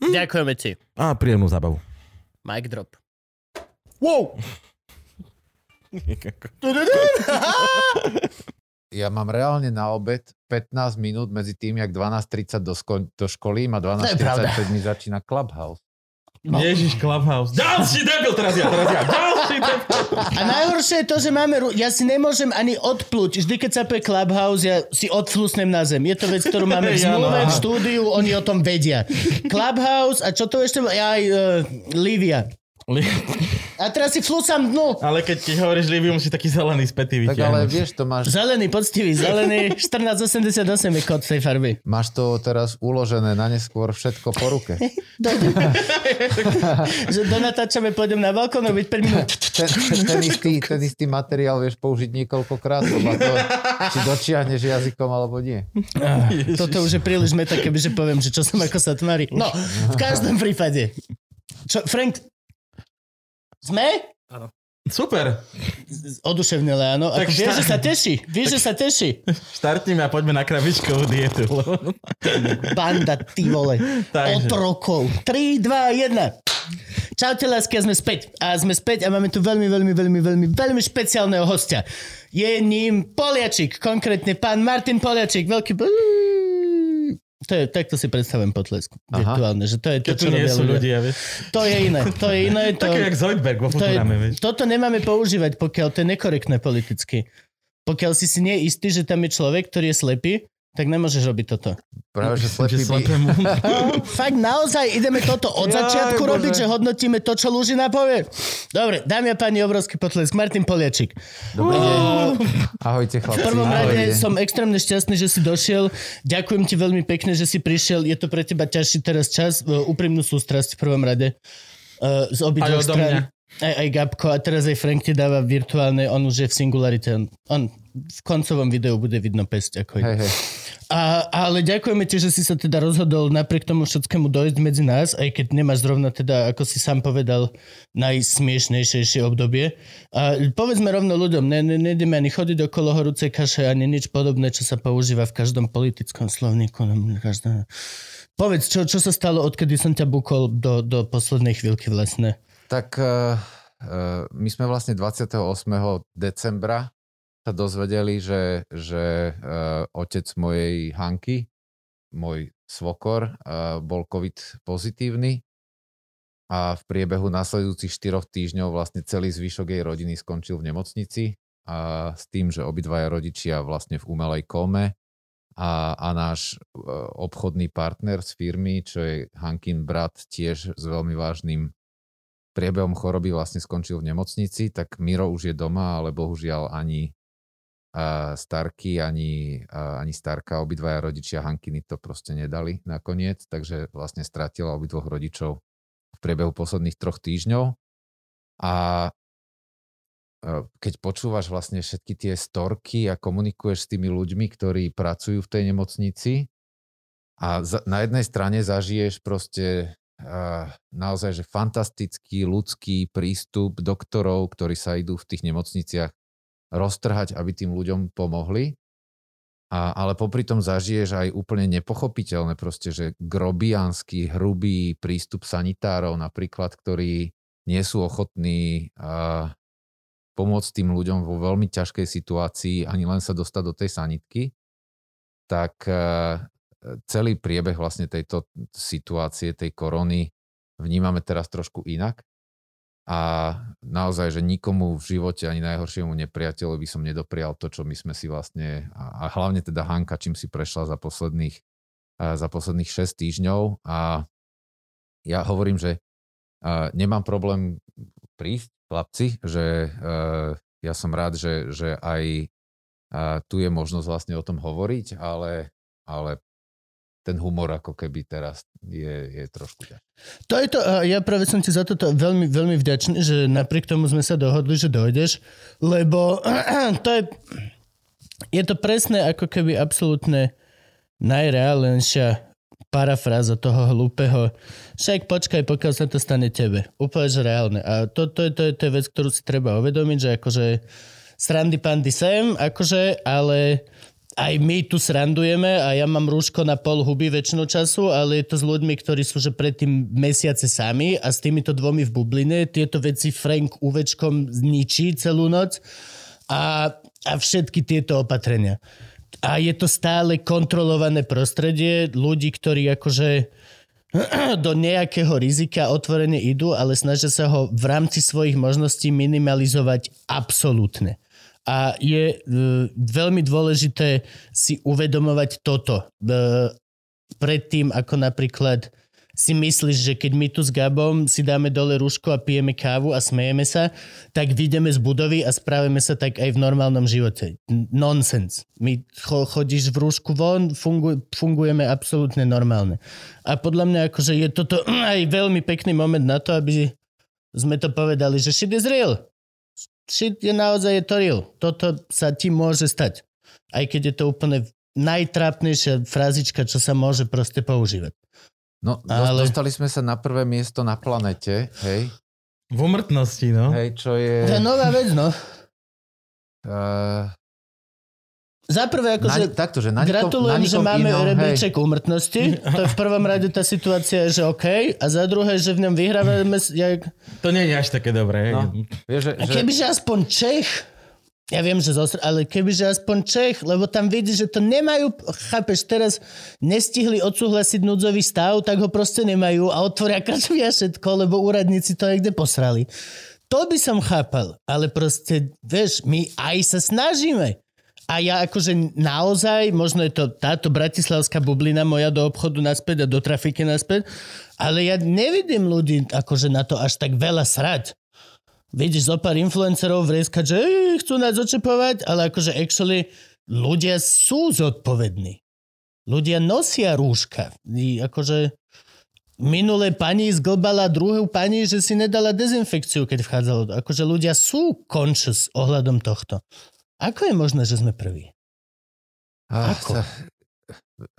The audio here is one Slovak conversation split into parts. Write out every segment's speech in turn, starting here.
Hm? Ďakujeme ti. A príjemnú zábavu. Mic drop. Wow! Ja mám reálne na obed 15 minút medzi tým, jak 12.30 do, sko- do školy a To je pravda. 12.45 mi začína Clubhouse. No. Ježiš, Clubhouse. Ďalší debil teraz ja, teraz ja. Ďalší debil. A najhoršie je to, že máme... Ja si nemôžem ani odplúť. Vždy, keď sa povie Clubhouse, ja si odflusnem na zem. Je to vec, ktorú máme v no, zmluve, v štúdiu, oni o tom vedia. Clubhouse a čo to ešte... Aj uh, Livia. A teraz si flusam dnu. Ale keď ti hovoríš Liviu, musí taký zelený spätý Tak ale vieš, to máš, Zelený, poctivý, zelený, 1488 je kód tej farby. máš to teraz uložené na neskôr všetko po ruke. že do natáčame pôjdem na balkón a byť 5 minút. Ten, ten, istý, ten istý materiál vieš použiť niekoľkokrát, toho, či dočiahneš jazykom alebo nie. Toto už je príliš meta, kebyže poviem, že čo som ako sa tvári. No, v každom prípade. Čo, Frank, sme? Super. Oduševnele, áno. Ako Tak vieš, šta- že sa teší. Vieš, že sa teší. Štartnime a poďme na krabičkovú dietu. Banda, ty vole. Takže. Otrokov. 3, 2, 1. Čaute, lásky, a sme späť. A sme späť a máme tu veľmi, veľmi, veľmi, veľmi, veľmi špeciálneho hostia. Je ním Poliačik, konkrétne pán Martin Poliačik, veľký... To je, takto si predstavujem potlesk Aha. virtuálne, že to je to, Keď čo robia sú ľudia. ľudia, vieš. To je iné, to je iné. To, Také jak Zoidberg vo to je, vieš. toto nemáme používať, pokiaľ to je nekorektné politicky. Pokiaľ si si nie istý, že tam je človek, ktorý je slepý, tak nemôžeš robiť toto. Práve, že slepý by... slepému... Fakt naozaj ideme toto od Jaj, začiatku Bože. robiť, že hodnotíme to, čo Lužina povie. Dobre, dámy a páni, obrovský potlesk. Martin Poliačik. Dobrý deň. Ahojte V chlapci. prvom rade som extrémne šťastný, že si došiel. Ďakujem ti veľmi pekne, že si prišiel. Je to pre teba ťažší teraz čas. E, Úprimnú sústrasť v prvom rade. Uh, z obidvoch strán. Aj, aj Gabko. A teraz aj Frank ti dáva virtuálne. On už je v singularite. On, on v koncovom videu bude vidno pesť. Ako. Hej, hej. A, ale ďakujeme ti, že si sa teda rozhodol napriek tomu všetkému dojsť medzi nás, aj keď nemáš zrovna teda, ako si sám povedal, najsmiešnejšie obdobie. A povedzme rovno ľuďom, ne, ne, nejdeme ani chodiť okolo horúcej kaše, ani nič podobné, čo sa používa v každom politickom slovníku. no, Každé... Povedz, čo, čo sa stalo, odkedy som ťa bukol do, do poslednej chvíľky vlastne? Tak uh, my sme vlastne 28. decembra sa dozvedeli, že, že uh, otec mojej Hanky, môj svokor, uh, bol COVID pozitívny a v priebehu nasledujúcich 4 týždňov vlastne celý zvyšok jej rodiny skončil v nemocnici a s tým, že obidvaja rodičia vlastne v umelej kome a, a náš uh, obchodný partner z firmy, čo je Hankin brat, tiež s veľmi vážnym priebehom choroby vlastne skončil v nemocnici, tak Miro už je doma, ale bohužiaľ ani Starky, ani, ani Starka, obidvaja rodičia Hankiny to proste nedali nakoniec, takže vlastne stratila obidvoch rodičov v priebehu posledných troch týždňov. A uh, keď počúvaš vlastne všetky tie storky a komunikuješ s tými ľuďmi, ktorí pracujú v tej nemocnici a za, na jednej strane zažiješ proste uh, naozaj, že fantastický ľudský prístup doktorov, ktorí sa idú v tých nemocniciach roztrhať, aby tým ľuďom pomohli. A, ale popri tom zažiješ aj úplne nepochopiteľné proste, že grobiánsky, hrubý prístup sanitárov napríklad, ktorí nie sú ochotní uh, pomôcť tým ľuďom vo veľmi ťažkej situácii, ani len sa dostať do tej sanitky, tak uh, celý priebeh vlastne tejto situácie, tej korony vnímame teraz trošku inak. A naozaj, že nikomu v živote ani najhoršiemu nepriateľovi som nedoprial to, čo my sme si vlastne, a, a hlavne teda Hanka, čím si prešla za posledných, a, za posledných 6 týždňov. A ja hovorím, že a, nemám problém prísť, chlapci, že a, ja som rád, že, že aj a, tu je možnosť vlastne o tom hovoriť, ale, ale ten humor ako keby teraz je, je trošku ťažší. To je to, ja práve som ti za toto veľmi, veľmi vďačný, že napriek tomu sme sa dohodli, že dojdeš, lebo to je, je to presne ako keby absolútne najreálnejšia parafráza toho hlúpeho. Však počkaj, pokiaľ sa to stane tebe. Úplne, že reálne. A to, to, to, to, to je vec, ktorú si treba uvedomiť, že akože srandy pandy sem, akože, ale aj my tu srandujeme a ja mám rúško na pol huby väčšinu času, ale je to s ľuďmi, ktorí sú že predtým mesiace sami a s týmito dvomi v bubline tieto veci Frank uvečkom zničí celú noc a, a všetky tieto opatrenia. A je to stále kontrolované prostredie ľudí, ktorí akože do nejakého rizika otvorene idú, ale snažia sa ho v rámci svojich možností minimalizovať absolútne. A je uh, veľmi dôležité si uvedomovať toto. Uh, predtým, ako napríklad si myslíš, že keď my tu s Gabom si dáme dole rúško a pijeme kávu a smejeme sa, tak vyjdeme z budovy a správame sa tak aj v normálnom živote. Nonsense. My cho- chodíš v rúšku von, fungu- fungujeme absolútne normálne. A podľa mňa akože je toto aj veľmi pekný moment na to, aby sme to povedali, že shit is real. Shit je naozaj je to real. Toto sa ti môže stať. Aj keď je to úplne najtrápnejšia frazička, čo sa môže proste používať. No, Ale- dostali sme sa na prvé miesto na planete, hej, V umrtnosti, no. hej, čo To je je... nová vec, no. Uh, Za prvé, akože takto, že na nikom, gratulujem, na že máme inom, hej, rebríček úmrtnosti. To je v prvom rade tá situácia, že OK. A za druhé, že v ňom vyhrávame... Jak... To nie je až také dobré. No. vieš, že, A že, kebyže aspoň Čech, ja viem, že zostr... ale kebyže aspoň Čech, lebo tam vidíš, že to nemajú, chápeš, teraz nestihli odsúhlasiť núdzový stav, tak ho proste nemajú a otvoria a všetko, lebo úradníci to niekde posrali. To by som chápal, ale proste, vieš, my aj sa snažíme. A ja akože naozaj, možno je to táto bratislavská bublina moja do obchodu naspäť a do trafiky naspäť, ale ja nevidím ľudí akože na to až tak veľa srať. Vidíš zo pár influencerov vrieskať, že "Ej, chcú nás očepovať, ale akože actually ľudia sú zodpovední. Ľudia nosia rúška. I akože minulé pani zglbala druhú pani, že si nedala dezinfekciu, keď vchádzalo. Akože ľudia sú conscious ohľadom tohto. Ako je možné, že sme prví? Ah, Ako? sa-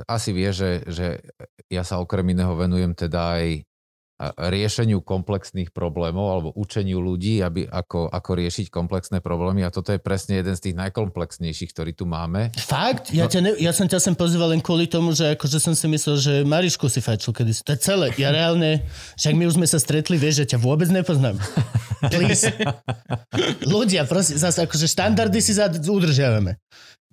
Asi vie, že, že ja sa okrem iného venujem teda aj riešeniu komplexných problémov alebo učeniu ľudí, aby, ako, ako riešiť komplexné problémy a toto je presne jeden z tých najkomplexnejších, ktorý tu máme. Fakt? Ja, ťa ne, ja som ťa sem pozýval len kvôli tomu, že akože som si myslel, že Marišku si fajčil kedysi. To je celé. Ja reálne, však my už sme sa stretli, vieš, že ťa vôbec nepoznám. Please. Ľudia, prosím, zase akože štandardy si udržiavame.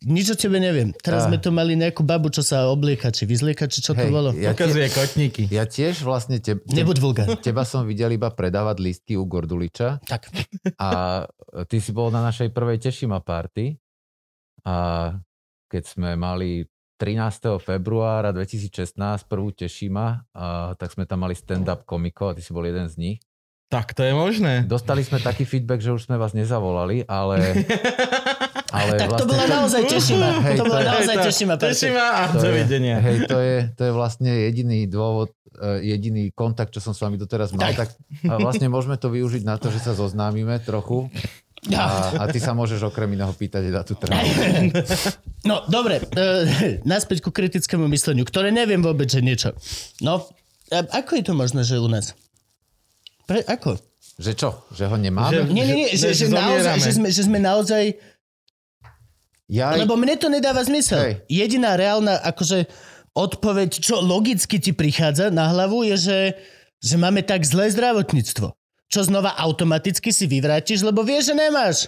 Nič o tebe neviem. Teraz Ah. sme tu mali nejakú babu, čo sa oblieka, či vyzlieka, či čo to Hej, bolo. ja, tie, Ukazuje kotníky. ja tiež vlastne te, te, Nebuď vulgár. teba som videl iba predávať lístky u Gorduliča Tak. a ty si bol na našej prvej Tešima party a keď sme mali 13. februára 2016 prvú Tešima, a, tak sme tam mali stand-up komikov a ty si bol jeden z nich. Tak to je možné. Dostali sme taký feedback, že už sme vás nezavolali, ale... ale Tak to bola naozaj tešima. Hej, to to je- naozaj tešima. Tešima a to je, dovidenia. hej, to je, to je vlastne jediný dôvod, eh, jediný kontakt, čo som s vami doteraz mal. Tak. a vlastne môžeme to využiť na to, že sa zoznámime trochu. A, a ty sa môžeš okrem iného pýtať na tú trávu. No, dobre. Uh, naspäť ku kritickému mysleniu, ktoré neviem vôbec, že niečo. No, a ako je to možné, že u nás? Pre, ako? Že čo? Že ho nemáme? Že- Nie, nie, nie, že, že, že naozaj, že, sme, že sme naozaj... Ja, Lebo mne to nedáva zmysel. Hej. Jediná reálna akože odpoveď, čo logicky ti prichádza na hlavu, je, že, že máme tak zlé zdravotníctvo. Čo znova automaticky si vyvrátiš, lebo vieš, že nemáš.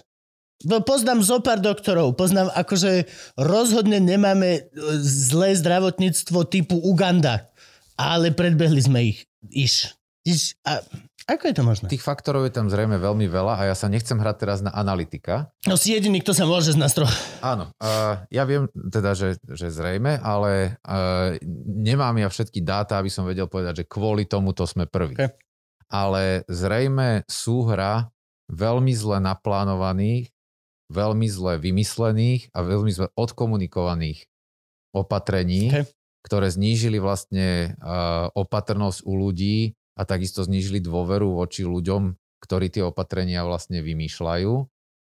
No, poznám zo pár doktorov, poznám akože rozhodne nemáme e, zlé zdravotníctvo typu Uganda, ale predbehli sme ich. Iš. Iš. A ako je to možné? Tých faktorov je tam zrejme veľmi veľa a ja sa nechcem hrať teraz na analytika. No si jediný, kto sa môže z nás trochu... Áno, uh, ja viem teda, že, že zrejme, ale uh, nemám ja všetky dáta, aby som vedel povedať, že kvôli tomuto sme prví. Ok. Ale zrejme súhra veľmi zle naplánovaných, veľmi zle vymyslených a veľmi zle odkomunikovaných opatrení, Ok. ktoré znížili vlastne uh, opatrnosť u ľudí a takisto znížili dôveru voči ľuďom, ktorí tie opatrenia vlastne vymýšľajú.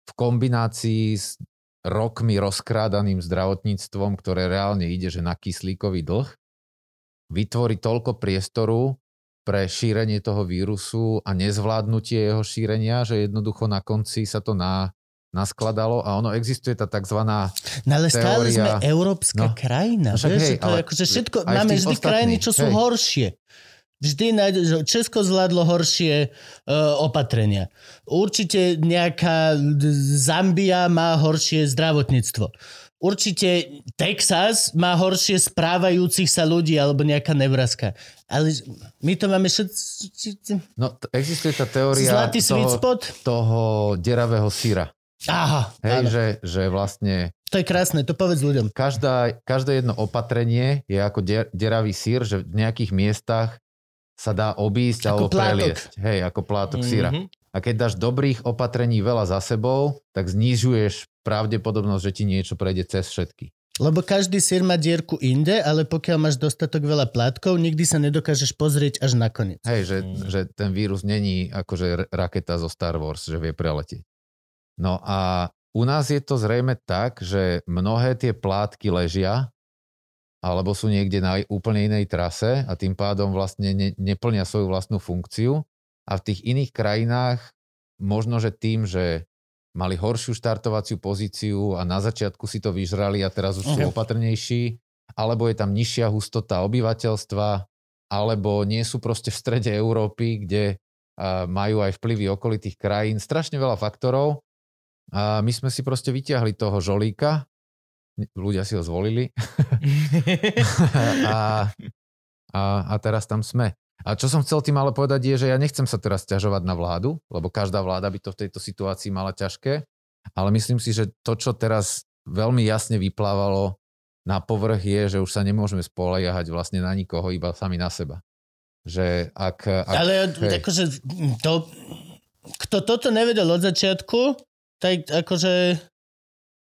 V kombinácii s rokmi rozkrádaným zdravotníctvom, ktoré reálne ide, že na kyslíkový dlh, vytvorí toľko priestoru pre šírenie toho vírusu a nezvládnutie jeho šírenia, že jednoducho na konci sa to na, naskladalo a ono existuje tá tzv. No ale stále teória... sme európska No. krajina. No však vieš, hej, to ale akože všetko, máme vždy krajiny, čo sú ostatných, hej. horšie. Vždy nájde, že Česko zvládlo horšie uh, opatrenia. Určite nejaká Zambia má horšie zdravotníctvo. Určite Texas má horšie správajúcich sa ľudí alebo nejaká Nebraska. Ale my to máme všetci... No, existuje tá teória Zlatý toho, spot? toho deravého syra. Aha, Hej, áno. že, že vlastne to je krásne, to povedz ľuďom. každá, každé jedno opatrenie je ako der, deravý sír, že v nejakých miestach sa dá obísť Ako alebo plátok. preliesť. Hej, ako plátok syra. Mhm. A keď dáš dobrých opatrení veľa za sebou, tak znižuješ pravdepodobnosť, že ti niečo prejde cez všetky. Lebo každý sír má dierku inde, ale pokiaľ máš dostatok veľa plátkov, nikdy sa nedokážeš pozrieť až nakoniec. Hej, že, Mm. že ten vírus není akože raketa zo Star Wars, že vie preletieť. No a u nás je to zrejme tak, že mnohé tie plátky ležia alebo sú niekde na úplne inej trase a tým pádom vlastne ne, neplnia svoju vlastnú funkciu. A v tých iných krajinách možno, že tým, že mali horšiu štartovaciu pozíciu a na začiatku si to vyžrali a teraz už sú Ok. opatrnejší, alebo je tam nižšia hustota obyvateľstva, alebo nie sú proste v strede Európy, kde majú aj vplyvy okolitých krajín. Strašne veľa faktorov. A my sme si proste vyťahli toho žolíka, ľudia si ho zvolili a, a, a teraz tam sme. A čo som chcel tým ale povedať je, že ja nechcem sa teraz ťažovať na vládu, lebo každá vláda by to v tejto situácii mala ťažké, ale myslím si, že to, čo teraz veľmi jasne vyplávalo na povrch je, že už sa nemôžeme spoliehať vlastne na nikoho, iba sami na seba. Že ak... ak Ale hej. akože to, kto toto nevedel od začiatku, tak akože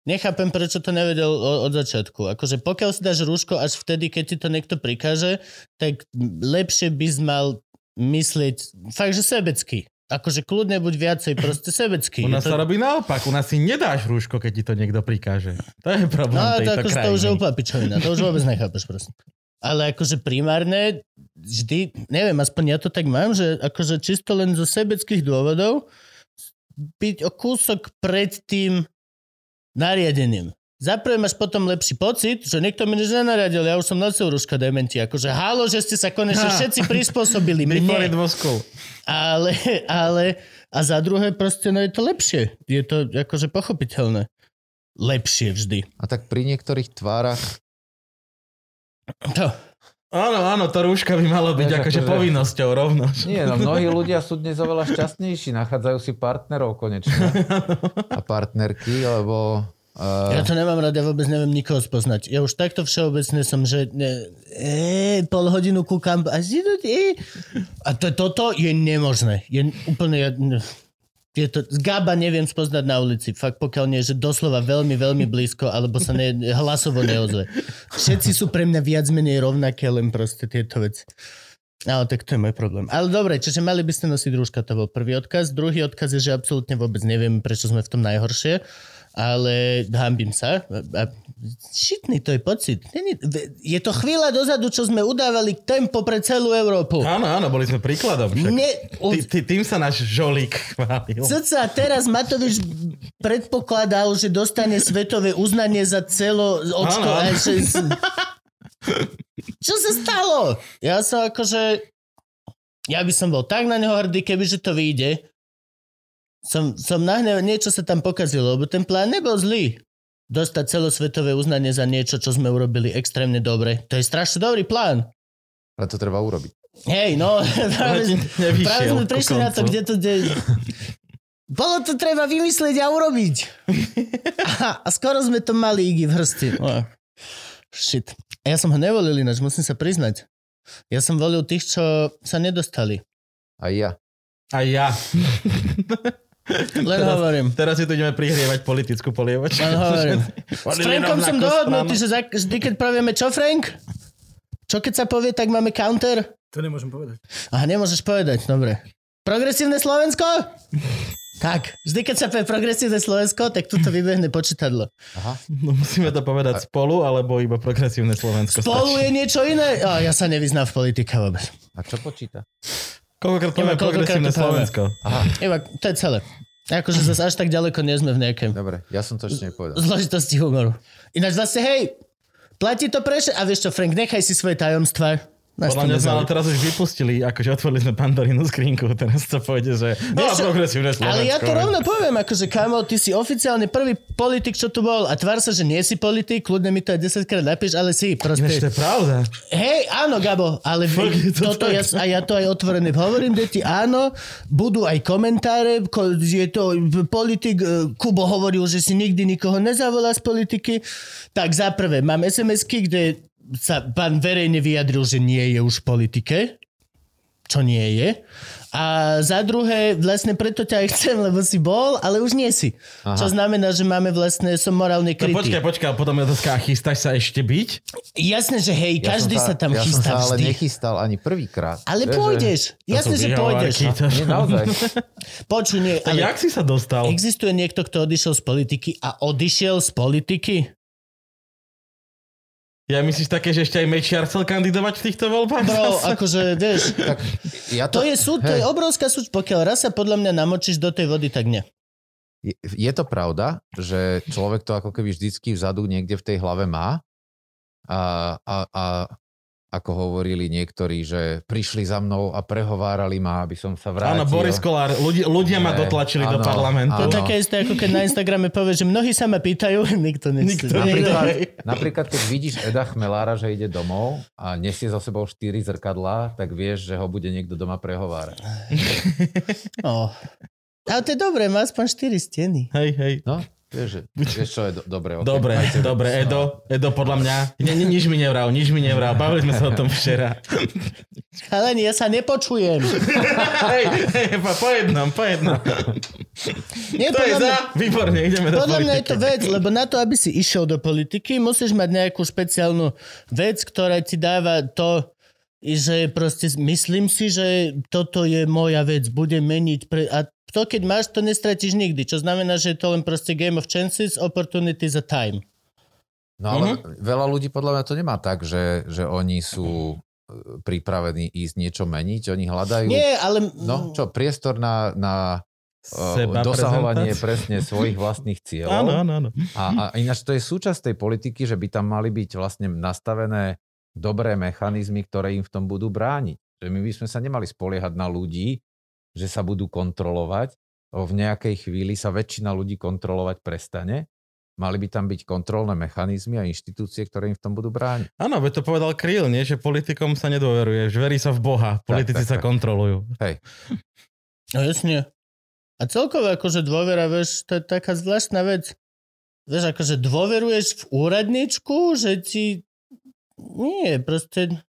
nechápem, prečo to nevedel od začiatku. Akože pokiaľ si dáš rúško až vtedy, keď ti to niekto prikáže, tak lepšie by si mal myslieť fakt, že sebecky. Akože kľudne buď viacej proste sebecký. U nás Je to- sa robí naopak, u nás si nedáš rúško, keď ti to niekto prikáže. To je problém No, to, tejto akože, to krajiny. už je úplná pičovina, to už vôbec nechápeš proste. Ale akože primárne vždy, neviem, aspoň ja to tak mám, že akože čisto len zo sebeckých dôvodov byť o kúsok pred tým nariadením. Zaprvé máš potom lepší pocit, že niekto mi nič nenariadil, ja už som nosil rúška dementi. Akože halo, že ste sa konečne všetci prispôsobili mne. Ale, ale, a za druhé proste, no je to lepšie. Je to akože pochopiteľné. Lepšie vždy. A tak pri niektorých tvárach To. Áno, áno, to rúška by malo byť Vieš, akože povinnosťou rovno. Nie, no mnohí ľudia sú dnes oveľa šťastnejší, nachádzajú si partnerov konečne a partnerky, lebo uh, Ja to nemám rád, ja vôbec neviem nikoho spoznať. Ja už takto všeobecne som, že ne, e, pol hodinu kúkam a, e, a to, toto je nemožné. Je úplne... ja- ne- Je to, Gaba neviem spoznať na ulici. Fakt pokiaľ nie, že doslova veľmi, veľmi blízko, alebo sa ne, hlasovo neozve. Všetci sú pre mňa viac menej rovnaké, len proste tieto veci. Ale tak to je môj problém. Ale dobre, čiže mali by ste nosiť rúška, to bol prvý odkaz. Druhý odkaz je, že absolútne vôbec neviem, prečo sme v tom najhoršie, ale hambím sa. Šitný to je pocit. Je to chvíľa dozadu, čo sme udávali tempo pre celú Európu. Áno, áno, boli sme príkladom. Však. Ne, Ty, ty, tým sa náš žolík chválil. Cca teraz Matovič predpokladal, že dostane svetové uznanie za celo očko. Áno, áno. že- Čo sa stalo? Ja som akože... Ja by som bol tak na neho hrdý, kebyže to vyjde. Som, som nahnev, niečo sa tam pokazilo, lebo ten plán nebol zlý. Dostať celosvetové uznanie za niečo, čo sme urobili extrémne dobre. To je strašne dobrý plán. ale to treba urobiť. Hej, no, práve, práve sme prišli na to, kde to... Kde... Bolo to treba vymyslieť a urobiť. A, a skoro sme to mali igi v hrsti. Oh, shit. A ja som ho nevolil ináč, musím sa priznať. Ja som volil tých, čo sa nedostali. A ja. A ja. Len Teraz- hovorím. Teraz si tu ideme prihrievať politickú polievočku. Len hovorím. S Frankom som dohodnutý, že za, vždy, keď povieme čo, Frank? Čo keď sa povie, tak máme counter? To nemôžem povedať. Aha, nemôžeš povedať, dobre. Progresívne Slovensko? Tak, vždy keď sa povie progresívne Slovensko, tak tuto vybehne počítadlo. Aha. No, musíme to povedať spolu, alebo iba progresívne Slovensko. Spolu stačí. je niečo iné? O, ja sa nevyznám v politike vôbec. A čo počíta? Koľkokrát Iba povie koľkokrát progresívne. Slovensko. Aha, Iba, to je celé. Akože zase až tak ďaleko nie sme v nejakej dobre, ja som to ešte nepovedal. zložitosti humoru. Ináč zase, hej, platí to pre... A vieš čo, Frank, nechaj si svoje tajomstvá. Nás Podľa mňa sme teraz už vypustili, akože otvorili sme Pandorínu skrinku, teraz to pôjde, že no, Vieš progresívne Slovensko. Ale ja to veď. rovno poviem, akože kamo, ty si oficiálne prvý politik, čo tu bol a tvár sa, že nie si politik, kľudne mi to aj 10 krát napíš, ale si Ináč proste... to je pravda. Hej, áno, Gabo, ale Fakt je to toto tak. ja, a ja to aj otvorené hovorím, deti, áno, budú aj komentáre, ko, je to politik, e, Kubo hovoril, že si nikdy nikoho nezavolá z politiky, tak za prvé, mám SMS-ky, kde sa pán verejne vyjadril, že nie je už v politike, čo nie je. A za druhé, vlastne preto ťa aj chcem, lebo si bol, ale už nie si. Aha. Čo znamená, že máme vlastne, som morálne No, krytý. počkaj, počkaj, potom je otázka, a chystáš sa ešte byť? Jasné, že hej, Ja každý som sa, tam ja chystá som sa ale nechystal ani prvýkrát. Ale Vieš, že- pôjdeš. Jasné, sú že pôjdeš. Nie, naozaj. Počuj, nie, Tak ale jak si sa dostal? existuje niekto, kto odišiel z politiky a odišiel z politiky? Ja myslíš také, že ešte aj Mečiar chcel kandidovať v týchto voľbách? Bro, zase? akože, vieš, Tak ja to je súd, to je obrovská súd. Pokiaľ raz sa podľa mňa namočíš do tej vody, tak nie. je, je to pravda, že človek to ako keby vždycky vzadu niekde v tej hlave má. A, a, a ako hovorili niektorí, že prišli za mnou a prehovárali ma, aby som sa vrátil. Áno, Boris Kolár, ľudia, ľudia ma dotlačili do áno, parlamentu. To je Áno. také isté, ako keď na Instagrame povie, že mnohí sa ma pýtajú, nikto nechce. Nikto Napríklad, napríklad, keď vidíš Eda Chmelára, že ide domov a nesie za sebou štyri zrkadlá, tak vieš, že ho bude niekto doma prehovárať. Oh. Ale to je dobré, má aspoň 4 steny. Hej, hej. No, vieš, čo je do, dobré. o Dobre, tej- dobre, Edo, Edo, podľa mňa, ni, ni, nič mi nevral, nič mi nevral, bavili sme sa o tom včera. Chalani, ja sa nepočujem. hej, hej, po, po jednom, po jednom. Nie, To je podľa mňa, za, výborne, ideme do podľa mňa je to vec, lebo na to, aby si išiel do politiky, musíš mať nejakú špeciálnu vec, ktorá ti dáva to, že proste myslím si, že toto je moja vec, bude meniť pre... A to, keď máš, to nestratíš nikdy, čo znamená, že je to len proste game of chances, opportunities a time. No ale veľa ľudí podľa mňa to nemá tak, že, že oni sú e, pripravení ísť niečo meniť, oni hľadajú Nie, ale... no, čo, priestor na, na e, Seba dosahovanie presne svojich vlastných cieľov. Áno, áno, áno. A, a ináč to je súčasť tej politiky, že by tam mali byť vlastne nastavené dobré mechanizmy, ktoré im v tom budú brániť. Že my by sme sa nemali spoliehať na ľudí, že sa budú kontrolovať. V nejakej chvíli sa väčšina ľudí kontrolovať prestane. Mali by tam byť kontrolné mechanizmy a inštitúcie, ktoré im v tom budú brániť. Áno, veď to povedal Kryl, nie? Že politikom sa nedôveruje, že verí sa v Boha, politici tak, sa tak. kontrolujú. Hej, No jasne. A celkovo akože dôvera, vieš, to je taká zvláštna vec. Vieš, akože dôveruješ v úradničku, že ti... Nie, proste...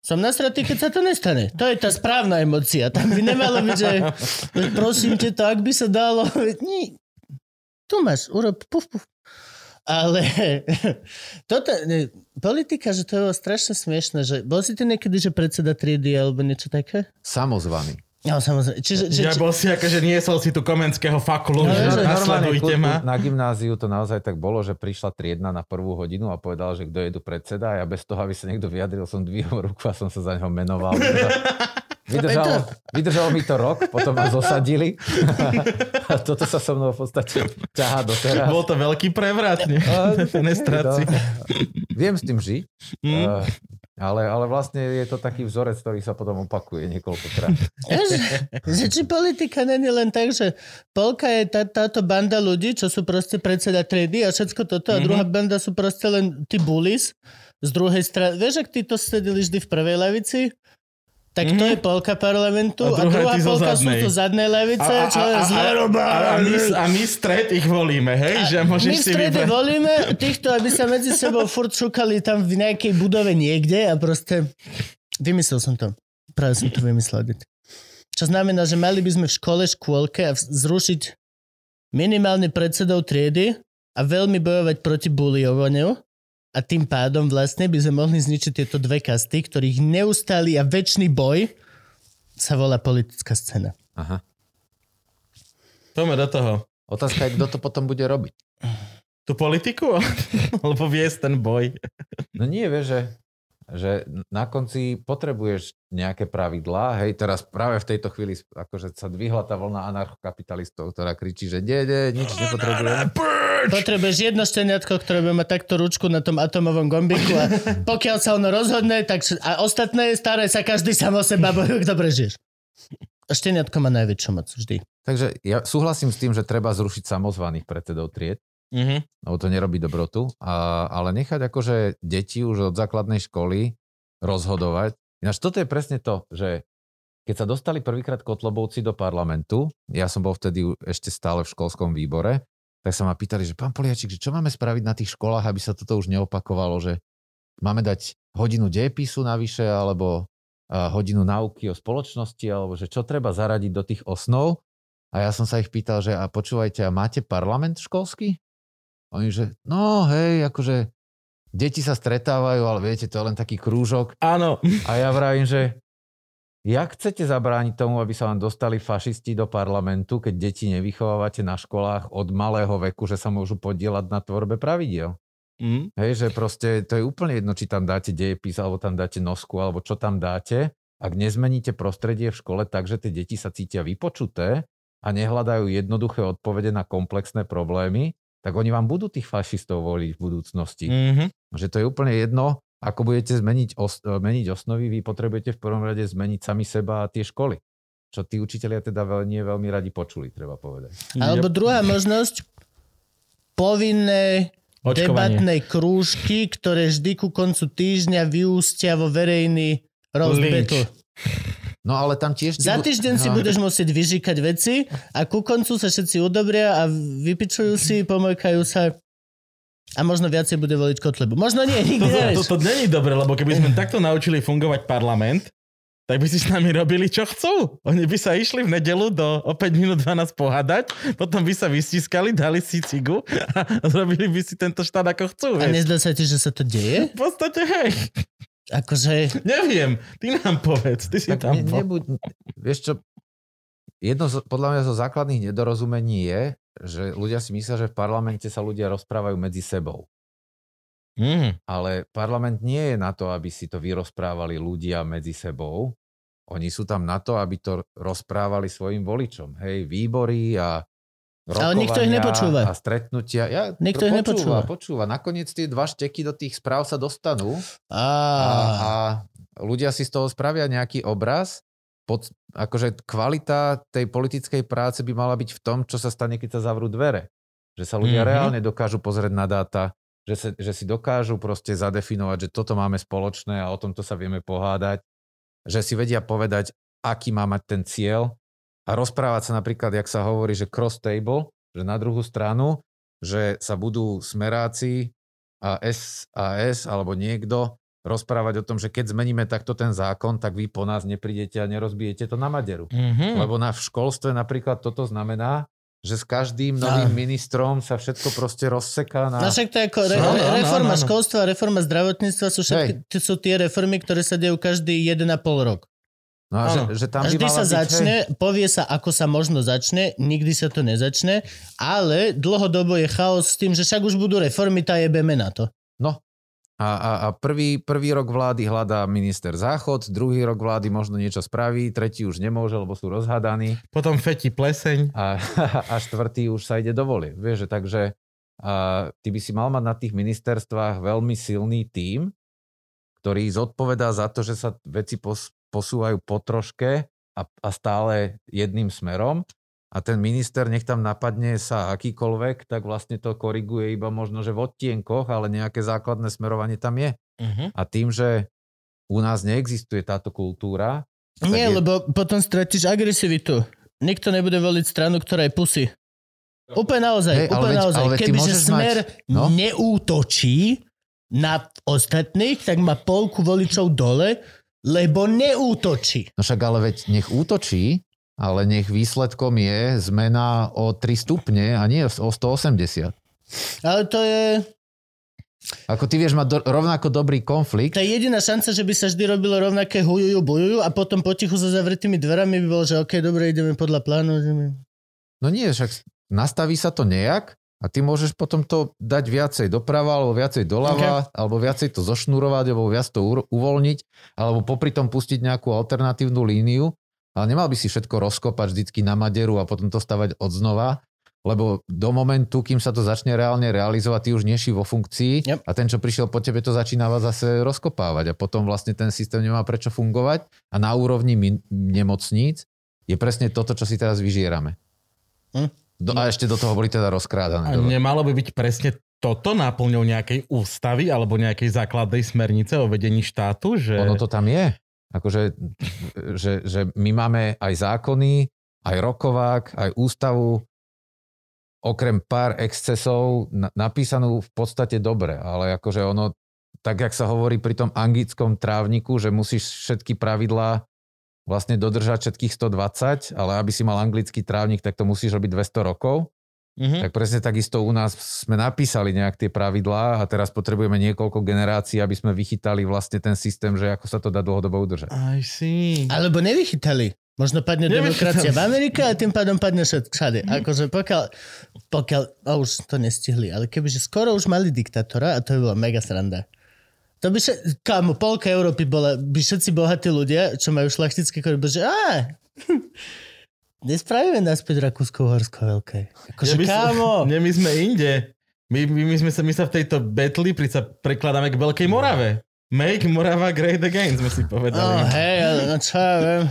Som nasratý, keď sa to nestane. To je tá správna emocia. Tam by nemalo byť, že prosím ťa, to ak by sa dalo... Nie. Tu máš, urob, puf, puf. Ale toto, ne, politika, že to je strašne smiešne, že bol si ty niekedy, že predseda triedy alebo niečo také? samozvaný. No, samozrejme. Čiže, že, Ja bol si akože niesol si tu komenského fakulu, No, že nasledujte ma. Na gymnáziu to naozaj tak bolo, že prišla triedna na prvú hodinu a povedal, že kto je tu predseda a ja bez toho, aby sa niekto vyjadril, som dvihol ruku a som sa za neho menoval. Vydržalo, vydržalo mi to rok, potom ma zosadili. A toto sa so mnou v podstate ťahá doteraz. Bol to veľký prevrat, nie? A- Fenestrácii. No, Viem s tým žiť, Hm? eh, ale, ale vlastne je to taký vzorec, ktorý sa potom opakuje niekoľkokrát. Že či politika není len tak, že polka je tá, táto banda ľudí, čo sú proste predseda triedy a všetko toto, a Mhm. druhá banda sú proste len tí bullies z druhej strany. Vieš, ak títo sedeli vždy v prvej lavici, tak to Mhm. je polka parlamentu A a druhá druhá tí zo polka sú zadnej. zo zadnej lavice, čo je zle a, a, my, a my stred ich volíme, hej? Že môžeš My strede vybrať. volíme týchto, aby sa medzi sebou furt šukali tam v nejakej budove niekde a proste... Vymyslel som to. Práve som to vymyslel. Čo znamená, že mali by sme v škole, škôlke a zrušiť minimálne predsedov triedy a veľmi bojovať proti buliovaniu. A tým pádom vlastne by sme mohli zničiť tieto dve kasty, ktorých neustály a väčší boj sa volá politická scéna. Aha. Poďme do toho. Otázka je, kto to potom bude robiť. Tú politiku? Alebo viesť ten boj. No nie, vieš, že, že na konci potrebuješ nejaké pravidlá. Hej, teraz práve v tejto chvíli akože sa dvihla tá vlna anarchokapitalistov, ktorá kričí, že nie, nie, nič nepotrebujeme. Potrebuješ jedno šteniatko, ktoré bude mať takto ručku na tom atomovom gombiku a pokiaľ sa ono rozhodne, tak a ostatné staré sa každý sám o seba bojujú, kto prežiješ. A šteniatko má najväčšiu moc vždy. Takže ja súhlasím s tým, že treba zrušiť samozvaných predsedov tried, Mhm. lebo to nerobí dobrotu, a, ale nechať akože deti už od základnej školy rozhodovať. Ináč toto je presne to, že keď sa dostali prvýkrát Kotlobovci do parlamentu, ja som bol vtedy ešte stále v školskom výbore, tak sa ma pýtali, že pán Poliačik, že čo máme spraviť na tých školách, aby sa toto už neopakovalo, že máme dať hodinu dejepisu navyše, alebo hodinu náuky o spoločnosti, alebo že čo treba zaradiť do tých osnov. A ja som sa ich pýtal, že a počúvajte, a máte parlament školský? Oni, že no hej, akože deti sa stretávajú, ale viete, to je len taký krúžok. Áno. A ja vravím, že jak chcete zabrániť tomu, aby sa vám dostali fašisti do parlamentu, keď deti nevychovávate na školách od malého veku, že sa môžu podielať na tvorbe pravidiel? Mm. Hej, že proste to je úplne jedno, či tam dáte dejepis, alebo tam dáte nosku, alebo čo tam dáte. Ak nezmeníte prostredie v škole tak, že tie deti sa cítia vypočuté a nehľadajú jednoduché odpovede na komplexné problémy, tak oni vám budú tých fašistov voliť v budúcnosti. Mhm. Že to je úplne jedno, ako budete zmeniť, os- e, meniť osnovy, vy potrebujete v prvom rade zmeniť sami seba a tie školy. Čo tí učitelia teda veľ, nie veľmi radi počuli, treba povedať. Alebo druhá možnosť, povinné Očkovanie. debatné krúžky, ktoré vždy ku koncu týždňa vyústia vo verejný roast battle. No ale tam tiež... Za týždeň si No. budeš musieť vyžikať veci a ku koncu sa všetci udobria a vypičujú si, pomojkajú sa a možno viacej bude voliť Kotlebu. Možno nie, nikdy To, to, nevieš. to není dobre, lebo keby sme takto naučili fungovať parlament, tak by si s nami robili, čo chcú. Oni by sa išli v nedelu do o 5 minút 12 pohádať, potom by sa vystiskali, dali si cigu a zrobili by si tento štát ako chcú. A nezdá sa ti, že sa to deje? V podstate, hej, Akože... neviem, ty nám povedz, ty si Tak tam ne, nebuď, vieš čo, jedno z, podľa mňa zo základných nedorozumení je, že ľudia si myslia, že v parlamente sa ľudia rozprávajú medzi sebou. Mm. Ale parlament nie je na to, aby si to vyrozprávali ľudia medzi sebou. Oni sú tam na to, aby to rozprávali svojim voličom. Hej, výbory a Ale nikto ich rokovania nepočúva. A stretnutia. Ja, Nikto ich nepočúva. počúva. Nakoniec tie dva šteky do tých správ sa dostanú Á, a, a ľudia si z toho spravia nejaký obraz. Pod, akože kvalita tej politickej práce by mala byť v tom, čo sa stane, keď sa zavrú dvere. Že sa ľudia Mhm. mm-hmm. reálne dokážu pozrieť na dáta, že, sa, že si dokážu proste zadefinovať, že toto máme spoločné a o tomto sa vieme pohádať. Že si vedia povedať, aký má mať ten cieľ a rozprávať sa napríklad, jak sa hovorí, že cross table, že na druhú stranu, že sa budú smeráci a SAS alebo niekto rozprávať o tom, že keď zmeníme takto ten zákon, tak vy po nás neprídete a nerozbijete to na maderu. Mm-hmm. Lebo na v školstve napríklad toto znamená, že s každým novým ministrom sa všetko proste rozseká na... No však to ako re, No, no, re, no, reforma no, no. školstva reforma zdravotníctva sú všetky sú tie reformy, ktoré sa dejú každý 1,5 rok. No a Áno. že, že tam vždy sa byť, začne, hej, povie sa, ako sa možno začne, nikdy sa to nezačne, ale dlhodobo je chaos s tým, že však už budú reformy, tá jebeme na to. No. A, a, a prvý, prvý rok vlády hľadá minister záchod, druhý rok vlády možno niečo spraví, tretí už nemôže, lebo sú rozhádaní Potom feti pleseň. a, a štvrtý už sa ide dovolie. Vieš, že takže a, ty by si mal mať na tých ministerstvách veľmi silný tím, ktorý zodpovedá za to, že sa veci pos, posúvajú po troške a, a stále jedným smerom a ten minister, nech tam napadne sa akýkoľvek, tak vlastne to koriguje iba možno, že v odtienkoch, ale nejaké základné smerovanie tam je. Mm-hmm. A tým, že u nás neexistuje táto kultúra, Nie, je- lebo potom stratíš agresivitu. Nikto nebude voliť stranu, ktorá je pusy. Úplne naozaj, ale úplne veď- naozaj. Kebyže smer mať- no. neútočí na ostatných, tak má polku voličov dole, lebo neútočí. no však ale veď nech útočí, ale nech výsledkom je zmena o 3 stupne a nie o 180. Ale to je... Ako ty vieš mať do, rovnako dobrý konflikt, Tá jediná šanca, že by sa vždy robilo rovnaké hujujú, bujujú a potom potichu za zavretými dverami by bolo, že OK, dobre, ideme podľa plánu. Ideme. no nie, však nastaví sa to nejak a ty môžeš potom to dať viacej doprava, alebo viacej doľava, okay. alebo viacej to zošnurovať, alebo viac to uvoľniť, alebo popri tom pustiť nejakú alternatívnu líniu, ale nemal by si všetko rozkopať vždycky na maderu a potom to stavať od znova, lebo do momentu, kým sa to začne reálne realizovať, ty už neši vo funkcii Yep. a ten, čo prišiel po tebe, to začína zase rozkopávať a potom vlastne ten systém nemá prečo fungovať a na úrovni min- nemocníc je presne toto, čo si teraz vyžierame. Hm. Do, a ešte do toho boli teda rozkrádané. A nemalo by byť presne toto náplňou nejakej ústavy alebo nejakej základnej smernice o vedení štátu, že... Ono to tam je. Akože, že, že my máme aj zákony, aj rokovák, aj ústavu, okrem pár excesov na, napísanú v podstate dobre, ale akože ono, tak jak sa hovorí pri tom anglickom trávniku, že musíš všetky pravidlá vlastne dodržať všetkých 120, ale aby si mal anglický trávnik, tak to musíš robiť 200 rokov. Mhm. Tak presne takisto u nás sme napísali nejak tie pravidlá a teraz potrebujeme niekoľko generácií, aby sme vychytali vlastne ten systém, že ako sa to dá dlhodobo udržať. I see. Alebo nevychytali. Možno padne Nevychytali. demokracia v Amerike a tým pádom padne všade. Akože pokiaľ, pokiaľ, a už to nestihli, ale kebyže skoro už mali diktátora a to by bola mega sranda. To by še, kámo, polka Európy bola, by všetci bohatí ľudia, čo majú šlachtické kory, že á, nespravíme naspäť Rakúsko-Horsko veľké. Akože, my, kámo, Nie, my sme inde. My, my, my, sme sa, my sa v tejto betli prica prekladáme k Veľkej Morave. Make Morava great again, sme si povedali. oh, hej, no čo ja viem.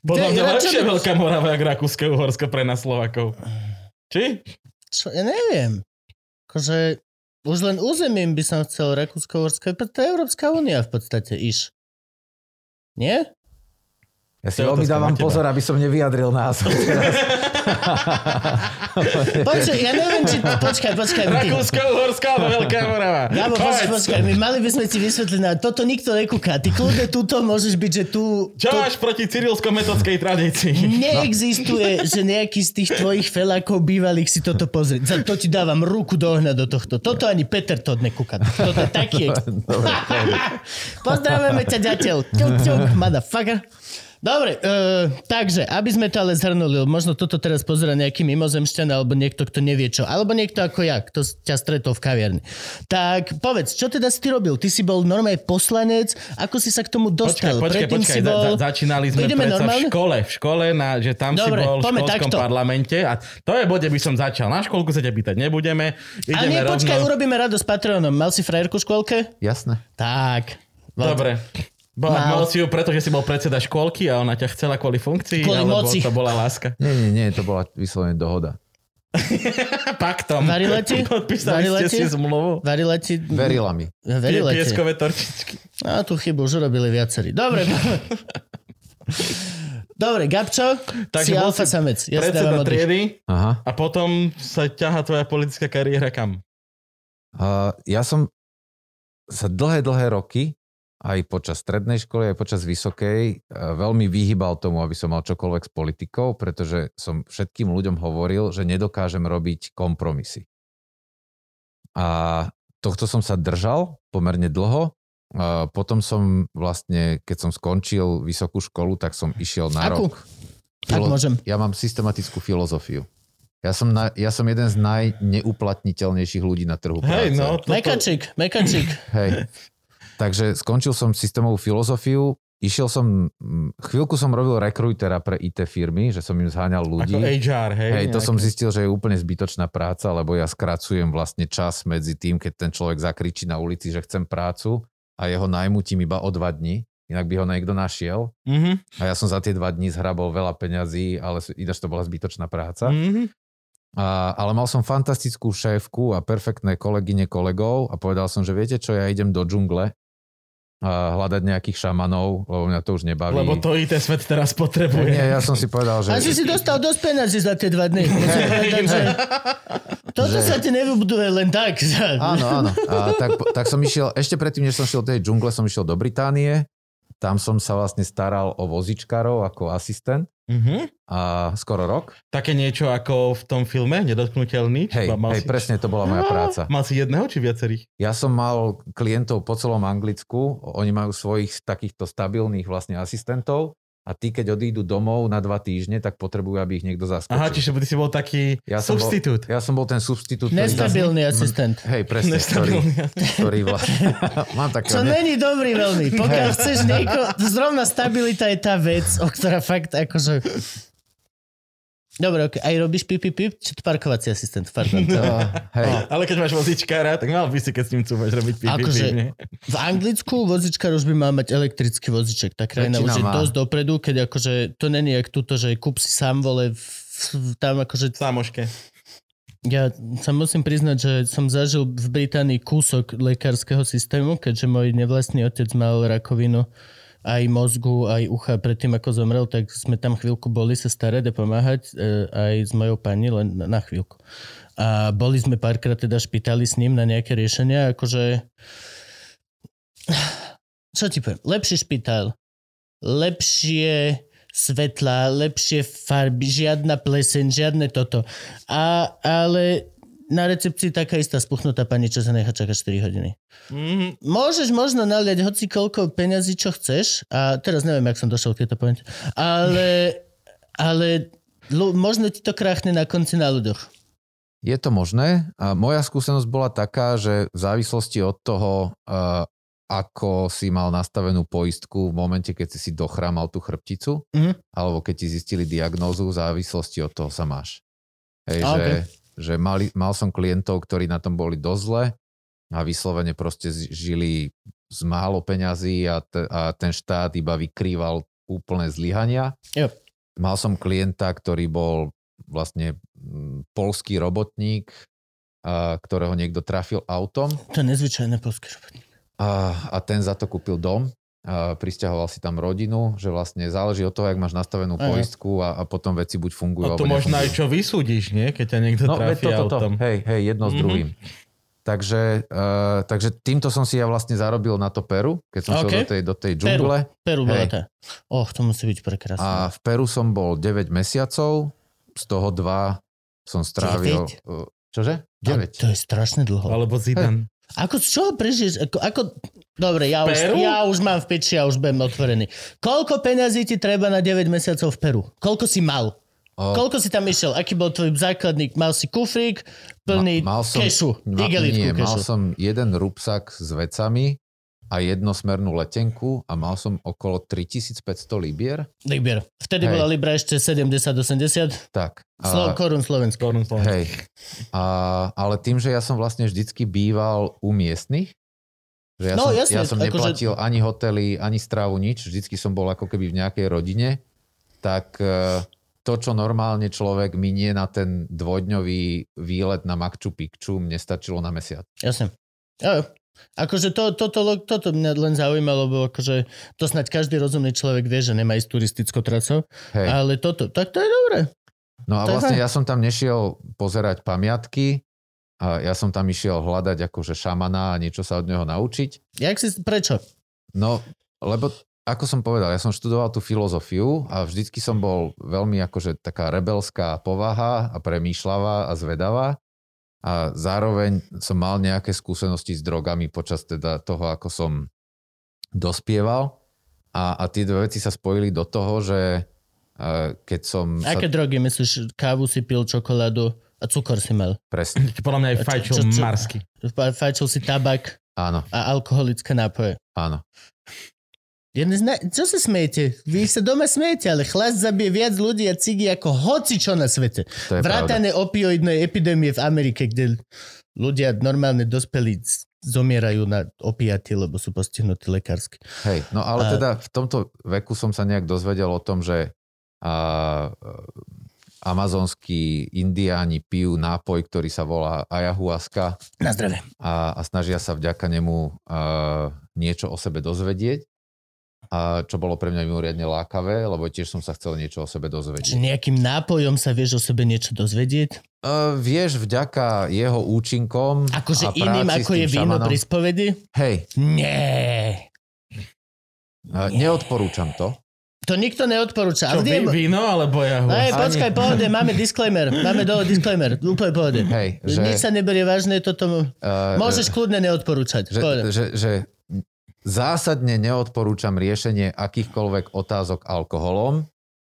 Podľa mňa lepšie Veľká Morava, jak Rakúske Uhorsko pre nás Slovakov. Či? Čo, ja neviem. Akože už len územím by som chcel Rakúsko-Horsko, to je Európska únia v podstate, iš. Nie? Ja si To veľmi dávam pozor, aby som nevyjadril názor teraz. Počkaj, ja neviem, či... Počkaj, počkaj. Rakúsko Uhorsko alebo Veľká Morava. Gabo, počkaj, počkaj, my mali by sme ti vysvetliť, na toto nikto nekúka. Ty kľudne túto môžeš byť, že tu... Čo tu máš proti cyrilsko-metodskej tradícii? neexistuje, že nejaký z tých tvojich felákov bývalých si toto pozrie. Za to ti dávam ruku do ohňa do tohto. Toto ani Peter to nekúka. Toto je taký... Dobre, Pozdravujeme ťa, ďateľ. Ťuk, ťuk, motherfucker. Dobre, uh, takže, aby sme to ale zhrnuli, možno toto teraz pozera nejaký mimozemšťan alebo niekto, kto nevie čo, alebo niekto ako ja, kto ťa stretol v kaviarni. Tak povedz, čo teda si ty robil? Ty si bol normálne poslanec, ako si sa k tomu dostal? Počkaj, počkaj, Predtým počkaj. si bol... za, začínali sme Ideme predsa normálne? v škole. V škole, na, že tam Dobre, si bol v školskom takto. parlamente a to je bode, by som začal. Na školku sa ťa pýtať nebudeme. Ale Ideme nie, počkaj, rovno. urobíme radosť Patreonom. Mal si frajerku v škôlke? Jasné. Tak. Dobre. Bola Mal. mal si ju, pretože si bol predseda školky a ona ťa chcela kvôli funkcii, Kvôli alebo moci. to bola láska. Nie, nie, nie, to bola vyslovene dohoda. Paktom. Varila ti? Podpísali Varila ste si zmluvu. Varila ti... Verila mi. Verila ti. Pieskové torčičky. A tú chybu už urobili viacerí. Dobre. Dobre, Gabčo, si bol alfa samec. Ja si predseda triedy Aha. a potom sa ťaha tvoja politická kariéra kam? Uh, ja som sa dlhé, dlhé roky, aj počas strednej školy, aj počas vysokej, uh, veľmi vyhýbal tomu, aby som mal čokoľvek s politikou, pretože som všetkým ľuďom hovoril, že nedokážem robiť kompromisy. A tohto som sa držal pomerne dlho. Uh, potom som vlastne, keď som skončil vysokú školu, tak som išiel na Akú? rok. Ak môžem. Ja mám systematickú filozofiu. Ja som, na, ja som jeden z najneuplatniteľnejších ľudí na trhu práce. Hej, no. Toto... Mekačik, mekačik. Hej. Takže skončil som systémovú filozofiu, išiel som, chvíľku som robil rekrutera pre IT firmy, že som im zháňal ľudí. Ako HR, hej? Hej, to som nejaké. zistil, že je úplne zbytočná práca, lebo ja skracujem vlastne čas medzi tým, keď ten človek zakričí na ulici, že chcem prácu a jeho najmutím iba o dva dní, inak by ho niekto našiel. Mhm, A ja som za tie dva dní zhrabol veľa peňazí, ale ináč to bola zbytočná práca. mhm. A, ale mal som fantastickú šéfku a perfektné kolegyne kolegov a povedal som, že viete čo, ja idem do džungle hľadať nejakých šamanov, lebo mňa to už nebaví. Lebo to IT svet teraz potrebuje. Nie, ja som si povedal, že... A si si dostal dosť peniazy za tie dva dny. Povedať, že Toto Že- sa ti nevybuduje len tak. Áno, áno. A tak, tak som išiel, ešte predtým, než som šiel do tej džungle, som išiel do Británie tam som sa vlastne staral o vozičkárov ako asistent Mhm. a skoro rok. Také niečo ako v tom filme Nedotknutelný? Hej, Mal hej, si- presne to bola moja Á, práca. Mal si jedného či viacerých? Ja som mal klientov po celom Anglicku, oni majú svojich takýchto stabilných vlastne asistentov a tí, keď odídu domov na dva týždne, tak potrebujú, aby ich niekto zaskočil. Aha, čiže ty si bol taký Ja som bol- substitút. Ja som bol ten substitút, ktorý... Nestabilný asistent. Hej, presne, ktorý, Nestabilný. ktorý vlastne... Mám Čo takého... Ne... není dobrý veľmi. Pokiaľ chceš nieko... Zrovna stabilita je tá vec, o ktorá fakt akože... Dobre, okay. aj robíš pip, pip, pip? Či to parkovací asistent? Pardon. To... Hej, Ale keď máš vozičkára, tak mal by si, keď s ním cúvaš robiť pipi. Akože? V Anglicku vozičkár už by mal mať elektrický voziček. Tá krajina Väčšina už je má. dosť dopredu, keď akože to není jak tuto, že kúp si sám vole v, v, tam akože Sámoške. Ja sa musím priznať, že som zažil v Británii kúsok lekárskeho systému, keďže môj nevlastný otec mal rakovinu aj mozgu, aj ucha predtým, ako zomrel, tak sme tam chvíľku boli sa starať a pomáhať e, aj s mojou pani, len na, chvíľku. A boli sme párkrát teda špitali s ním na nejaké riešenia, akože... Čo ti poviem? Lepší špitál, lepšie svetla, lepšie farby, žiadna pleseň, žiadne toto. A, ale na recepcii taká istá spuchnutá pani, čo sa nechá čakať 4 hodiny. Mm, Môžeš možno naliať hoci koľko peňazí, čo chceš. A teraz neviem, jak som došiel k tejto pointe. Ale, ale možno ti to kráchne na konci na ľuďoch. Je to možné. A moja skúsenosť bola taká, že v závislosti od toho, uh, ako si mal nastavenú poistku v momente, keď si si dochrámal tú chrbticu, Mhm. alebo keď ti zistili diagnózu, v závislosti od toho sa máš. Hej, A, že. Že mali, mal som klientov, ktorí na tom boli dosť zle a vyslovene proste žili z málo peňazí a, te, a ten štát iba vykrýval úplné zlyhania. Yep. Mal som klienta, ktorý bol vlastne mm, polský robotník, a, ktorého niekto trafil autom To je nezvyčajné polské robotník. a, a ten za to kúpil dom. A prisťahoval si tam rodinu, že vlastne záleží od toho, jak máš nastavenú Aha. poistku a, a potom veci buď fungujú, a to možno aj čo vysúdiš, nie? Keď ťa niekto No, trafí toto, to, autom. hej, hej, jedno s Mhm. druhým. Takže, uh, takže týmto som si ja vlastne zarobil na to Peru, keď som OK. šiel do tej, do tej džungle. Peru bola Hej. tá. Oh, to musí byť prekrásne. A v Peru som bol 9 mesiacov, z toho 2 som strávil... 9? Uh, čože? Ale 9. To je strašne dlho. Alebo Zidane. Ako z čoho prežiješ? Ako, ako... Dobre, ja už, Peru? ja už mám v peči, ja už budem otvorený. Koľko peňazí ti treba na 9 mesiacov v Peru? Koľko si mal? O, Koľko si tam išiel? Aký bol tvoj základník? Mal si kufrík plný Ma- mal som- kešu, Ma, nie, mal kešu. som jeden rúbsak s vecami a jednosmernú letenku a mal som okolo 3500 libier. Libier. Vtedy Hej. bola Libra ešte 70-80. Tak. Slo- korun Slovensko. Korun Slovensko. Hej. A, ale tým, že ja som vlastne vždycky býval u miestnych, že ja No, som, jasne, ja som akože- neplatil ani hotely, ani strávu, nič, vždycky som bol ako keby v nejakej rodine, tak e, to, čo normálne človek minie na ten dvojdňový výlet na Machu Picchu, mne stačilo na mesiac. Jasne. Jo. Akože to, toto, to, toto mňa len zaujímalo, lebo akože to snáď každý rozumný človek vie, že nemá ísť turistickou trasou, Hej. ale toto, tak to je dobré. No a vlastne ja som tam nešiel pozerať pamiatky, a ja som tam išiel hľadať akože šamana a niečo sa od neho naučiť. Jak si, prečo? No, lebo ako som povedal, ja som študoval tú filozofiu a vždycky som bol veľmi akože taká rebelská povaha a premýšľavá a zvedavá. A zároveň som mal nejaké skúsenosti s drogami počas teda toho, ako som dospieval. A, a tie dve veci sa spojili do toho, že eh, keď som Aké sa... drogy myslíš? Kávu si pil, čokoládu a cukor si mal. Presne, Podľa mňa aj fajčil čo- čo- marsky. Fa- Fajčil si tabak áno, a alkoholické nápoje. áno. Jedne z na... Čo sa smejete? Vy sa doma smejete, ale chlast zabije viac ľudí a cigy ako hoci čo na svete. Je pravda. Vrátane opioidnej epidémie v Amerike, kde ľudia normálne dospelí zomierajú na opiaty, lebo sú postihnutí lekársky. Hej, no ale A- teda v tomto veku som sa nejak dozvedel o tom, že a, amazonskí indiáni pijú nápoj, ktorý sa volá ayahuasca Na zdravie. a, a snažia sa vďaka nemu a, niečo o sebe dozvedieť. A čo bolo pre mňa mimoriadne lákavé, lebo tiež som sa chcel niečo o sebe dozvedieť. nejakým nápojom sa vieš o sebe niečo dozvedieť? Uh, vieš, vďaka jeho účinkom Akože a iným ako s tým je víno šamanom- pri spovedi? Hej, Nie. Uh, neodporúčam to. To nikto neodporúča. Čo, Ale nie, vy, víno alebo ja? Hej, počkaj, pohode, máme disclaimer. Máme dole disclaimer. Úplne pohode. Hej, že, Nič sa neberie vážne, toto... uh, Môžeš kľudne neodporúčať. že, že, že zásadne neodporúčam riešenie akýchkoľvek otázok alkoholom.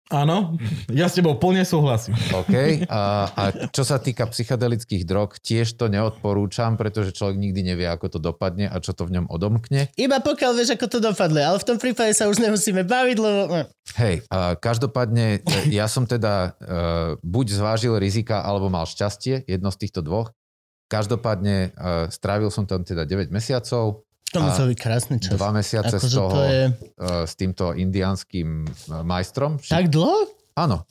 Áno, ja s tebou plne súhlasím. OK. A, a čo sa týka psychedelických drog, tiež to neodporúčam, pretože človek nikdy nevie, ako to dopadne a čo to v ňom odomkne. Iba pokiaľ vieš, ako to dopadne. Ale v tom prípade sa už nemusíme baviť, lebo... Hej, a každopádne e, ja som teda uh, buď zvážil rizika, alebo mal šťastie, jedno z týchto dvoch. Každopádne uh, strávil som tam teda 9 mesiacov, To musel byť krásny čas. dva mesiace z Akože toho to je... uh, s týmto indiánskym uh, majstrom. Tak dlho? Áno.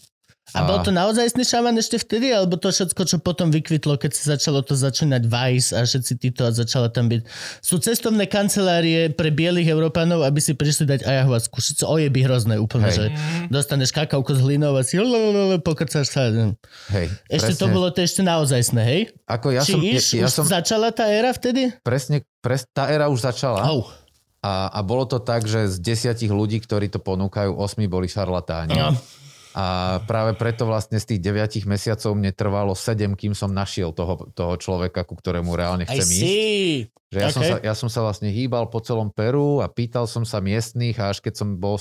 A bol to naozaj šaman ešte vtedy, alebo to všetko, čo potom vykvitlo, keď sa začalo to začínať Vice a všetci títo a začala tam byť. Sú cestovné kancelárie pre bielých Európanov, aby si prišli dať ayahuasku. Všetko ojeby hrozné úplne, Hej. že dostaneš kakauko s hlinou a si pokrcáš sa. Hej, Ešte to bolo to ešte naozajstné, hej? Ako ja Či som, iš, ja, ja už som začala tá éra vtedy? presne, pres, tá éra už začala. Oh. A, a bolo to tak, že z desiatich ľudí, ktorí to ponúkajú, osmi boli šarlatáni. No. A práve preto vlastne z tých deviatich mesiacov mne trvalo sedem, kým som našiel toho, toho človeka, ku ktorému reálne chcem ísť. Že ja, som Okay. sa, ja som sa vlastne hýbal po celom Peru a pýtal som sa miestných a až keď som bol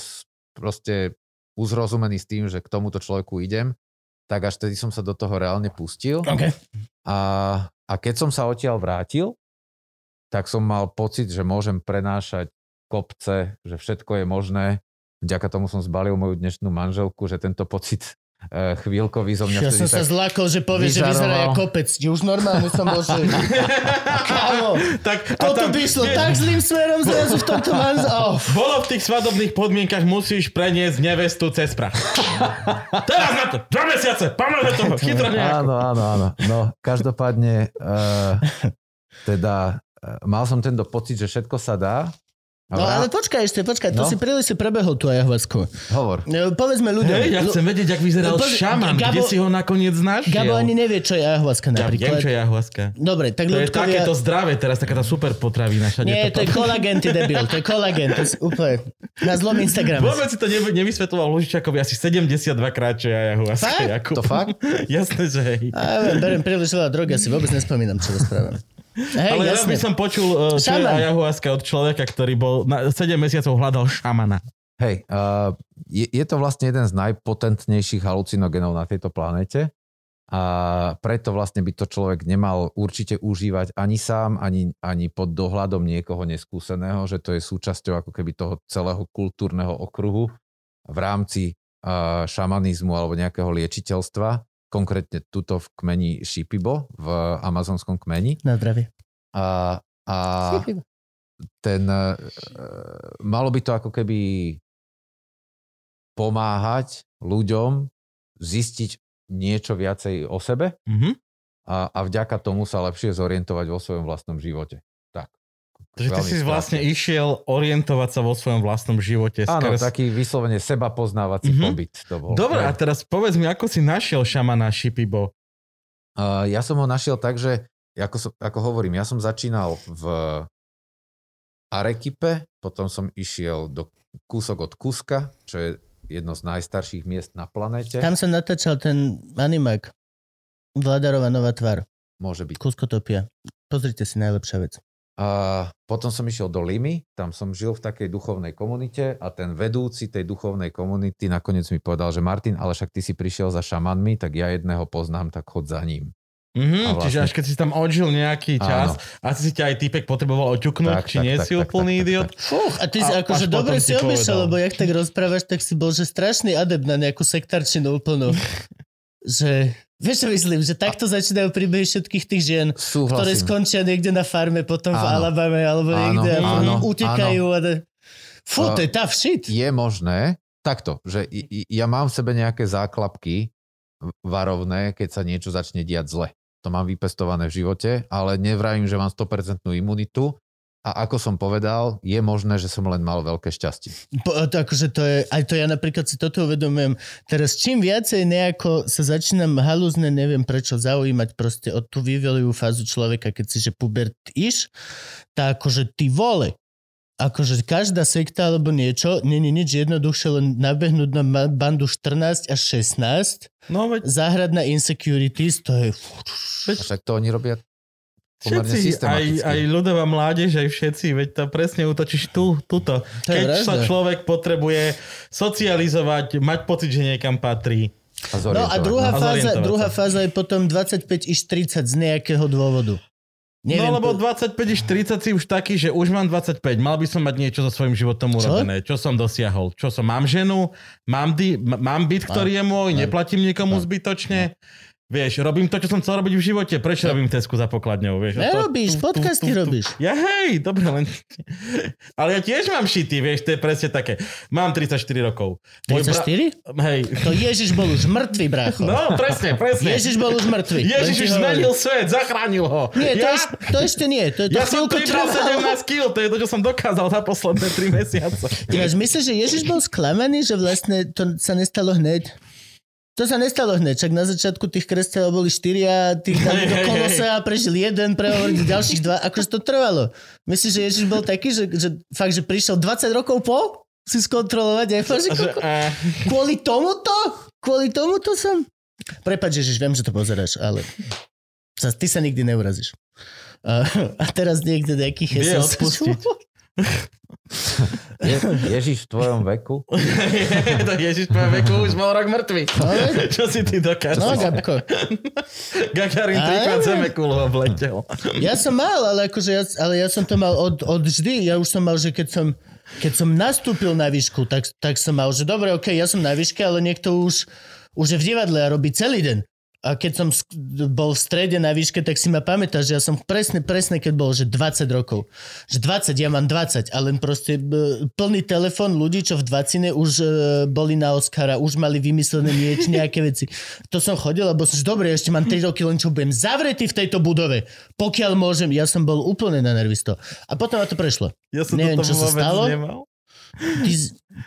proste uzrozumený s tým, že k tomuto človeku idem, tak až tedy som sa do toho reálne pustil. Okay. A, a keď som sa odtiaľ vrátil, tak som mal pocit, že môžem prenášať kopce, že všetko je možné. Vďaka tomu som zbalil moju dnešnú manželku, že tento pocit e, chvíľkový zo mňa Ja som sa tak... zlakol, že povie, že vyzerá ako kopec. Už normálne som bol, že... Kámo, tak, toto tam- by išlo tak zlým smerom zrazu v tomto manz... Oh. Bolo v tých svadobných podmienkach, musíš preniesť nevestu cez prach. Teraz na to, dva mesiace, pamätaj toho, chytro nejako. Áno, áno, áno. No, každopádne, uh, teda uh, mal som tento pocit, že všetko sa dá. No vrá- ale počkaj ešte, počkaj, to No. si príliš si prebehol tú ayahuasku. Hovor. No, povedzme ľuďom. Hej, ja chcem vedieť, ak vyzeral No, pozri, šaman, Gabo- kde si ho nakoniec našiel. Gabo ani nevie, čo je ayahuasca Ja viem, napríklad. čo je ayahuasca. Dobre, tak To je ľudkovia... takéto zdravé teraz, taká tá super potravina. Nie, to je kolagén, ty debil, to je kolagén, to je úplne na zlom Instagrame. Vôbec si to ne, nevysvetoval Lužičakovi asi 72 krát, čo je ayahuasca. Fakt? Jakub. To fakt? Jasné, že hej. A ja berem príliš veľa drogy, ja si vôbec nespomínam, čo rozprávam. Hej, Ale jasne. by som počul, uh, čo je ayahuasca od človeka, ktorý bol na 7 mesiacov hľadal šamana. Hej, uh, je, je to vlastne jeden z najpotentnejších halucinogenov na tejto planéte a preto vlastne by to človek nemal určite užívať ani sám, ani, ani pod dohľadom niekoho neskúseného, že to je súčasťou ako keby toho celého kultúrneho okruhu v rámci uh, šamanizmu alebo nejakého liečiteľstva, konkrétne tuto v kmeni Shipibo, v amazonskom kmeni. Na zdravie. A, a ten, e, malo by to ako keby pomáhať ľuďom zistiť niečo viacej o sebe Mhm. a, a vďaka tomu sa lepšie zorientovať vo svojom vlastnom živote. Tak. Takže ty si skrátke. vlastne išiel orientovať sa vo svojom vlastnom živote. Áno, skrz- taký vyslovene seba poznávací Mhm. pobyt to bol. Dobre, a teraz povedz mi, ako si našiel šamana Shipibo? Uh, ja som ho našiel tak, že ako, som, ako hovorím, ja som začínal v Arekipe, potom som išiel do kúsok od Kuska, čo je jedno z najstarších miest na planéte. Tam sa natáčal ten animák. Vladarová nová tvár. Môže byť. Kuskotopia. Pozrite si, najlepšia vec. A potom som išiel do Limy, tam som žil v takej duchovnej komunite a ten vedúci tej duchovnej komunity nakoniec mi povedal, že Martin, ale však ty si prišiel za šamanmi, tak ja jedného poznám, tak chod za ním. Mhm, A vlastne- Čiže až keď si tam odžil nejaký čas, asi si ťa aj typek potreboval oťuknúť, Tak, či tak, nie tak, si tak, úplný tak, idiot. Fúch, a ty si A- akože až dobre si povedal. lebo jak tak rozprávaš, tak si bol, že strašný adept na nejakú sektarčinu úplnú. že, vieš čo myslím, že takto začínajú príbehy všetkých tých žien, ktoré Súhlasím. skončia niekde na farme, potom v Áno. Alabame alebo Áno, niekde a áno, utekajú. A da... Fú, to je tough shit. Je možné, takto, že ja mám v sebe nejaké záklapky varovné, keď sa niečo začne diať zle. To mám vypestované v živote, ale nevravím, že mám 100% imunitu. A ako som povedal, je možné, že som len mal veľké šťastie. Po, to, akože to je, aj to ja napríklad si toto uvedomujem. Teraz čím viacej nejako sa začínam halúzne, neviem prečo, zaujímať proste od tú vývojovú fázu človeka, keď si že pubert iš, tak akože ty vole, akože každá sekta alebo niečo, není nič jednoduchšie, len nabehnúť na bandu 14 až 16, No veď zahrať na insecurities, to je... A však to oni robia všetci, aj, aj ľudová mládež, aj všetci, veď to presne útočíš tu, tuto. Keď sa človek potrebuje socializovať, mať pocit, že niekam patrí. A No a zorientovať. druhá A fáza, druhá fáza je potom 25 iš 30 z nejakého dôvodu. Neviem, no lebo po- 25 iš 30 si už taký, že už mám 25, mal by som mať niečo so svojím životom Čo? urobené. Čo som dosiahol? Čo som? Mám ženu? Mám, di- mám byt, ktorý je môj? Neplatím nikomu zbytočne? Vieš, robím to, čo som chcel robiť v živote. Prečo robím tesku za pokladňou? Vieš, to- Nerobíš, tu- podcasty tu- tu- robíš. Ja hej, dobre, len... Ale ja tiež mám šity, vieš, to je presne také. Mám 34 rokov. Môj bra- 34? Hej. To Ježiš bol už mŕtvý, brácho. No, presne, presne. Ježiš bol už mŕtvý. Len Ježiš už zmenil svet, zachránil ho. Nie, to, ja, eš, to ešte nie. To, to ja som chvíľku pribral trvalo. 17 kg, to je to, čo som dokázal za posledné 3 mesiace. Ináč, myslíš, že Ježiš bol sklamaný, že vlastne to sa nestalo hneď? To sa nestalo hneď, čak na začiatku tých kresťanov boli štyria, tých dali do Hej, hej, kolosa a prežil jeden, prehovorili ďalších dva. Akože to trvalo. Myslíš, že Ježiš bol taký, že, že fakt, že prišiel 20 rokov po si skontrolovať aj fakt, že eh, Kvôli tomuto? Kvôli tomuto som? Prepač, Ježiš, viem, že to pozeráš, ale sa, ty sa nikdy neurazíš. A, a teraz niekde nejaký Vie Jesus. odpustiť. Je, Ježiš v tvojom veku? to Ježiš po veku už bol rok mŕtvy. Čo si ty dokážeš? No, Gabko. Gagarin trikrát zeme kulo obletel. Ja som mal, ale, akože ja, ale ja som to mal od, od vždy. Ja už som mal, že keď som, keď som nastúpil na výšku, tak, tak som mal, že dobre, ok, ja som na výške, ale niekto už, už je v divadle a robí celý deň. A keď som bol v strede na výške, tak si ma pamätáš, že ja som presne, presne keď bol, že 20 rokov. Že 20, ja mám 20, ale len proste plný telefon ľudí, čo v 20 už e, boli na Oscara, už mali vymyslené niečo, nejaké veci. To som chodil, lebo som, že dobre, ešte mám 3 roky, len čo budem zavretý v tejto budove. Pokiaľ môžem, ja som bol úplne na nervisto. A potom ma to prešlo. Ja som Neviem, toto čo sa stalo. nemal. Ty,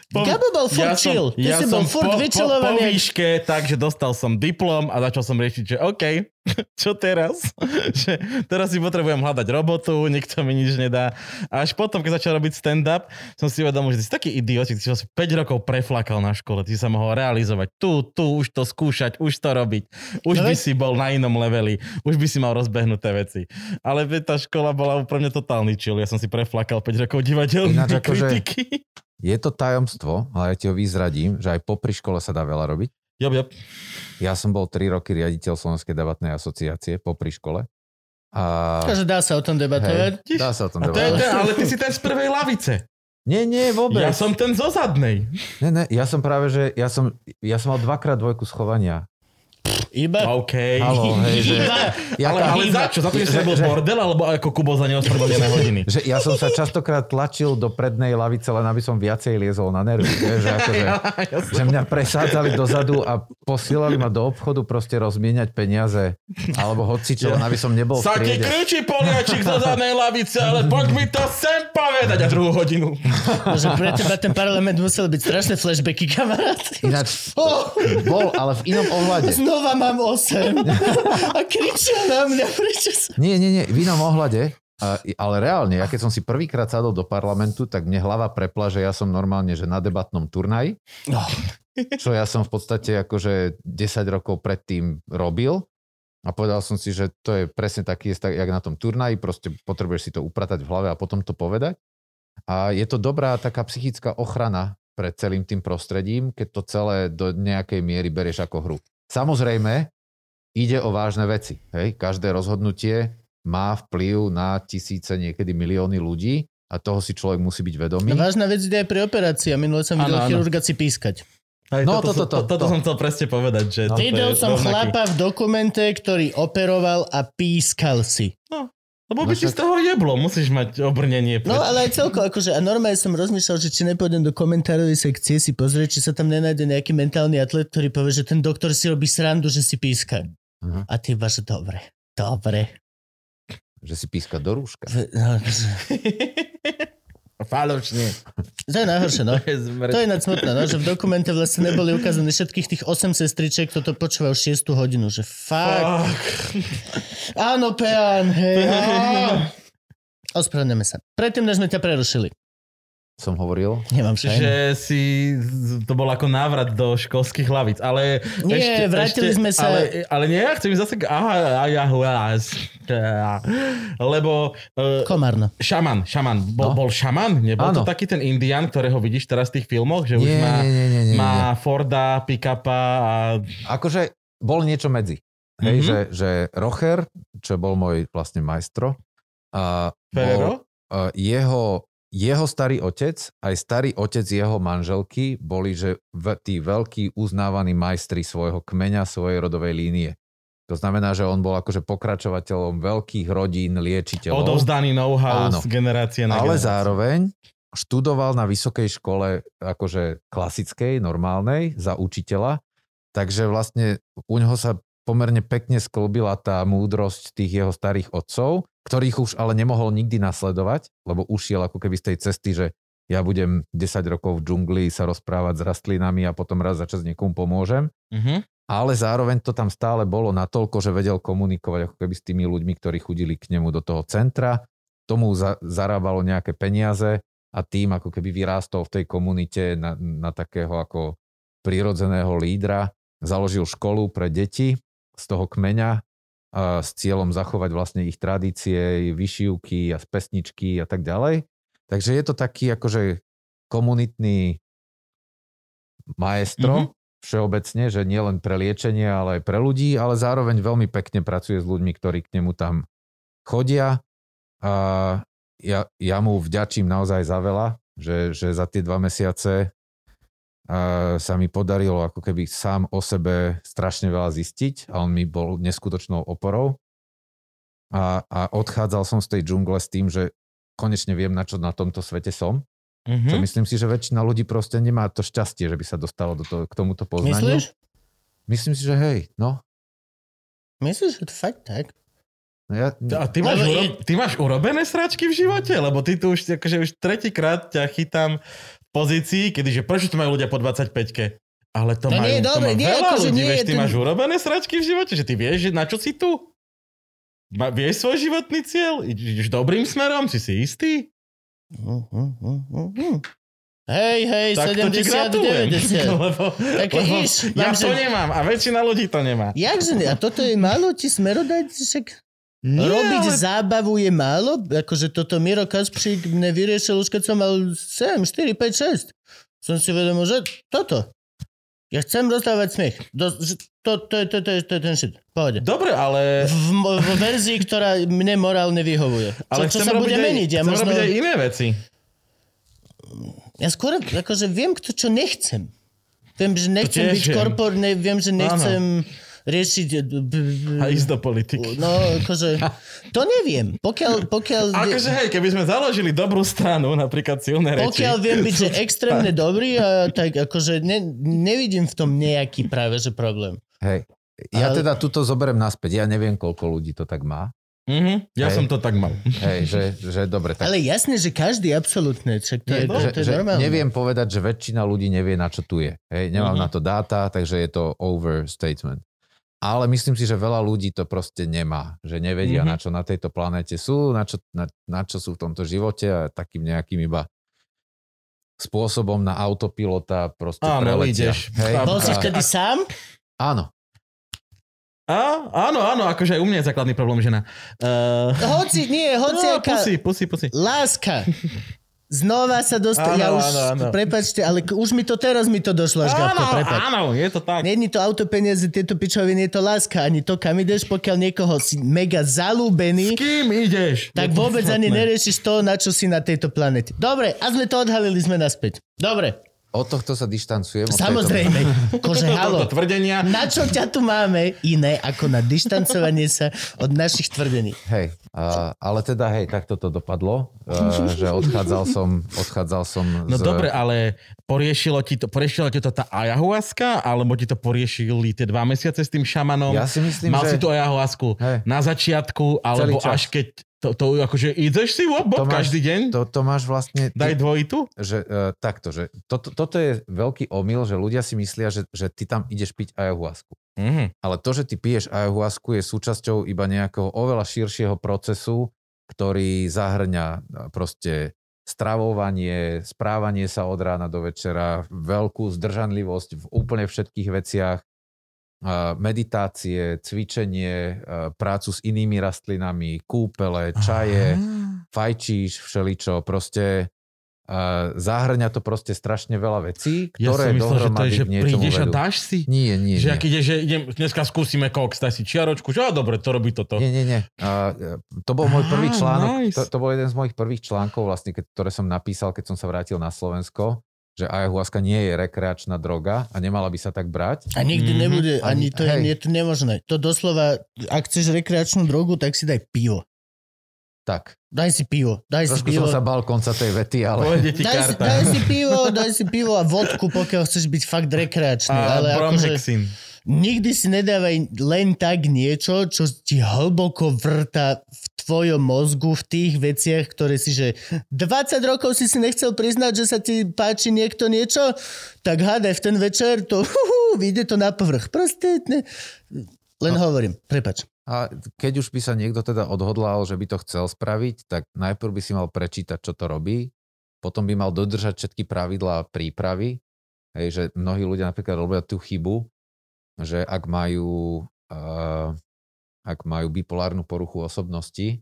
Po- Gabo bol furt chill. Ty si bol furt po, po, po výške, takže dostal som diplom a začal som riešiť, že OK, čo teraz? že teraz si potrebujem hľadať robotu, nikto mi nič nedá. A až potom, keď začal robiť stand-up, som si uvedomil, že ty si taký idiot, ty si asi 5 rokov preflakal na škole, ty si sa mohol realizovať tu, tu, už to skúšať, už to robiť. Už No by si bol na inom leveli, už by si mal rozbehnuté veci. Ale tá škola bola úplne totálny chill, ja som si preflakal 5 rokov divadelnej akože- kritiky. Je to tajomstvo, ale ja ti ho vyzradím, že aj popri škole sa dá veľa robiť. Job, job. Ja som bol 3 roky riaditeľ Slovenskej debatnej asociácie popri škole. A... Takže dá sa o tom debatovať. Hej, dá sa o tom A to je debatovať. ten, ale ty si ten z prvej lavice. Nie, nie, vôbec. Ja som ten zo zadnej. Ne, ne, ja som práve, že ja som, ja som mal dvakrát dvojku schovania. Iba... OK. Halo, hej, že... Iba... Ja, ale, ale za čo? Za to, že bol že- bordel, alebo ako Kubo za neospravedlnené hodiny? že ja som sa častokrát tlačil do prednej lavice, len aby som viacej liezol na nervy. Vieš, že, akože, Jasne. že mňa presádzali dozadu a posielali ma do obchodu proste rozmieniať peniaze alebo hocičo, len aby som nebol v Sa ti triede. kričí poliačik zo zadnej lavice, ale poď mi to sem povedať a druhú hodinu. Že pre teba ten parlament musel byť strašné flashbacky, kamarát. Ináč Oh, bol, ale v inom ohľade. znova mám 8. A kričia na mňa, prečo sa... Nie, nie, nie, v inom ohľade. Ale reálne, ja keď som si prvýkrát sadol do parlamentu, tak mne hlava prepla, že ja som normálne, že na debatnom turnaji, No. čo ja som v podstate akože 10 rokov predtým robil. A povedal som si, že to je presne taký, tak, jak na tom turnaji, proste potrebuješ si to upratať v hlave a potom to povedať. A je to dobrá taká psychická ochrana pred celým tým prostredím, keď to celé do nejakej miery berieš ako hru. Samozrejme, ide o vážne veci. Hej? Každé rozhodnutie má vplyv na tisíce, niekedy milióny ľudí a toho si človek musí byť vedomý. No, vážna vec ide aj pri operácii a minule som videl áno. chirurga si pískať. Aj, No, toto, toto, som- to, toto to. som chcel presne povedať, že No. toto Videl je som rovnaký. chlapa v dokumente, ktorý operoval a pískal si. Lebo by No ti z toho jeblo, musíš mať obrnenie. No ale aj celko, akože, a normálne som rozmýšľal, že či nepôjdem do komentárovej sekcie si pozrieť, či sa tam nenájde nejaký mentálny atlet, ktorý povie, že ten doktor si robí srandu, že si píska. Aha. A ty iba, že dobre, dobre. Že si píska do rúška. V- no, Faločne. To je najhoršie, no. To je. To je smutné, no, že v dokumente vlastne neboli ukázané všetkých tých 8 sestričiek, toto počúva už 6 hodinu, že fakt. Fuck. Áno, Peán, hej. Ospravedlňujeme sa. Predtým, než sme ťa prerušili. Som hovoril. Nemám šajnu. Že si, to bol ako návrat do školských hlavíc, ale... Nie, vrátili sme sa- Ale, ale nie, ja chcem zase... Aha, ja, lebo uh, Komárno. šaman, šaman, bol, No. bol šaman? Nebol to Áno. taký ten indian, ktorého vidíš teraz v tých filmoch, že už Nie, má, nie, nie, nie, nie, má Forda, pick-upa a... Akože bol niečo medzi. Hej, Mhm. že, že Rocher, čo bol môj vlastne majstro, a bol, a jeho, jeho starý otec, aj starý otec jeho manželky boli, že tí veľkí uznávaní majstri svojho kmeňa, svojej rodovej línie. To znamená, že on bol akože pokračovateľom veľkých rodín, liečiteľov. Odovzdaný know-how Áno. z generácie na ale generáciu. zároveň študoval na vysokej škole akože klasickej, normálnej, za učiteľa. Takže vlastne u neho sa pomerne pekne sklbila tá múdrosť tých jeho starých otcov, ktorých už ale nemohol nikdy nasledovať, lebo ušiel ako keby z tej cesty, že ja budem 10 rokov v džungli sa rozprávať s rastlinami a potom raz za čas niekomu pomôžem Mhm. ale zároveň to tam stále bolo natoľko, že vedel komunikovať ako keby s tými ľuďmi, ktorí chudili k nemu do toho centra. Tomu za, zarábalo nejaké peniaze a tým ako keby vyrástol v tej komunite na, na takého ako prirodzeného lídra. Založil školu pre deti z toho kmeňa a s cieľom zachovať vlastne ich tradície, vyšívky a pesničky a tak ďalej. Takže je to taký akože komunitný maestro, Mhm. všeobecne, že nie len pre liečenie, ale aj pre ľudí, ale zároveň veľmi pekne pracuje s ľuďmi, ktorí k nemu tam chodia. A ja, ja mu vďačím naozaj za veľa, že, že za tie dva mesiace sa mi podarilo ako keby sám o sebe strašne veľa zistiť a on mi bol neskutočnou oporou. A, a odchádzal som z tej džungle s tým, že konečne viem, na čo na tomto svete som. Mhm. Čo myslím si, že väčšina ľudí proste nemá to šťastie, že by sa dostalo do toho, k tomuto poznaniu. Myslíš? Myslím si, že hej, no. Myslíš, že to fakt tak? no ja, A ty máš, uro... ty máš urobené sračky v živote? Lebo ty tu už, akože už tretíkrát ťa chytám pozícii, kedy že prečo to majú ľudia po 25-ke? Ale to, To majú, nie je to dobre, má nie, veľa akože ľudí, nie vieš, ty ten- máš urobené sračky v živote, že ty vieš, že na čo si tu? Ma, vieš svoj životný cieľ? Ideš dobrým smerom? Si si istý? Hej, hej, Tak to ti 70, gratulujem. 90. lebo, Tak lebo iš, ja mám, to že- nemám a väčšina ľudí to nemá. Jakže ne? A toto je málo ti smerodať? Však Nie, robiť ale- zábavu je málo? Akože toto Miro Kaspřík mne vyriešil už keď som mal 7, 4, 5, 6. Som si vedomil, že toto. Ja chcem dostávať smiech. Do, to, to, to, to, je, to je ten shit. Pohode. Dobre, ale, V, vo verzii, ktorá mne morálne vyhovuje. ale čo, čo sa bude aj, meniť? Ja, chcem možno, robiť aj iné veci. ja skôr akože viem, kto čo nechcem. Viem, že nechcem byť korporný, viem, že nechcem riešiť... b- A ísť do politiky. No, akože, to neviem. Pokiaľ, pokiaľ, Akože hej, keby sme založili dobrú stranu, napríklad silné reči. pokiaľ viem byť, že extrémne dobrý, a tak akože ne, nevidím v tom nejaký práve, že problém. hej. Ja Ale- teda tuto zoberiem naspäť. Ja neviem, koľko ľudí to tak má. Mhm, ja Hej. som to tak mal. Hej, že, že dobre. Tak, Ale jasne, že každý absolútne, však to je, že, to je že normálne. neviem povedať, že väčšina ľudí nevie, na čo tu je. Hej, nemám Mhm. na to dáta, takže je to overstatement. Ale myslím si, že veľa ľudí to proste nemá. Že nevedia, Mhm. na čo na tejto planéte sú, na čo, na, na čo sú v tomto živote a takým nejakým iba spôsobom na autopilota proste Áno, preletia. ideš. Hej? A- Bol si vtedy sám? Áno. A, áno, áno, akože aj u mňa je základný problém žena. Uh, Hoci, nie, hoci no, aká... pusy, pusy, pusy. Láska. Znova sa dostal, ja už, áno, áno. prepačte, ale už mi to teraz mi to došlo, až Áno, prepač. áno, je to tak. Není to auto peniaze, tieto pičoviny, je to láska, ani to, kam ideš, pokiaľ niekoho si mega zalúbený, S kým ideš? tak vôbec ani neriešiš to, na čo si na tejto planete. Dobre, a sme to odhalili, sme naspäť. Dobre, Od tohto sa dištancujem. samozrejme. Kože, halo, Toto tvrdenia. na čo ťa tu máme iné ako na dištancovanie sa od našich tvrdení? Hej, a, ale teda hej, takto to dopadlo, a, že odchádzal som, odchádzal som No z... dobre, ale poriešilo ti to, poriešilo ti to tá ayahuasca, alebo ti to poriešili tie dva mesiace s tým šamanom? Ja si myslím, Mal že... si tú ayahuasku Hej. na začiatku, alebo až keď to, to akože ideš si To wop, máš- každý deň? To, to máš vlastne... Daj dvojitu? že uh, takto, že toto, toto je veľký omyl, že ľudia si myslia, že, že ty tam ideš piť ayahuasku. Mhm. Ale to, že ty piješ ayahuasku, je súčasťou iba nejakého oveľa širšieho procesu, ktorý zahrňa uh, proste stravovanie, správanie sa od rána do večera, veľkú zdržanlivosť v úplne všetkých veciach, meditácie, cvičenie, prácu s inými rastlinami, kúpele, čaje, Aha. fajčíš, všeličo, proste zahrňa to proste strašne veľa vecí, ktoré ja som myslel, že to je, že prídeš a dáš si? Nie, nie, Že nie. ak ide, že idem, dneska skúsime koks, daj si čiaročku, že dobre, to robí toto. Nie, nie, nie. Uh, to bol môj prvý článok, nice. to, to bol jeden z mojich prvých článkov, vlastne, ktoré som napísal, keď som sa vrátil na Slovensko že ayahuasca nie je rekreačná droga a nemala by sa tak brať. A nikdy mm-hmm. nebude, ani, to je, je to nemožné. To doslova, ak chceš rekreačnú drogu, tak si daj pivo. Tak. Daj si pivo, daj Trošku si pivo. som sa bal konca tej vety, ale... daj, si, daj si pivo, daj si pivo a vodku, pokiaľ chceš byť fakt rekreačný. A ale akože, nikdy si nedávaj len tak niečo, čo ti hlboko vrta v tvojom mozgu v tých veciach, ktoré si, že 20 rokov si si nechcel priznať, že sa ti páči niekto niečo, tak hádaj v ten večer, to uh, vyjde to na povrch. Proste, ne. len no. hovorím, prepač. A keď už by sa niekto teda odhodlal, že by to chcel spraviť, tak najprv by si mal prečítať, čo to robí, potom by mal dodržať všetky pravidlá prípravy, Hej, že mnohí ľudia napríklad robia tú chybu, že ak majú, uh, ak majú bipolárnu poruchu osobnosti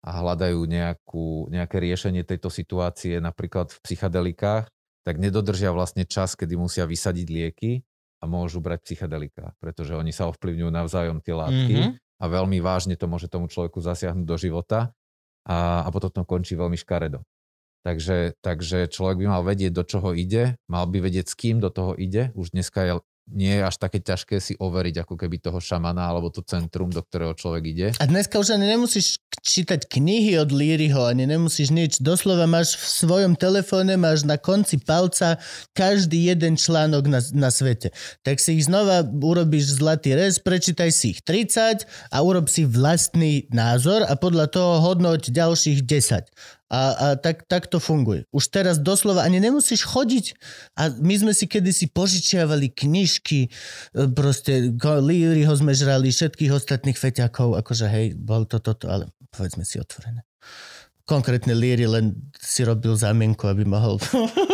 a hľadajú nejakú, nejaké riešenie tejto situácie napríklad v psychedelikách, tak nedodržia vlastne čas, kedy musia vysadiť lieky a môžu brať psychedelika, pretože oni sa ovplyvňujú navzájom tie látky mm-hmm. a veľmi vážne to môže tomu človeku zasiahnuť do života a, a potom to končí veľmi škaredo. Takže, takže človek by mal vedieť, do čoho ide, mal by vedieť, s kým do toho ide. Už dneska je nie je až také ťažké si overiť ako keby toho šamana alebo to centrum, do ktorého človek ide. A dneska už ani nemusíš čítať knihy od Líryho, ani nemusíš nič. Doslova máš v svojom telefóne, máš na konci palca každý jeden článok na, na svete. Tak si ich znova urobíš zlatý rez, prečítaj si ich 30 a urob si vlastný názor a podľa toho hodnoť ďalších 10. A, a tak, tak to funguje. Už teraz doslova ani nemusíš chodiť. A my sme si kedysi požičiavali knižky, e, proste Líryho sme žrali, všetkých ostatných feťakov, akože hej, bol to toto, ale povedzme si otvorené. Konkrétne Líry len si robil zámienku, aby mohol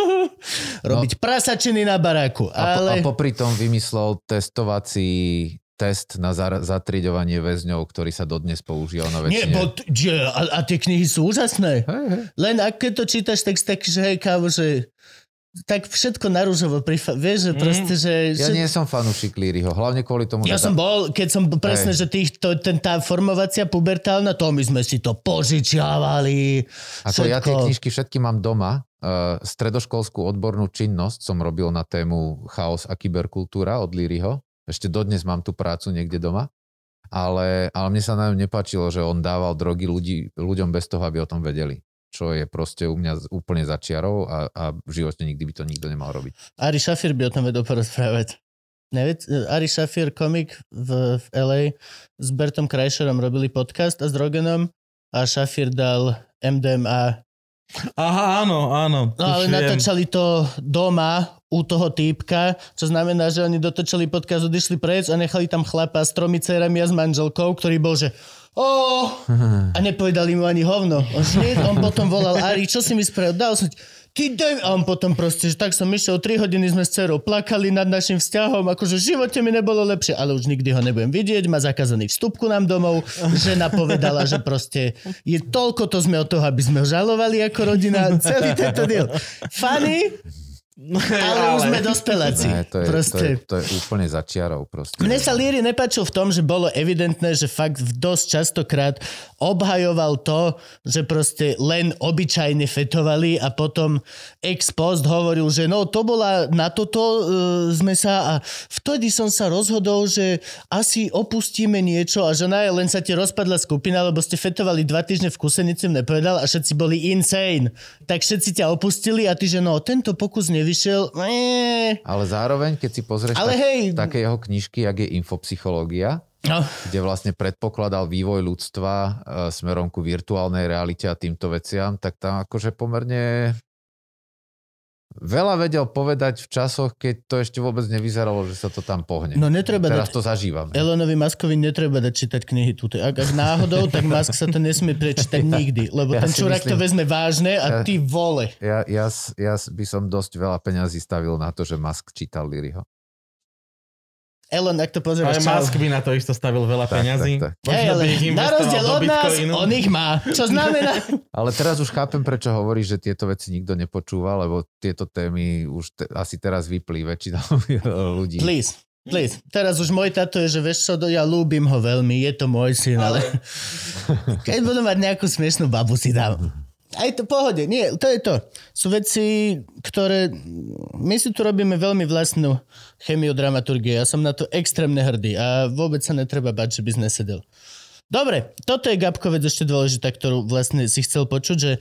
robiť no, prasačiny na baráku. Ale... A, po, a popri tom vymyslel testovací test na zatriďovanie väzňov, ktorý sa dodnes používal na väčšine. Nie, bo, že, a, a tie knihy sú úžasné. Hej, hej. Len ak keď to čítaš, tak tak, že hej, kávo, že tak všetko narúžovo prifa- vieš, že mm. proste, že... Ja že... nie som fanúšik Líryho, hlavne kvôli tomu... Ja som bol, keď som presne, hej. že tých, to, ten, tá formovacia pubertálna, to my sme si to požičiavali. Ako všetko. ja tie knižky všetky mám doma, uh, stredoškolskú odbornú činnosť som robil na tému chaos a kyberkultúra od Líryho. Ešte dodnes mám tú prácu niekde doma. Ale, ale mne sa na ňom nepáčilo, že on dával drogy ľudí, ľuďom bez toho, aby o tom vedeli. Čo je proste u mňa úplne začiarov a, a v živote nikdy by to nikto nemal robiť. Ari Šafir by o tom vedel porozprávať. Nevied? Ari Šafir, komik v, v LA s Bertom Krajšerom robili podcast a s Rogenom a Šafir dal MDMA Aha, áno, áno. No ale viem. natáčali to doma u toho týpka, čo znamená, že oni dotočili podcast, odišli preč a nechali tam chlapa s tromi cerami a s manželkou, ktorý bol, že oh, a nepovedali mu ani hovno. On, on potom volal Ari, čo si mi spravil? Dal som ty daj... A on potom proste, že tak som išiel, 3 hodiny sme s dcerou plakali nad našim vzťahom, akože v živote mi nebolo lepšie, ale už nikdy ho nebudem vidieť, má zakázaný vstup ku nám domov, žena povedala, že proste je toľko to sme od toho, aby sme ho žalovali ako rodina, celý tento diel. Funny, ale, už sme dospeláci. Ne, to, je, proste. to, je, to je úplne začiarov. Proste. Mne sa Líry nepáčil v tom, že bolo evidentné, že fakt dosť častokrát obhajoval to, že proste len obyčajne fetovali a potom ex post hovoril, že no to bola na toto uh, sme sa a vtedy som sa rozhodol, že asi opustíme niečo a že naj, len sa ti rozpadla skupina, lebo ste fetovali dva týždne v kusenici, nepovedal a všetci boli insane. Tak všetci ťa opustili a ty, že no tento pokus ne nevyšiel. Eee. Ale zároveň, keď si pozrieš Ale tak, hej. také jeho knižky, jak je infopsychológia, no. kde vlastne predpokladal vývoj ľudstva e, smerom ku virtuálnej realite a týmto veciam, tak tam akože pomerne veľa vedel povedať v časoch, keď to ešte vôbec nevyzeralo, že sa to tam pohne. No netreba Teraz dať... to zažívame. Elonovi Maskovi netreba dať čítať knihy tuto. Ak, ak náhodou, tak Mask sa to nesmie prečítať nikdy, lebo Ja ten čurák to myslím- vezme vážne a Ja- ty vole. Ja, ja, ja by som dosť veľa peňazí stavil na to, že Musk čítal Liryho. Elon, ak to Ale pozeráš, čau. Musk by na to isto stavil veľa Tak, peňazí. tak, ale ich na rozdiel od nás, on ich má. Čo znamená? Ale teraz už chápem, prečo hovoríš, že tieto veci nikto nepočúva, lebo tieto témy už te, asi teraz vyplí väčšina ľudí. Please, please. Teraz už môj tato je, že vieš čo, ja ľúbim ho veľmi, je to môj syn, ale keď budú mať nejakú smiešnú babu, si dám. Aj to pohode, nie, to je to. Sú veci, ktoré... My si tu robíme veľmi vlastnú chemiu dramaturgie. Ja som na to extrémne hrdý a vôbec sa netreba bať, že by nesedel. Dobre, toto je Gabko vec ešte dôležitá, ktorú vlastne si chcel počuť, že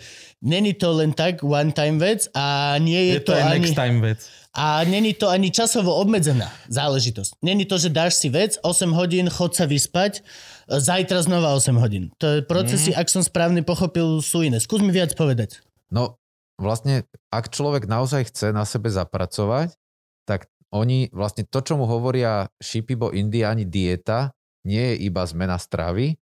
není to len tak one time vec a nie je, Je to aj ani... next time vec. A není to ani časovo obmedzená záležitosť. Není to, že dáš si vec, 8 hodín, chod sa vyspať, zajtra znova 8 hodín. To je procesy, mm. ak som správne pochopil, sú iné. Skús mi viac povedať. No vlastne, ak človek naozaj chce na sebe zapracovať, tak oni vlastne to, čo mu hovoria Shipibo Indiani dieta, nie je iba zmena stravy,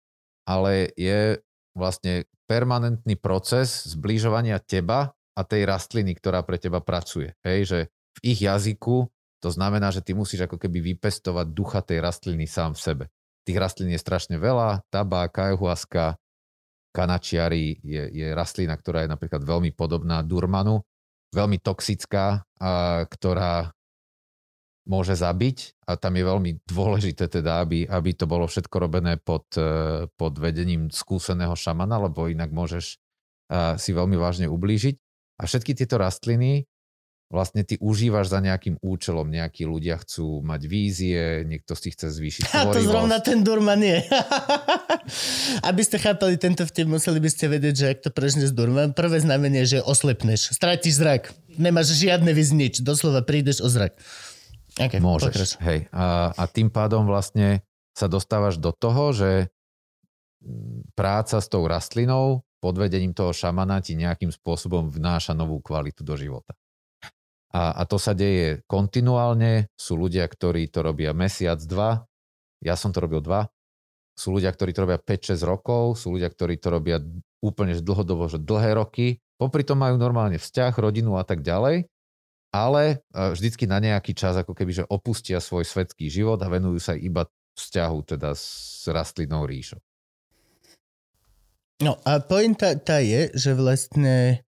ale je vlastne permanentný proces zbližovania teba a tej rastliny, ktorá pre teba pracuje. Hej, že v ich jazyku to znamená, že ty musíš ako keby vypestovať ducha tej rastliny sám v sebe. Tých rastlín je strašne veľa, tabák, ayahuasca, kanačiari je, je rastlina, ktorá je napríklad veľmi podobná durmanu, veľmi toxická, a, ktorá môže zabiť. A tam je veľmi dôležité teda, aby, aby to bolo všetko robené pod, e, pod vedením skúseného šamana, lebo inak môžeš si veľmi vážne ublížiť. A všetky tieto rastliny vlastne ty užívaš za nejakým účelom. Nejakí ľudia chcú mať vízie, niekto si chce zvýšiť A to zrovna ten Durman je. Aby ste chápali tento vtip, museli by ste vedieť, že ak to prežneš Durman, prvé znamenie je, že oslepneš. Stratíš zrak. Nemáš žiadne vyznič. Doslova prídeš o zrak. Okay, Môžeš, pokrač. hej. A, a tým pádom vlastne sa dostávaš do toho, že práca s tou rastlinou pod vedením toho šamana ti nejakým spôsobom vnáša novú kvalitu do života. A, a to sa deje kontinuálne. Sú ľudia, ktorí to robia mesiac, dva. Ja som to robil dva. Sú ľudia, ktorí to robia 5-6 rokov. Sú ľudia, ktorí to robia úplne dlhodobo, že dlhé roky. Popri tom majú normálne vzťah, rodinu a tak ďalej ale e, vždycky na nejaký čas ako keby, že opustia svoj svetský život a venujú sa iba vzťahu teda s rastlinou ríšou. No a pointa tá je, že vlastne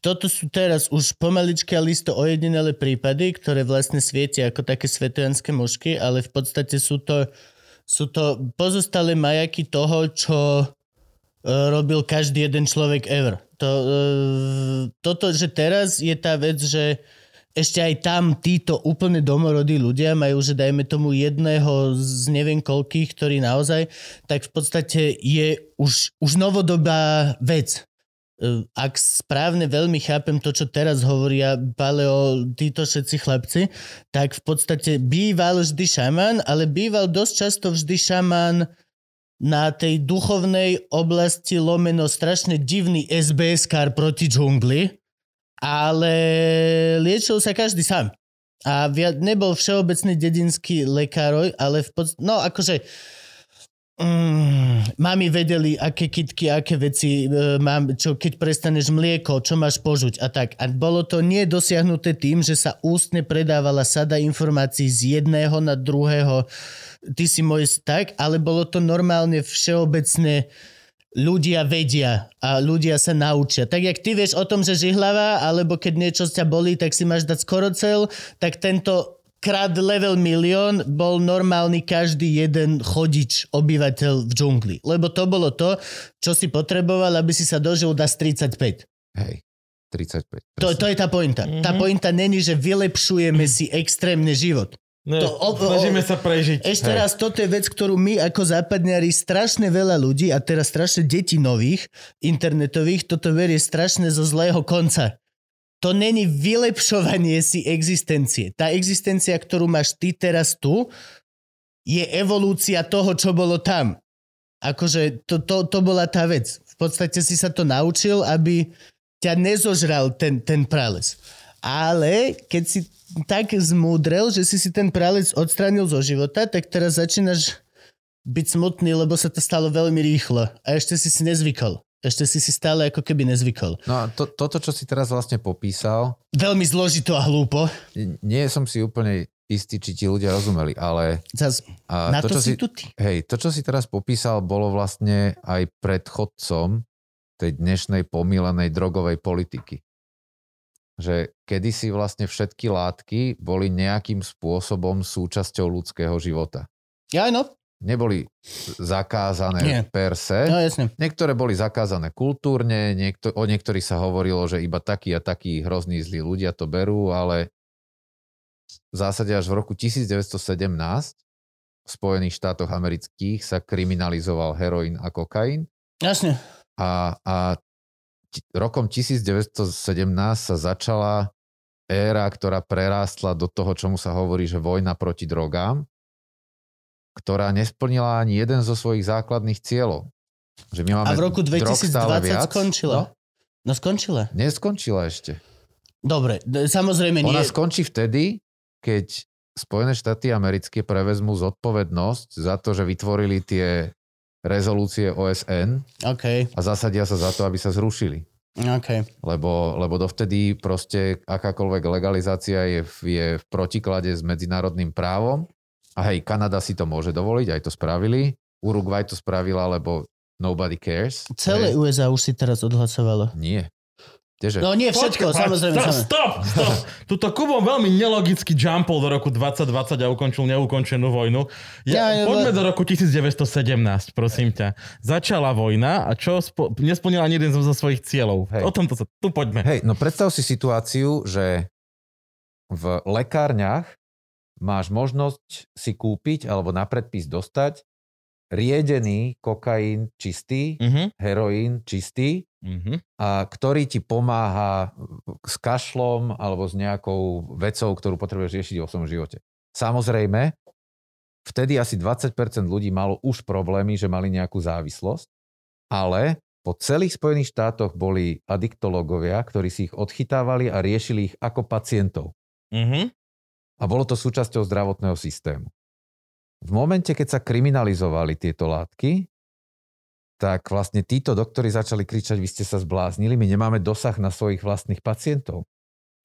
toto sú teraz už pomaličké a listo ojedinelé prípady, ktoré vlastne svietia ako také svetojanské mužky, ale v podstate sú to, sú to pozostalé majaky toho, čo e, robil každý jeden človek ever. To, e, toto, že teraz je tá vec, že ešte aj tam títo úplne domorodí ľudia majú, že dajme tomu jedného z neviem koľkých, ktorý naozaj, tak v podstate je už, už novodobá vec. Ak správne veľmi chápem to, čo teraz hovoria paleo, títo všetci chlapci, tak v podstate býval vždy šaman, ale býval dosť často vždy šaman na tej duchovnej oblasti lomeno strašne divný SBS kar proti džungli, ale liečil sa každý sám. A nebol všeobecný dedinský lekár, ale v podstate, no akože Mm, mami vedeli, aké kitky, aké veci e, mám, čo keď prestaneš mlieko, čo máš požuť a tak. A bolo to nie dosiahnuté tým, že sa ústne predávala sada informácií z jedného na druhého, ty si môj tak, ale bolo to normálne všeobecne ľudia vedia a ľudia sa naučia. Tak jak ty vieš o tom, že žihlava, alebo keď niečo ťa bolí, tak si máš dať skoro cel, tak tento krát level milión bol normálny každý jeden chodič, obyvateľ v džungli. Lebo to bolo to, čo si potreboval, aby si sa dožil da z 35. Hej, 35. To, to je tá pointa. Mm-hmm. Tá pointa není, že vylepšujeme si extrémne život. Ne, To o- o- snažíme sa prežiť. Ešte Hej. raz, toto je vec, ktorú my ako západňari strašne veľa ľudí a teraz strašne detí nových, internetových, toto verie strašne zo zlého konca. To není vylepšovanie si existencie. Tá existencia, ktorú máš ty teraz tu, je evolúcia toho, čo bolo tam. Akože to, to, to bola tá vec. V podstate si sa to naučil, aby ťa nezožral ten, ten prales. Ale keď si tak zmúdrel, že si si ten pralec odstránil zo života, tak teraz začínaš byť smutný, lebo sa to stalo veľmi rýchlo. A ešte si si nezvykol. Ešte si si stále ako keby nezvykol. No a to, toto, čo si teraz vlastne popísal, Veľmi zložito a hlúpo. nie som si úplne istý, či ti ľudia rozumeli, ale Zas, a na to, čo si tu ty. Hej, to, čo si teraz popísal, bolo vlastne aj predchodcom tej dnešnej pomílenej drogovej politiky. Že kedysi vlastne všetky látky boli nejakým spôsobom súčasťou ľudského života. Ja, no. Neboli zakázané Nie. per se. No jasne. Niektoré boli zakázané kultúrne, niekto, o niektorých sa hovorilo, že iba takí a takí hrozní zlí ľudia to berú, ale v zásade až v roku 1917 v Spojených štátoch amerických sa kriminalizoval heroín a kokain Jasne. a, a ti- rokom 1917 sa začala éra, ktorá prerástla do toho, čomu sa hovorí, že vojna proti drogám, ktorá nesplnila ani jeden zo svojich základných cieľov. Že my máme A v roku drog stále 2020 viac. skončila. No, No skončila. neskončila ešte. Dobre, samozrejme nie. Ona skončí vtedy, keď Spojené štáty americké prevezmú zodpovednosť za to, že vytvorili tie rezolúcie OSN OK, a zasadia sa za to, aby sa zrušili. OK. Lebo, lebo dovtedy proste akákoľvek legalizácia je je v protiklade s medzinárodným právom. A hej, Kanada si to môže dovoliť, aj to spravili. Uruguay to spravila, lebo nobody cares. Celé Hej. USA už si teraz odhlasovalo. Nie. Kdeže? No nie všetko, Počkaj, samozrejme. Stop, stop, stop. Tuto Kubo veľmi nelogicky jumpol do roku 2020 a ukončil neukončenú vojnu. Ja, Ja, ja, poďme le- do roku 1917, prosím ťa. Začala vojna a čo spo- nesplnila ani jeden zo svojich cieľov. Hej. O tomto sa... Tu poďme. Hej, no predstav si situáciu, že v lekárniach máš možnosť si kúpiť alebo na predpis dostať riedený kokain čistý, Mhm, heroín čistý, mhm. a ktorý ti pomáha s kašlom alebo s nejakou vecou, ktorú potrebuješ riešiť vo svojom živote. Samozrejme, vtedy asi 20% ľudí malo už problémy, že mali nejakú závislosť, ale po celých Spojených štátoch boli adiktológovia, ktorí si ich odchytávali a riešili ich ako pacientov. Mhm. A bolo to súčasťou zdravotného systému. V momente, keď sa kriminalizovali tieto látky, tak vlastne títo doktori začali kričať, vy ste sa zbláznili, my nemáme dosah na svojich vlastných pacientov.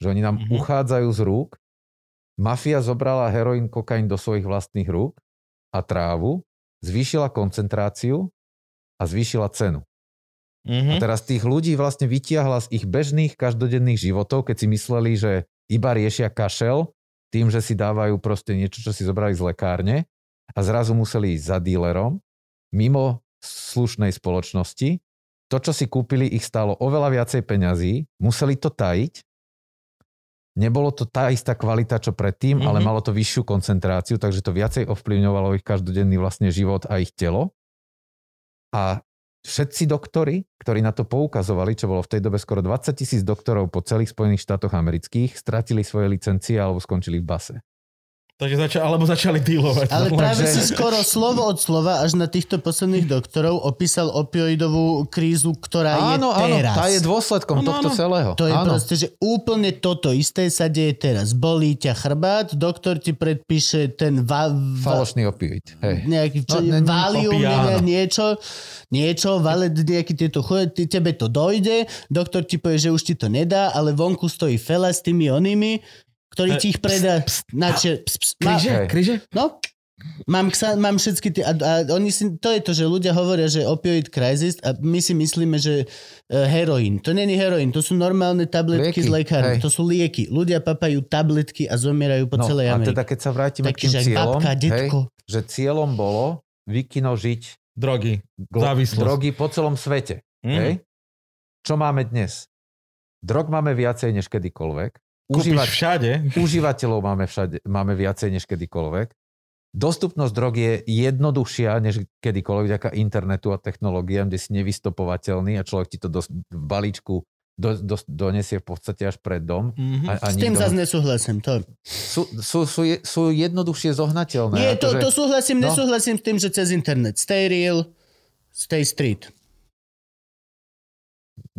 Že oni nám Mhm. uchádzajú z rúk. Mafia zobrala heroín, kokain do svojich vlastných rúk a trávu, zvýšila koncentráciu a zvýšila cenu. Mhm. A teraz tých ľudí vlastne vytiahla z ich bežných každodenných životov, keď si mysleli, že iba riešia kašel tým, že si dávajú proste niečo, čo si zobrali z lekárne a zrazu museli ísť za dílerom mimo slušnej spoločnosti. To, čo si kúpili, ich stálo oveľa viacej peňazí, museli to tajiť. Nebolo to tá istá kvalita, čo predtým, mm-hmm. ale Mhm. malo to vyššiu koncentráciu, takže to viacej ovplyvňovalo ich každodenný vlastne život a ich telo. A všetci doktori, ktorí na to poukazovali, čo bolo v tej dobe skoro 20 tisíc doktorov po celých Spojených štátoch amerických, stratili svoje licencie alebo skončili v base. Takže zača- alebo začali dealovať. Ale No, práve Takže- si skoro slovo od slova až na týchto posledných doktorov opísal opioidovú krízu, ktorá áno, je áno, teraz. tá je dôsledkom Áno, tohto áno. celého. To je áno. proste, že úplne toto isté sa deje teraz. Bolí ťa chrbát, doktor ti predpíše ten va, va, Falošný opioid. Hej. nejaký čo, No, ne- ne- valium, neviem, niečo, niečo, vale, nejaký tieto chuje, ty, tebe to dojde, doktor ti povie, že už ti to nedá, ale vonku stojí fela s tými onými, ktorý E, ti ich predá na če, ps, ps, má, Kríže, Hej. kríže? No, mám, ksa, mám všetky tie... A, a oni si, to je to, že ľudia hovoria, že opioid crisis a my si myslíme, že uh, heroín. To není heroín, to sú normálne tabletky Lieky, z lekárny. hej. To sú lieky. Ľudia papajú tabletky a zomierajú po No, celej a Amerike. teda keď sa vrátime Taký, k tým cieľom, babka, hej, detko. že cieľom bolo vykinožiť Drogy. gl- Závislosť. drogy po celom svete. Mm. Hej? Čo máme dnes? Drog máme viacej než kedykoľvek. Užívať, všade. užívateľov máme, všade, máme viacej než kedykoľvek. Dostupnosť drog je jednoduchšia než kedykoľvek vďaka internetu a technológiám, kde si nevystopovateľný a človek ti to dos- v balíčku do, do, donesie v podstate až pred dom. Mhm. A, a S tým nikto- zase nesúhlasím. To. sú, sú, sú, sú jednoduchšie zohnateľné. Nie, to, akože- to súhlasím, no. nesúhlasím s tým, že cez internet. Stay real, stay street.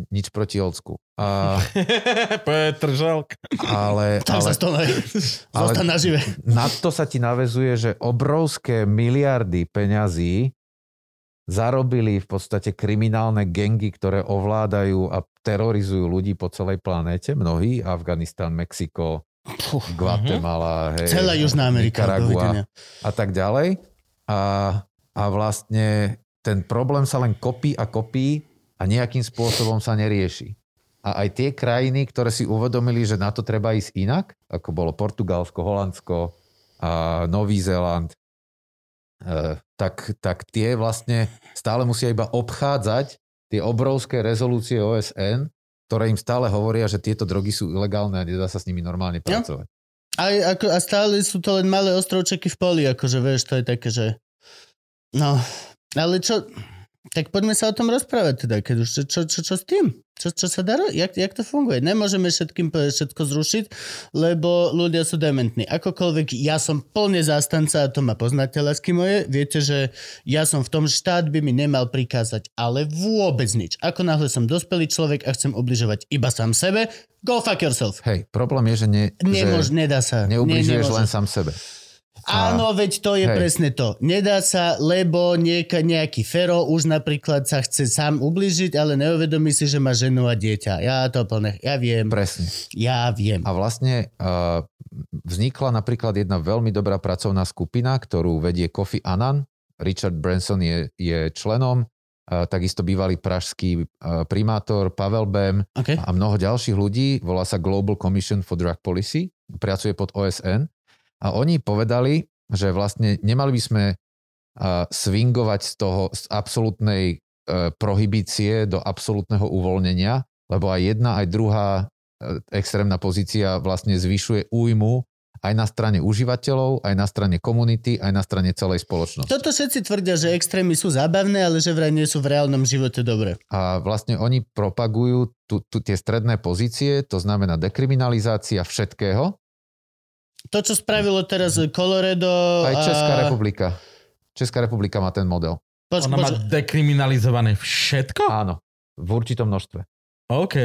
Nič proti old school. A, Petr Žalk. ale, Tam ale sa to ale... nažive. na to sa ti navezuje, že obrovské miliardy peňazí zarobili v podstate kriminálne gengy, ktoré ovládajú a terorizujú ľudí po celej planéte. Mnohí, Afganistan, Mexiko, Puh, Guatemala, hej, Celá Južná Amerika. Dovidenia. a tak ďalej. A, a vlastne ten problém sa len kopí a kopí a nejakým spôsobom sa nerieši. A aj tie krajiny, ktoré si uvedomili, že na to treba ísť inak, ako bolo Portugalsko, Holandsko a Nový Zéland, eh, tak, tak tie vlastne stále musia iba obchádzať tie obrovské rezolúcie OSN, ktoré im stále hovoria, že tieto drogy sú ilegálne a nedá sa s nimi normálne Ja. pracovať. Aj, ako, a stále sú to len malé ostrovčeky v poli, akože vieš, to je také, že... No, ale čo... Tak poďme sa o tom rozprávať teda, keď už čo, čo, čo, čo s tým? Čo, čo sa dá? Jak, jak to funguje? Nemôžeme všetkým všetko zrušiť, lebo ľudia sú dementní. Akokoľvek ja som plne zástanca, a to ma poznáte, lásky moje, viete, že ja som v tom, štát by mi nemal prikázať, ale vôbec nič. Ako náhle som dospelý človek a chcem ubližovať iba sám sebe, go fuck yourself. Hej, problém je, že, ne, Nemôž, že nedá sa. neubližuješ Nie, len sám sebe. Áno, veď to je Hej. presne to. Nedá sa, lebo nieka, nejaký Fero už napríklad sa chce sám ubližiť, ale neuvedomí si, že má ženu a dieťa. Ja to plne, ja viem, Presne. ja viem. A vlastne uh, vznikla napríklad jedna veľmi dobrá pracovná skupina, ktorú vedie Kofi Annan. Richard Branson je, je členom, uh, takisto bývalý pražský uh, primátor Pavel Bem Okay. a mnoho ďalších ľudí. Volá sa Global Commission for Drug Policy. Pracuje pod OSN. A oni povedali, že vlastne nemali by sme swingovať z toho z absolútnej uh, prohibície do absolútneho uvoľnenia, lebo aj jedna, aj druhá uh, extrémna pozícia vlastne zvyšuje újmu aj na strane užívateľov, aj na strane komunity, aj na strane celej spoločnosti. Toto všetci tvrdia, že extrémy sú zábavné, ale že vraj nie sú v reálnom živote dobré. A vlastne oni propagujú tu, tu, tie stredné pozície, to znamená dekriminalizácia všetkého, To, čo spravilo teraz Colorado... Aj Česká a... republika. Česká republika má ten model. Poč, Ona má poč, dekriminalizované všetko? Áno, v určitom množstve. OK.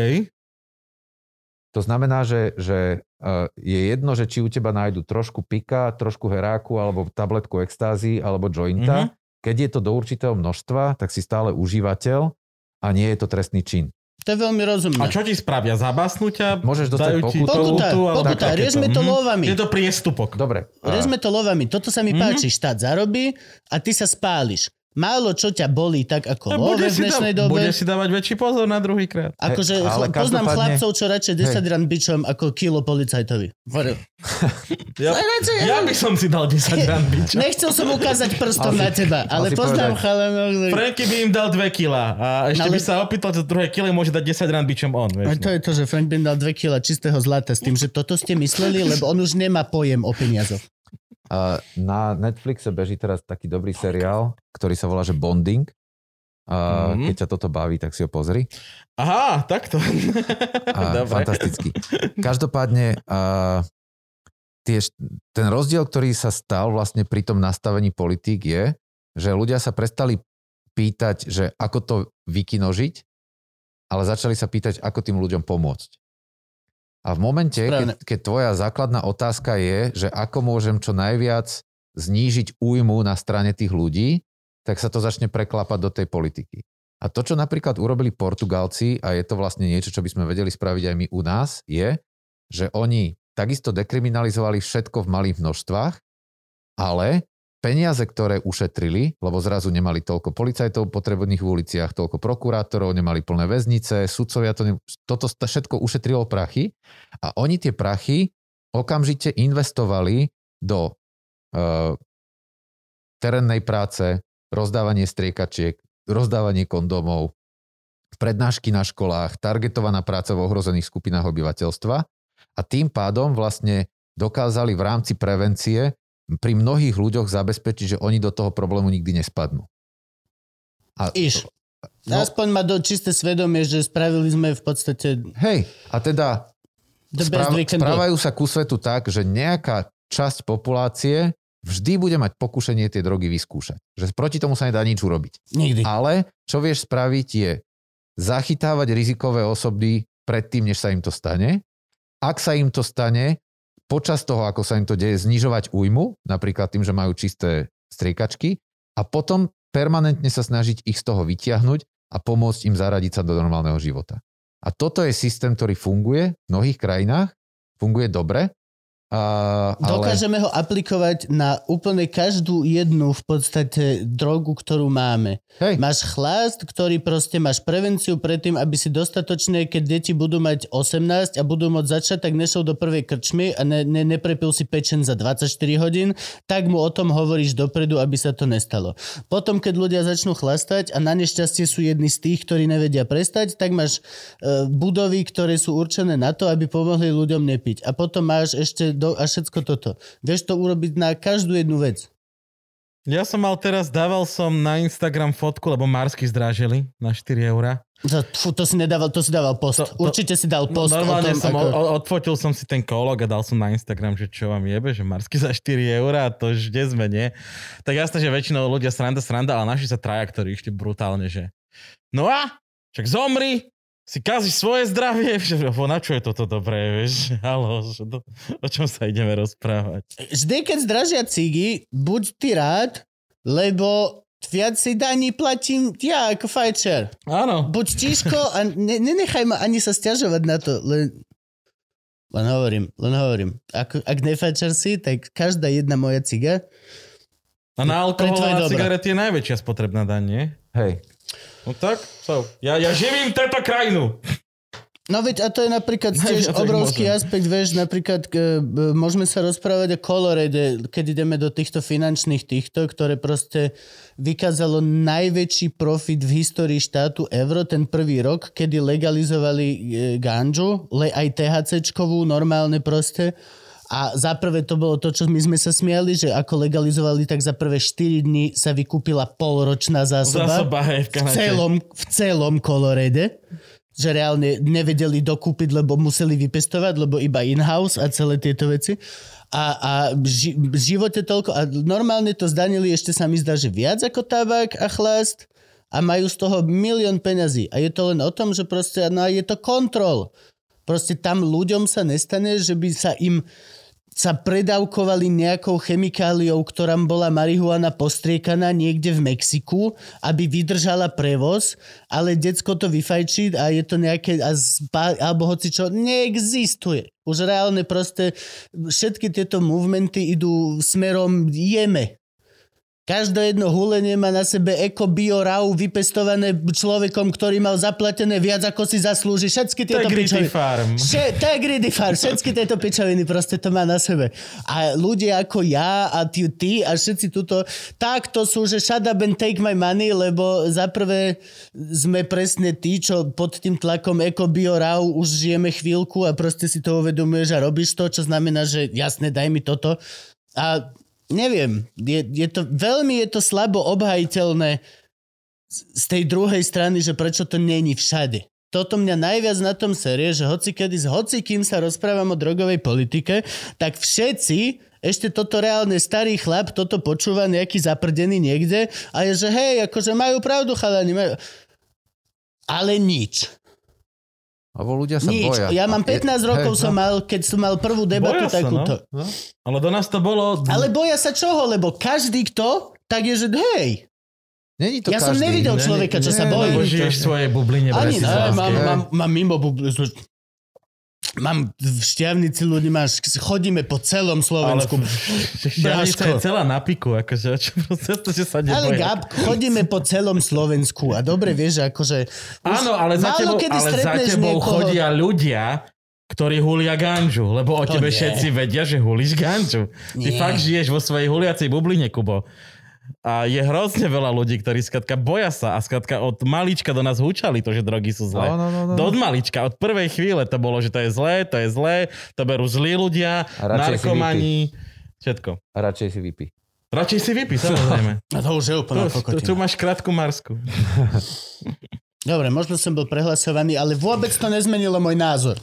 To znamená, že, že eh, je jedno, že či u teba nájdu trošku pika, trošku heráku, alebo tabletku extázy, alebo jointa. Keď je to do určitého množstva, tak si stále užívateľ a nie je to trestný čin. To je veľmi rozumné. A čo ti spravia? Zabasnú ťa? Môžeš dostať pokutu. Pokuta, pokutu, alebo pokuta, riešme to Mhm. lovami. Je to priestupok. Dobre. Riešme to lovami. Toto sa mi Mhm. páči. Štát zarobí a ty sa spáliš. Málo čo ťa bolí tak ako A love bude v si, dnešnej dá, dobe. bude si dávať väčší pozor na druhý krát. Akože ale ale poznám každopádne- chlapcov, čo radšej 10 ran bičom ako kilo policajtovi. Ja, ja by som si dal 10 rán biča. Nechcel som ukázať prstom na teba, ale poznám chalanov. Franky by im dal 2 kila a ešte No ale- by sa opýtal, že druhé kilo môže dať 10 rán bičom on. A Vieš, to je to, že Frank by dal 2 kg čistého zlata s tým, že toto ste mysleli, lebo on už nemá pojem o peniazoch. Na Netflixe beží teraz taký dobrý seriál, ktorý sa volá, že Bonding. A Mhm. keď ťa toto baví, tak si ho pozri. Aha, takto. Fantastický. Každopádne a, tie, št- ten rozdiel, ktorý sa stal vlastne pri tom nastavení politík je, že ľudia sa prestali pýtať, že ako to vykinožiť, ale začali sa pýtať, ako tým ľuďom pomôcť. A v momente, Správne. keď, keď tvoja základná otázka je, že ako môžem čo najviac znížiť újmu na strane tých ľudí, tak sa to začne preklapať do tej politiky. A to, čo napríklad urobili Portugalci, a je to vlastne niečo, čo by sme vedeli spraviť aj my u nás, je, že oni takisto dekriminalizovali všetko v malých množstvách, ale peniaze, ktoré ušetrili, lebo zrazu nemali toľko policajtov potrebných v uliciach, toľko prokurátorov, nemali plné väznice, sudcovia, to ne... toto všetko ušetrilo prachy a oni tie prachy okamžite investovali do uh, terénnej práce, rozdávanie striekačiek, rozdávanie kondomov, prednášky na školách, targetovaná práca v ohrozených skupinách obyvateľstva a tým pádom vlastne dokázali v rámci prevencie pri mnohých ľuďoch zabezpečiť, že oni do toho problému nikdy nespadnú. A Iš. No. Aspoň má do čisté svedomie, že spravili sme v podstate Hej, a teda správ, správajú sa ku svetu tak, že nejaká časť populácie vždy bude mať pokušenie tie drogy vyskúšať. Že proti tomu sa nedá nič urobiť. Nikdy. Ale čo vieš spraviť je zachytávať rizikové osoby predtým, než sa im to stane. Ak sa im to stane, počas toho, ako sa im to deje, znižovať újmu, napríklad tým, že majú čisté striekačky a potom permanentne sa snažiť ich z toho vytiahnuť a pomôcť im zaradiť sa do normálneho života. A toto je systém, ktorý funguje v mnohých krajinách, funguje dobre Uh, ale... Dokážeme ho aplikovať na úplne každú jednu v podstate drogu, ktorú máme. Hej. Máš chlast, ktorý proste máš prevenciu pred tým, aby si dostatočne, keď deti budú mať 18 a budú môcť začať, tak nešiel do prvej krčmy a ne, ne, neprepil si pečen za 24 hodín, tak mu o tom hovoríš dopredu, aby sa to nestalo. Potom, keď ľudia začnú chlastať a na nešťastie sú jedni z tých, ktorí nevedia prestať, tak máš uh, budovy, ktoré sú určené na to, aby pomohli ľuďom nepiť. A potom máš ešte do, a všetko toto. Vieš to urobiť na každú jednu vec. Ja som mal teraz, dával som na Instagram fotku, lebo Marsky zdrážili na 4 eurá. To, fú, to si nedával, to si dával post. To, to, Určite si dal post no, o tom, som, ako... o, odfotil som si ten kolog a dal som na Instagram, že čo vám jebe, že Marsky za 4 eurá, to kde sme, nie? Tak jasné, že väčšinou ľudia sranda, sranda, ale naši sa traja, ktorí išli brutálne, že no a, však zomri, si kazíš svoje zdravie, že na čo je toto dobré, vieš? Halo, že to, o čom sa ideme rozprávať? Vždy, keď zdražia cigy, buď ty rád, lebo viac si daní platím ja ako fajčer. Áno. Buď tížko a ne, nenechaj ma ani sa stiažovať na to, len, len hovorím, len hovorím. Ak, ak nefajčer si, tak každá jedna moja ciga A na alkohol a cigarety je najväčšia spotrebná daň, nie? Hej. No tak, so. Ja, ja živím túto krajinu. No veď a to je napríklad tiež jak obrovský môžem. aspekt, vieš, napríklad e, môžeme sa rozprávať o Colorade, keď ideme do týchto finančných týchto, ktoré proste vykázalo najväčší profit v histórii štátu euro ten prvý rok, kedy legalizovali e, ganžu, le, aj THCčkovú, normálne proste. A za prvé to bolo to, čo my sme sa smiali, že ako legalizovali, tak za prvé 4 dní sa vykúpila polročná zásoba. Zásoba, hej, v v celom, v celom Colorade že reálne nevedeli dokúpiť, lebo museli vypestovať, lebo iba in-house a celé tieto veci. A, a ži, v živote toľko, a normálne to zdanili ešte sa mi zdá, že viac ako tabak a chlast a majú z toho milión peňazí. A je to len o tom, že proste, no je to kontrol. Proste tam ľuďom sa nestane, že by sa im sa predávkovali nejakou chemikáliou, ktorá bola marihuana postriekaná niekde v Mexiku, aby vydržala prevoz, ale decko to vyfajčí a je to nejaké, a zba, alebo hoci čo, neexistuje. Už reálne proste všetky tieto movementy idú smerom jeme. Každé jedno hulenie má na sebe eko bio rau vypestované človekom, ktorý mal zaplatené viac ako si zaslúži. Všetky tieto Integrity pičoviny. Farm. Vše, Integrity Farm. Všetky tieto pičoviny proste to má na sebe. A ľudia ako ja a ty, ty a všetci tuto, tak to sú, že shut up and take my money, lebo za prvé sme presne tí, čo pod tým tlakom eko bio rau už žijeme chvíľku a proste si to uvedomuješ a robíš to, čo znamená, že jasne, daj mi toto. A neviem, je, je to, veľmi je to slabo obhajiteľné z tej druhej strany, že prečo to není všade. Toto mňa najviac na tom serie, že hoci kedy s hoci kým sa rozprávam o drogovej politike, tak všetci, ešte toto reálne starý chlap, toto počúva nejaký zaprdený niekde a je, že hej, akože majú pravdu chalani, majú... Ale nič. Lebo ľudia sa Nič. boja. Ja mám Je- 15 rokov hej, som no. mal, keď som mal prvú debatu Boja sa, takúto. no. Ale do nás to bolo... Ale boja sa čoho? Lebo každý kto, tak je, že hej, Není to ja som každý. nevidel Ne, človeka, čo ne, sa bojí. Lebo žiješ v svojej bubline Ani ne, mám, mám, mám mimo bubl... Mám v šťavnici ľudí, máš, chodíme po celom Ale Slovensku. šťavnica je celá na piku, akože, čo proste to, že sa Ale neboja. Gab, chodíme po celom Slovensku a dobre vieš, že akože... Áno, ale za tebou, ale za tebou niekoho- chodia ľudia, ktorí hulia ganžu, lebo o To tebe nie. všetci vedia, že hulíš ganžu. Ty Nie. fakt žiješ vo svojej huliacej bubline, Kubo. A je hrozne veľa ľudí, ktorí skatka boja sa a skatka od malička do nás húčali to, že drogy sú zlé. No, no, no, no. Do od malička, od prvej chvíle to bolo, že to je zlé, to je zlé, to berú zlí ľudia, A narkomani, všetko. A radšej si vypí. Radšej si vypí, samozrejme. No to už je úplne Tu, tu, tu máš krátku marsku. Dobre, možno som bol prehlasovaný, ale vôbec to nezmenilo môj názor.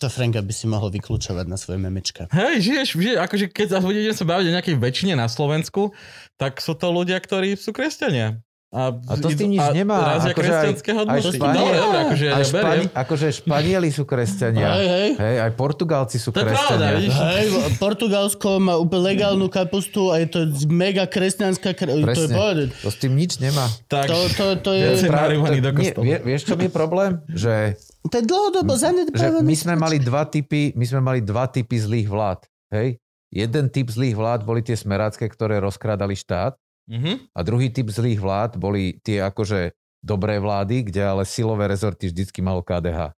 To Franka by si mohol vyklúčovať na svoje memečka. Hej, žiješ, žiješ, akože keď sa budeme sa baviť o nejakej väčšine na Slovensku, tak sú to ľudia, ktorí sú kresťania. A to s tým nič nemá. Razia Akože aj- kresťanské aj hodnoty. Španiel- Dobre, dobre, akože Aj. Špani- akože Španieli sú kresťania. Hej, hej. Hej, aj Portugálci sú To je pravda, kresťania. Hej, Portugalsko má úplne legálnu kapustu a je to mega kresťanská... Kre... To je povedať. To s tým nič nemá. Tak, To, to, to, je, do to- nie, vie, vieš, čo mi je problém? Že, to je dlhodobo že zanedbávaný. my sme mali dva typy, my sme mali dva typy zlých vlád. Hej? Jeden typ zlých vlád boli tie smerácké, ktoré rozkrádali štát Mhm. a druhý typ zlých vlád boli tie akože dobré vlády, kde ale silové rezorty vždycky malo KDH.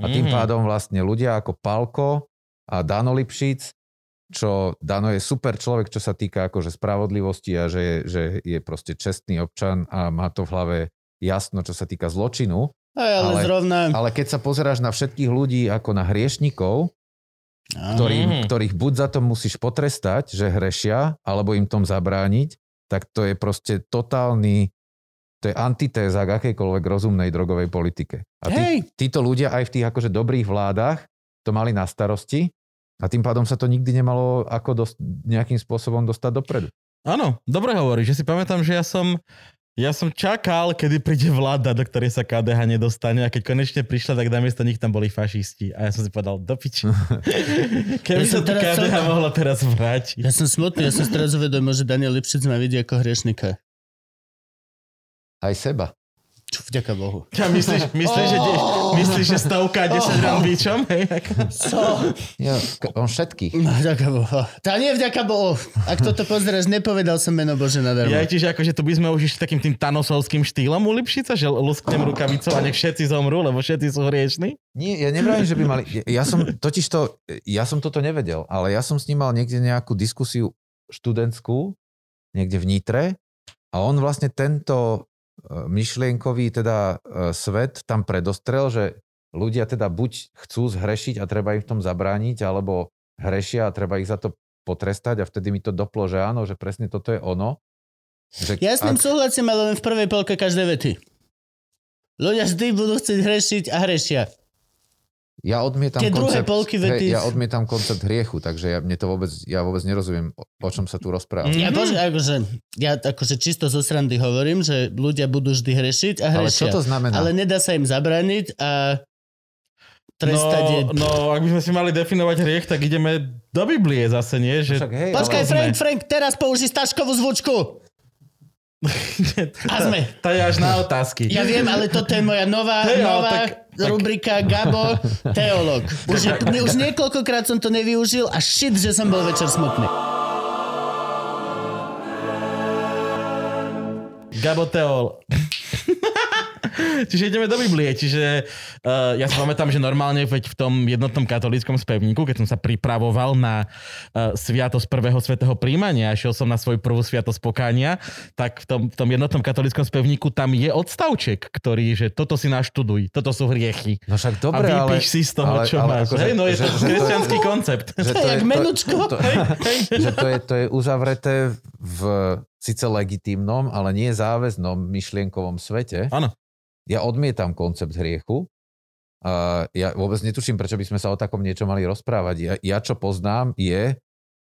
A tým Mhm. pádom vlastne ľudia ako Palko a Dano Lipšic, čo Dano je super človek, čo sa týka akože spravodlivosti a že je, že je proste čestný občan a má to v hlave jasno, čo sa týka zločinu. Hej, ale, ale- zrovna... Ale keď sa pozeráš na všetkých ľudí ako na hriešnikov, ktorým, ktorých buď za to musíš potrestať, že hrešia, alebo im tom zabrániť, tak to je proste totálny, to je antitéza k akejkoľvek rozumnej drogovej politike. A tí, Hej, títo ľudia aj v tých akože dobrých vládach to mali na starosti a tým pádom sa to nikdy nemalo ako dos- nejakým spôsobom dostať dopredu. Áno, dobre hovoríš. Ja si pamätám, že ja som, ja som čakal, kedy príde vláda, do ktorej sa KDH nedostane a keď konečne prišla, tak namiesto nich tam boli fašisti. A ja som si povedal, do piči. Keby Ja sa som to KDH celkom- mohlo teraz vrátiť. ja som smutný, ja som teraz uvedomil, že Daniel Lipšic ma vidí ako hriešnika. Aj seba. Čo, vďaka Bohu. Ja myslíš, myslíš, že, de, myslíš, že stovka 10 rán bičom? Hej, ako... K- on všetkých. No, vďaka Bohu. Tá nie vďaka Bohu. Ak toto pozrieš, nepovedal som meno Bože nadarmo. Ja čiže akože tu by sme už išli takým tým Thanosovským štýlom u Lipšica, že lusknem rukavicou a nech všetci zomrú, lebo všetci sú hriešni. Nie, ja nevravím, že by mali... Ja som totiž to, ja som toto nevedel, ale ja som s ním mal niekde nejakú diskusiu študentskú, niekde v Nitre a on vlastne tento myšlienkový teda e, svet tam predostrel, že ľudia teda buď chcú zhrešiť a treba im v tom zabrániť, alebo hrešia a treba ich za to potrestať a vtedy mi to doplo, že áno, že presne toto je ono. Že Ja s ním ak- súhlasím, ale len v prvej polke každej vety. Ľudia vždy budú chcieť hrešiť a hrešia. Ja odmietam Tie druhé koncept, polky vety- hej, ja odmietam koncept hriechu, takže ja, mne to vôbec, ja vôbec nerozumiem, o, o čom sa tu rozpráva. Ja, Mhm. bože, akože, ja akože čisto zo srandy hovorím, že ľudia budú vždy hrešiť a Ale čo hrešia. to znamená? Ale nedá sa im zabrániť a trestať je... No, no, ak by sme si mali definovať hriech, tak ideme do Biblie zase, nie? Že... Však hej, Počkaj, Frank, Frank, teraz použij stačkovú zvučku. A sme. To je až na otázky. Ja viem, ale toto je moja nová, ale nová tak- rubrika Gabo, teolog. Už, už niekoľkokrát som to nevyužil a shit, že som bol večer smutný. Gabo Teol. čiže ideme do Biblie. Čiže uh, ja si pamätám, že normálne veď v tom jednotnom katolíckom spevníku, keď som sa pripravoval na uh, sviatosť prvého svetého príjmania a šiel som na svoju prvú sviatosť pokánia, tak v tom, v tom jednotnom katolíckom spevníku tam je odstavček, ktorý, že toto si naštuduj, toto sú hriechy. No však A dobre, ale... vypíš si z toho, ale- čo ale máš. akože- Hej, no je že- to že to je- kresťanský koncept. Že To je jak menučko. To, Hej, hej. že to je, to je uzavreté v síce legitímnom, ale nie záväznom myšlienkovom svete. Áno. Ja odmietam koncept hriechu. A ja vôbec netuším, prečo by sme sa o takom niečo mali rozprávať. Ja, ja čo poznám, je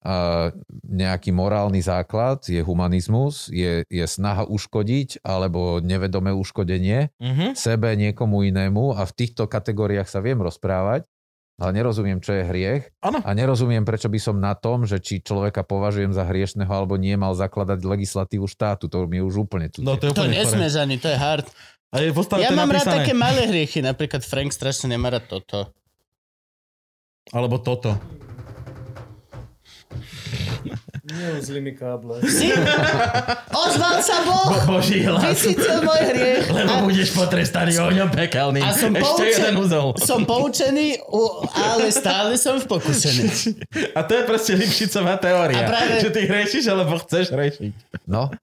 a nejaký morálny základ, je humanizmus, je, je snaha uškodiť alebo nevedomé uškodenie Mhm. sebe, niekomu inému a v týchto kategóriách sa viem rozprávať, ale nerozumiem, čo je hriech Áno. a nerozumiem, prečo by som na tom, že či človeka považujem za hriešného alebo nie, mal zakladať legislatívu štátu. To mi je už úplne cudzie. No to je To úplne nesmieš ani, to je hard. A je v Ja mám rád napísané. také malé hriechy, napríklad Frank strašne nemá rád toto. Alebo toto. Neuzli mi káble. Si? Ozval sa Boh! Bo, boží hlas. Vysítil môj hriech. Lebo A budeš potrestaný ohňom pekelným. A som Ešte poučen- jeden úzol. som poučený, ale stále som v pokušení. A to je proste Lipšicová teória. A práve- Že ty hrešíš, alebo chceš hrešiť. No,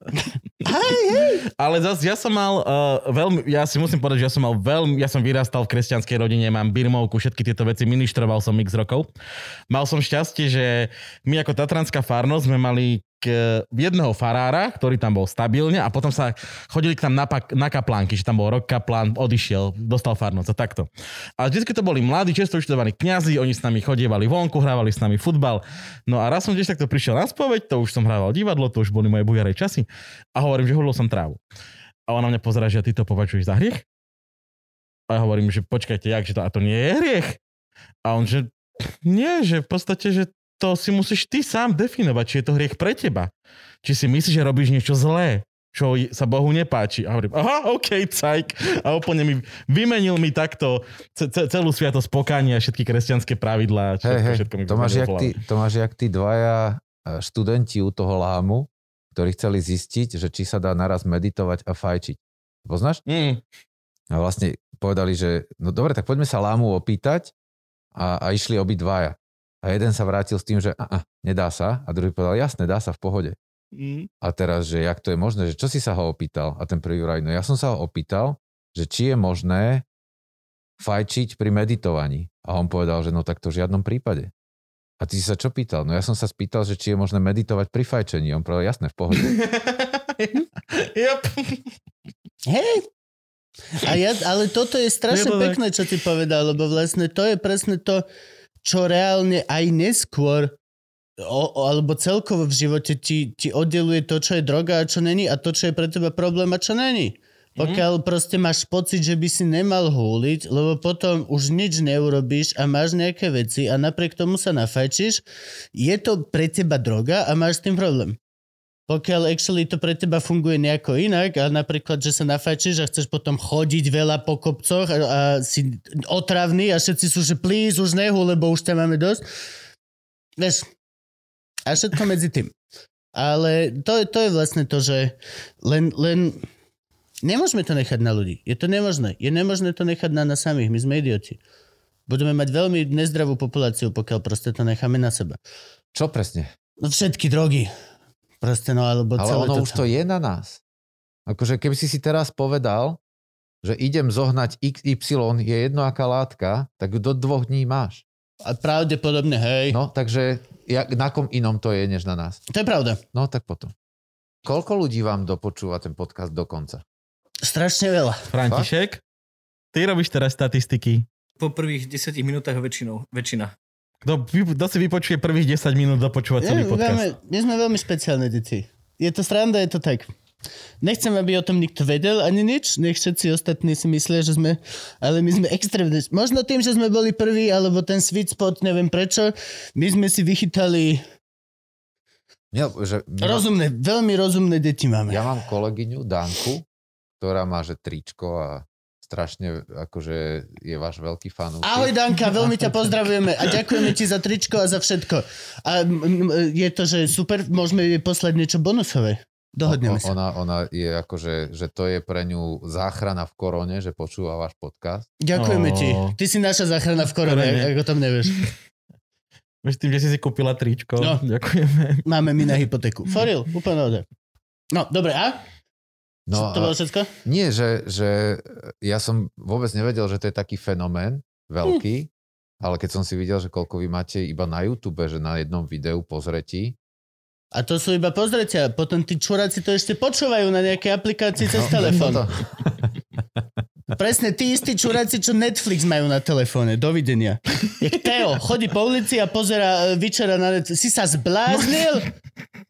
Ale zase ja som mal uh, veľmi, ja si musím povedať, že ja som mal veľmi, ja som vyrastal v kresťanskej rodine, mám birmovku, všetky tieto veci, ministroval som x rokov. Mal som šťastie, že my ako Tatranská farnosť sme mali k jedného farára, ktorý tam bol stabilne a potom sa chodili k tam na, pak, na kaplánky, že tam bol rok kaplán, odišiel, dostal farnosť a takto. A vždy to boli mladí, často vyštudovaní kňazi, oni s nami chodievali vonku, hrávali s nami futbal. No a raz som tiež takto prišiel na spoveď, to už som hrával divadlo, to už boli moje bujarej časy a hovorím, že hulil som trávu. A ona mňa pozera, že ty to považuješ za hriech? A ja hovorím, že počkajte, jak, že to, a to nie je hriech? A on, že nie, že v podstate, že to si musíš ty sám definovať, či je to hriech pre teba. Či si myslíš, že robíš niečo zlé, čo sa Bohu nepáči. A hovorím, aha, OK, cajk. A úplne mi vymenil mi takto ce- ce- celú sviatosť pokánia, všetky kresťanské pravidlá. Všetko, Hej, hej, všetko mi to máš, vymenil jak v tí, hlave. to máš jak tí dvaja e, študenti u toho lámu, ktorí chceli zistiť, že či sa dá naraz meditovať a fajčiť. Poznáš? Mm, A vlastne povedali, že no dobre, tak poďme sa lámu opýtať a, a išli obidvaja. A jeden sa vrátil s tým, že a, a, nedá sa a druhý povedal, jasne, dá sa v pohode. mm. A teraz, že jak to je možné, že čo si sa ho opýtal? A ten prvý vraj, no ja som sa ho opýtal, že či je možné fajčiť pri meditovaní. A on povedal, že no tak to v žiadnom prípade. A ty si sa čo pýtal? No ja som sa spýtal, že či je možné meditovať pri fajčení. On povedal, jasné, v pohode. yep. Hej. A ja, ale toto je strašne tak- pekné, čo ty povedal, lebo vlastne to je presne to, čo reálne aj neskôr o, alebo celkovo v živote ti, ti oddeluje to, čo je droga a čo není a to, čo je pre teba problém a čo není. Pokiaľ proste máš pocit, že by si nemal húliť, lebo potom už nič neurobíš a máš nejaké veci a napriek tomu sa nafajčíš, je to pre teba droga a máš s tým problém. Pokiaľ actually to pre teba funguje nejako inak a napríklad, že sa nafajčíš a chceš potom chodiť veľa po kopcoch a, a si otravný a všetci sú, že please, už nehu, lebo už ťa máme dosť. Vieš, a všetko medzi tým. Ale to, to je vlastne to, že len, len nemôžeme to nechať na ľudí. Je to nemožné. Je nemožné to nechať na nás samých. My sme idioti. Budeme mať veľmi nezdravú populáciu, pokiaľ proste to necháme na seba. Čo presne? No všetky drogy. Proste no, alebo Ale celé ono to, už to je na nás. Akože keby si si teraz povedal, že idem zohnať XY, je jedno aká látka, tak ju do dvoch dní máš. A pravdepodobne, hej. No. No, takže jak, na kom inom to je, než na nás. To je pravda. No, tak potom. Koľko ľudí vám dopočúva ten podcast do konca? Strašne veľa. František, ty robíš teraz statistiky. Po prvých 10 minútach väčšinou, väčšina. Kto, vy- kto si vypočuje prvých 10 minút dopočúvať celý podcast? Veľmi, my sme veľmi špeciálne deti. Je to sranda, je to tak. Nechcem, aby o tom nikto vedel ani nič, nech všetci ostatní si myslia, že sme, ale my sme extrémne. Možno tým, že sme boli prví, alebo ten sweet spot, neviem prečo, my sme si vychytali Nie, že my rozumné, veľmi rozumné deti máme. Ja mám kolegyňu Danku, ktorá má že tričko a strašne akože je váš veľký fanúšik. Ahoj Danka, veľmi ťa pozdravujeme a ďakujeme ti za tričko a za všetko. A je to, že super, môžeme jej poslať niečo bonusové. Dohodneme sa. Ona, ona je akože, že to je pre ňu záchrana v korone, že počúva váš podcast. Ďakujeme Ó. ti. Ty si naša záchrana v korone, Korone. ak o tom nevieš. Vieš, tým, že si si kúpila tričko. No. Ďakujeme. Máme my na hypotéku. Foril, úplne ode. No, dobre, a? No, to bolo a, všetko? nie, že, že ja som vôbec nevedel, že to je taký fenomén veľký, ale keď som si videl, že koľko vy máte iba na YouTube, že na jednom videu pozretí, A to sú iba pozretia. Potom tí čuráci to ešte počúvajú na nejaké aplikácii cez No, telefón. Presne tí istí čuráci, čo Netflix majú na telefóne. Dovidenia. Jak Teo, chodí po ulici a pozera e, večera na Netflix. Si sa zbláznil?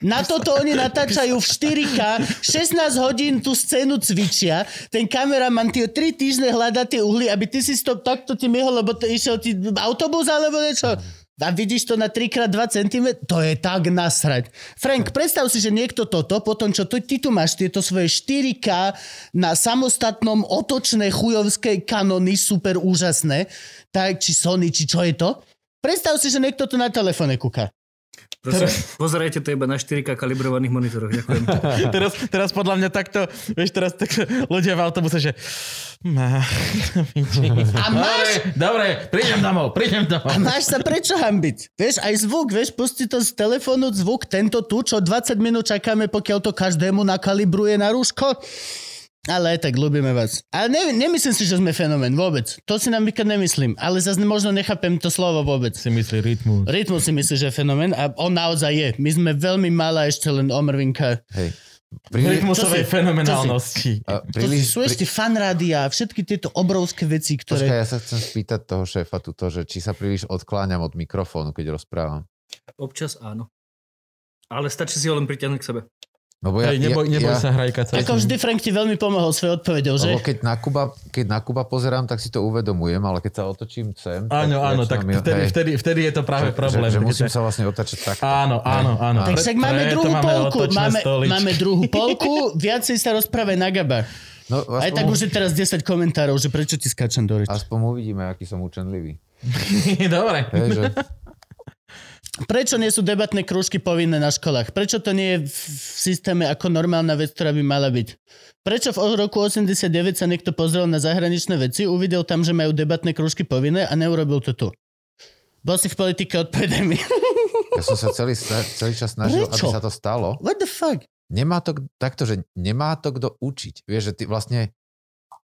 Na toto oni natáčajú v 4K, 16 hodín tú scénu cvičia, ten kameraman tie 3 týždne hľadá tie uhly, aby ty si to takto ti myhol, lebo to išiel ti autobus alebo niečo. A vidíš to na 3x2 cm? To je tak nasrať. Frank, predstav si, že niekto toto, potom čo ty, ty tu máš tieto svoje 4K na samostatnom otočné chujovské kanony, super úžasné, tak či Sony, či čo je to? Predstav si, že niekto to na telefóne kúka. Prosím, pozerajte to iba na 4K kalibrovaných monitoroch. Ďakujem. teraz, teraz podľa mňa takto, vieš, teraz tak ľudia v autobuse, že... Má, A máš, Dobre, dobre, prídem domov, prídem a domov. máš sa prečo hambiť? Vieš, aj zvuk, vieš, pusti to z telefónu, zvuk, tento tu, čo 20 minút čakáme, pokiaľ to každému nakalibruje na rúško. Ale aj tak ľúbime vás. Ale ne, nemyslím si, že sme fenomén vôbec. To si nám nikad nemyslím. Ale zase možno nechápem to slovo vôbec. Si myslí rytmus. Rytmus si myslí, že je fenomén a on naozaj je. My sme veľmi malá ešte len omrvinka. Hej. Príliš, Rytmusovej fenomenálnosti. a, To sú ešte fan rádia a všetky tieto obrovské veci, Počkaj, ktoré... ja sa chcem spýtať toho šéfa tuto, že či sa príliš odkláňam od mikrofónu, keď rozprávam. Občas áno. Ale stačí si ho len pritiahnuť k sebe. Lebo ja, Hej, neboj, neboj ja, sa hrajkať sa. Ako vždy Frank ti veľmi pomohol svojou odpovedou, že? Lebo keď na, Kuba, keď na Kuba pozerám, tak si to uvedomujem, ale keď sa otočím sem... Áno, áno, tak začínam mi- vtedy, hej, vtedy, vtedy je to práve že, problém. Že, že musím sa- sa vlastne otačať takto. Áno, áno, áno. Tak však máme druhú máme polku. Máme, stoličky. máme druhú polku, viacej sa rozprávaj na Gaba. No, Aj tak už je teraz 10 komentárov, že prečo ti skáčem do reči. Aspoň uvidíme, aký som učenlivý. Dobre. Hej, že, Prečo nie sú debatné krúžky povinné na školách? Prečo to nie je v systéme ako normálna vec, ktorá by mala byť? Prečo v roku 89 sa niekto pozrel na zahraničné veci, uvidel tam, že majú debatné krúžky povinné a neurobil to tu? Bol si v politike, odpovedaj mi. ja som sa celý, celý čas snažil, Prečo? aby sa to stalo. What the fuck? Nemá to, takto, že nemá to kto učiť. Vieš, že ty vlastne,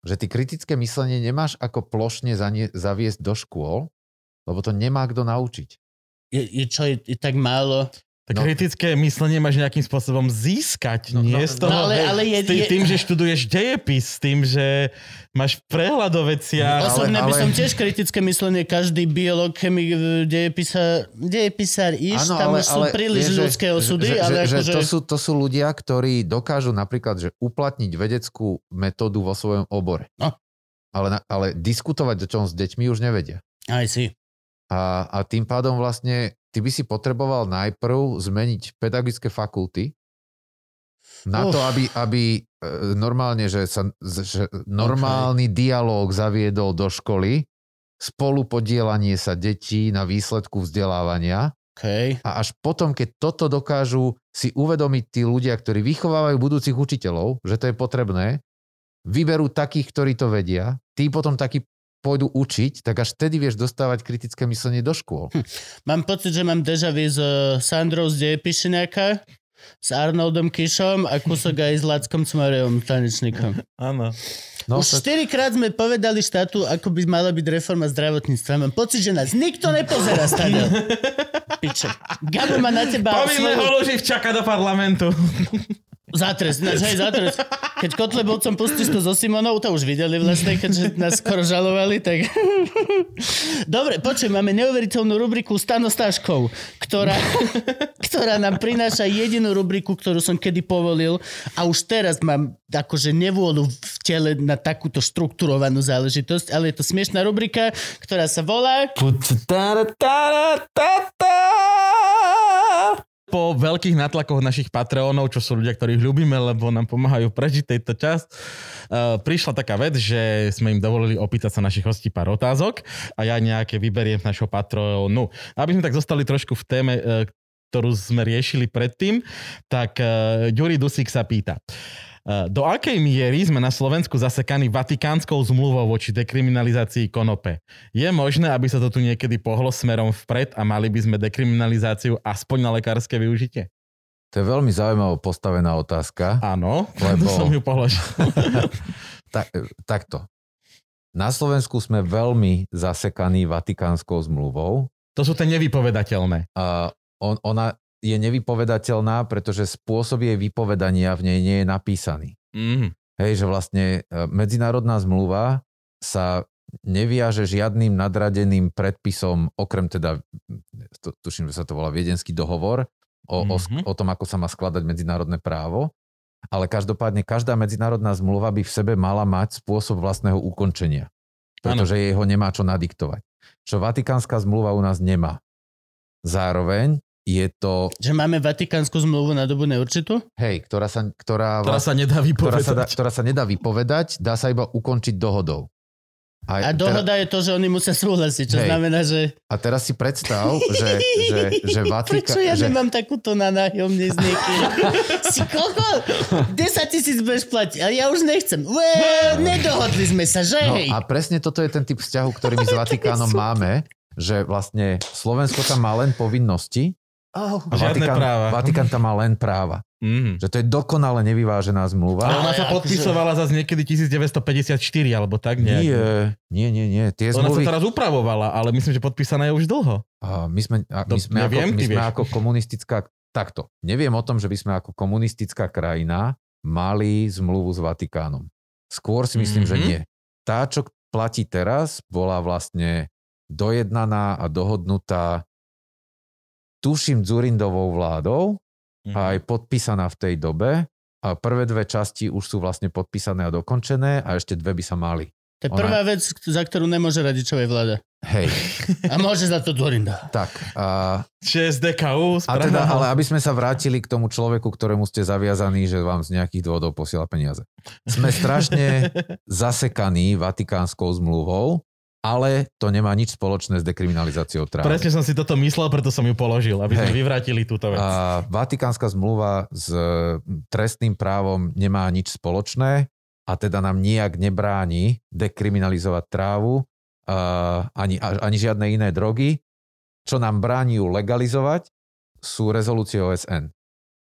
že ty kritické myslenie nemáš ako plošne zanie, zaviesť do škôl, lebo to nemá kto naučiť. Je, je čo, je, je tak málo? Tak No. kritické myslenie máš nejakým spôsobom získať, No, nie no, z toho... No ale, ale je, s tým, je, tým, že študuješ dejepis, tým, že máš prehľad o veciach. Ale- Osobne by ale- som tiež kritické myslenie, každý biolog, chemik, dejepisár, dejepisár iš, tam už sú príliš vieš, že- ľudské osudy, že, ale že, akože... že to, sú, to sú ľudia, ktorí dokážu napríklad že uplatniť vedeckú metódu vo svojom obore. No. Ale, ale diskutovať o čom s deťmi už nevedia. Aj si. A, a tým pádom vlastne ty by si potreboval najprv zmeniť pedagogické fakulty na Uf. to, aby, aby e, normálne, že sa že normálny dialóg zaviedol do školy, spolupodielanie sa detí na výsledku vzdelávania Okay. a až potom, keď toto dokážu si uvedomiť tí ľudia, ktorí vychovávajú budúcich učiteľov, že to je potrebné, vyberú takých, ktorí to vedia, tí potom takí pôjdu učiť, tak až vtedy vieš dostávať kritické myslenie do škôl. Mám pocit, že mám deja vu s uh, Sandrou z Dejepišiniaka, s Arnoldom Kišom a kúsok aj s Lackom Cmarejom, tanečníkom. Áno. No, Už tak, štyrikrát sme povedali štátu, ako by mala byť reforma zdravotníctva. Mám pocit, že nás nikto nepozerá stále. Piče. Gabo má na teba Povinného svoju... Luživčaka do parlamentu. Zatres, ináč, hej, zatres. Keď Kotlebovcom pustíš to so Simonou, to už videli vlastne, keďže nás skoro žalovali, tak... Dobre, počuj, máme neuveriteľnú rubriku Stano Stáškov, ktorá, ktorá nám prináša jedinú rubriku, ktorú som kedy povolil a už teraz mám akože nevôľu v tele na takúto štrukturovanú záležitosť, ale je to smiešná rubrika, ktorá sa volá... Po veľkých natlakoch našich Patreonov, čo sú ľudia, ktorých ľúbime, lebo nám pomáhajú prežiť tejto čas, uh, prišla taká vec, že sme im dovolili opýtať sa našich hostí pár otázok a ja nejaké vyberiem našho Patreonu. Aby sme tak zostali trošku v téme, uh, ktorú sme riešili predtým, tak uh, Ďuri Dusík sa pýta. Uh, Do akej miery sme na Slovensku zasekaní Vatikánskou zmluvou voči dekriminalizácii konope? Je možné, aby sa to tu niekedy pohlo smerom vpred a mali by sme dekriminalizáciu aspoň na lekárske využitie? to je veľmi zaujímavo postavená otázka. Áno, Lebo- som ju položil. Tak, takto. Na Slovensku sme veľmi zasekaní Vatikánskou zmluvou. To sú tie nevypovedateľné. A on, ona je nevypovedateľná, pretože spôsob jej vypovedania v nej nie je napísaný. Mm. Hej, že vlastne e, medzinárodná zmluva sa neviaže žiadnym nadradeným predpisom, okrem teda, to, tuším, že sa to volá Viedenský dohovor, o, mm-hmm. Mhm. o, o tom, ako sa má skladať medzinárodné právo, ale každopádne každá medzinárodná zmluva by v sebe mala mať spôsob vlastného ukončenia, pretože jej ho nemá čo nadiktovať. Čo Vatikánska zmluva u nás nemá. Zároveň je to, Že máme Vatikánsku zmluvu na dobu neurčitú? hej, ktorá sa, ktorá, Ktorá sa nedá ktorá, sa dá, vypovedať. ktorá sa nedá vypovedať, dá sa iba ukončiť dohodou. A dohoda je to, že oni musia súhlasiť, čo Hej. znamená, že... A teraz si predstav, že, že, že Vatika... Prečo ja že, nemám takúto na nájomne s niekým? si koko? 10 tisíc budeš platiť, ale ja už nechcem. Well, nedohodli sme sa, že hej? no a presne toto je ten typ vzťahu, ktorý my s Vatikánom máme, že vlastne Slovensko tam má len povinnosti Oh, Žiadne práva. Vatikán tam má len práva. Mhm. Že to je dokonale nevyvážená Ale zmluva. ona sa akože- podpisovala zase niekedy 1954 alebo tak nejak. Nie, nie, nie, nie. Tie Ona sa teraz upravovala, ale myslím, že podpísaná je už dlho. A my sme, a my sme, neviem, ako, my sme vieš. ako komunistická... Takto. Neviem o tom, že by sme ako komunistická krajina mali zmluvu s Vatikánom. Skôr si myslím, že Mhm. nie. Tá, čo platí teraz, bola vlastne dojednaná a dohodnutá tuším Dzurindovou vládou a aj podpísaná v tej dobe. A prvé dve časti už sú vlastne podpísané a dokončené a ešte dve by sa mali. To je Ona- prvá vec, za ktorú nemôže radičovej vláda. Hej, A môže za to Dorinda. tak. A 6 DKU. A teda, ale aby sme sa vrátili k tomu človeku, ktorému ste zaviazaní, že vám z nejakých dôvodov posiela peniaze. Sme strašne zasekaní Vatikánskou zmluvou, ale to nemá nič spoločné s dekriminalizáciou trávy. Presne som si toto myslel, preto som ju položil, aby sme Hej. vyvrátili túto vec. A Vatikánska zmluva s trestným právom nemá nič spoločné a teda nám nijak nebráni dekriminalizovať trávu a ani, ani žiadne iné drogy. Čo nám bráni ju legalizovať, sú rezolúcie OSN.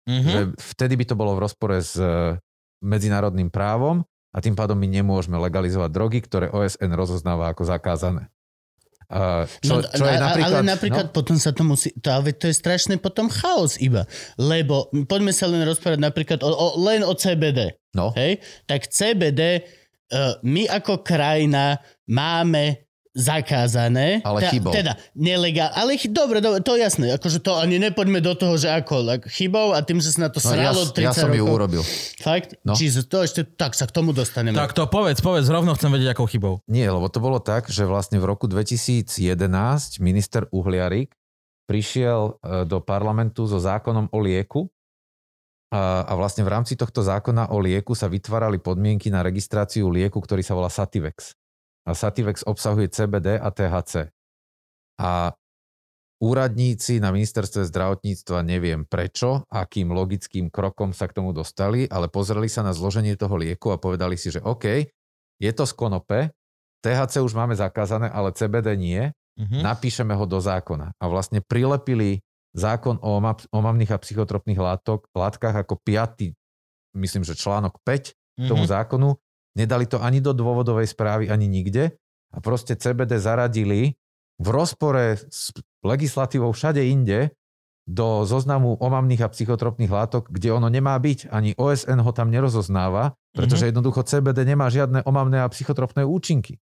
Mhm. že vtedy by to bolo v rozpore s e, medzinárodným právom a tým pádom my nemôžeme legalizovať drogy, ktoré OSN rozoznáva ako zakázané. A čo, No, čo je napríklad... Ale napríklad no? potom sa to musí... To, ale to je strašne potom chaos iba. Lebo poďme sa len rozprávať napríklad o, o, len o CBD. No, no, Hej? Tak CBD uh, my ako krajina máme zakázané. Ale chybou. Teda, nelegál. Ale chy, dobre, dobre, to je jasné. Akože to ani nepoďme do toho, že ako tak, chybou a tým, že sa na to no ja, sralo 30 ja som rokov. ju urobil. Fakt? No. Čiže to ešte, tak sa k tomu dostaneme. Tak to povedz, povedz, rovno chcem vedieť, akou chybou. Nie, lebo to bolo tak, že vlastne v roku 2011 minister Uhliarik prišiel e, do parlamentu so zákonom o lieku a, a vlastne v rámci tohto zákona o lieku sa vytvárali podmienky na registráciu lieku, ktorý sa volá Sativex. A Sativex obsahuje CBD a THC. A úradníci na ministerstve zdravotníctva neviem prečo, akým logickým krokom sa k tomu dostali, ale pozreli sa na zloženie toho lieku a povedali si, že OK, je to z konope, THC už máme zakázané, ale CBD nie, Mhm. napíšeme ho do zákona. A vlastne prilepili zákon o omap- omamných a psychotropných látok, látkach ako piaty, myslím, že článok 5 k tomu Mhm. zákonu. Nedali to ani do dôvodovej správy, ani nikde. A proste CBD zaradili v rozpore s legislatívou všade inde do zoznamu omamných a psychotropných látok, kde ono nemá byť. Ani OSN ho tam nerozoznáva, pretože jednoducho CBD nemá žiadne omamné a psychotropné účinky.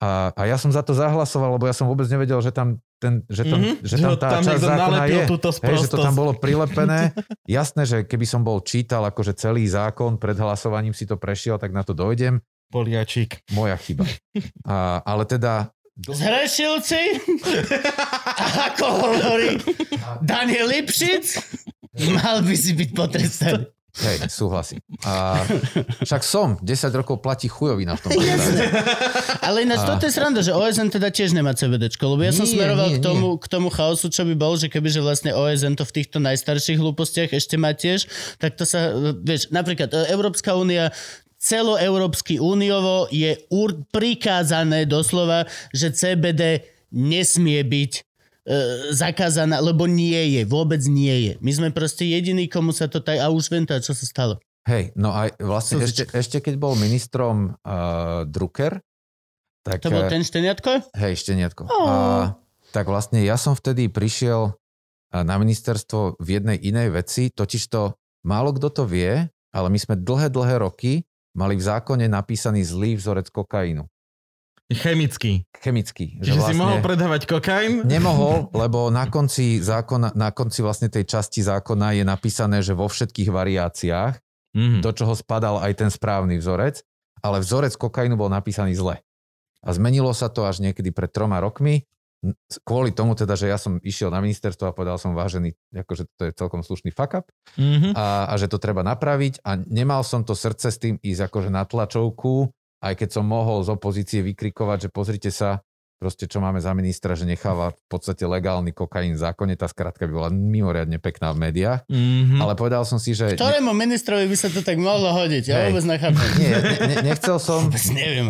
A, a ja som za to zahlasoval, lebo ja som vôbec nevedel, že tam, ten, že tam, Mhm, že tam tá časť niekto zákona je. túto Hej, že to tam bolo prilepené. Jasné, že keby som bol čítal akože celý zákon pred hlasovaním si to prešiel, tak na to dojdem. Poliačík. Moja chyba. A, ale teda... Zhrešil si? Ako hovorí Daniel Lipšic? Mal by si byť potrestaný. Hej, súhlasím. A však som, 10 rokov platí chujovina v tom. Ale ináč A- toto je sranda, že OSN teda tiež nemá CBDčko, lebo ja som Nie, smeroval nie, k, tomu, k tomu chaosu, čo by bol, že kebyže vlastne OSN to v týchto najstarších hlúpostiach ešte má tiež, tak to sa, vieš, napríklad e, Európska únia celoeurópsky úniovo je ur- prikázané doslova, že CBD nesmie byť zakázaná, lebo nie je, vôbec nie je. My sme proste jediní, komu sa to tak... A už viem teda, čo sa stalo. Hej, no aj vlastne ešte, ešte keď bol ministrom uh, Drucker, tak... To bol eh, ten šteniatko? Hej, šteniatko. Ó. A, tak vlastne ja som vtedy prišiel na ministerstvo v jednej inej veci, totižto málo kto to vie, ale my sme dlhé, dlhé roky mali v zákone napísaný zlý vzorec kokainu. Chemický. Chemický. Čiže si mohol predávať kokain? Nemohol, lebo na konci, zákona, na konci vlastne tej časti zákona je napísané, že vo všetkých variáciách, Mhm. do čoho spadal aj ten správny vzorec, ale vzorec kokainu bol napísaný zle. A zmenilo sa to až niekedy pred troma rokmi, kvôli tomu teda, že ja som išiel na ministerstvo a povedal som vážený, akože to je celkom slušný fuck up Mhm. a, a že to treba napraviť a nemal som to srdce s tým ísť akože na tlačovku, aj keď som mohol z opozície vykrikovať, že pozrite sa, proste čo máme za ministra, že necháva v podstate legálny kokain v zákone, tá skratka by bola mimoriadne pekná v médiách, Mhm. ale povedal som si, že... Ktorému ministrovi by sa to tak mohlo hodiť? Ja vôbec nechápem. Nie, ne, ne, nechcel som...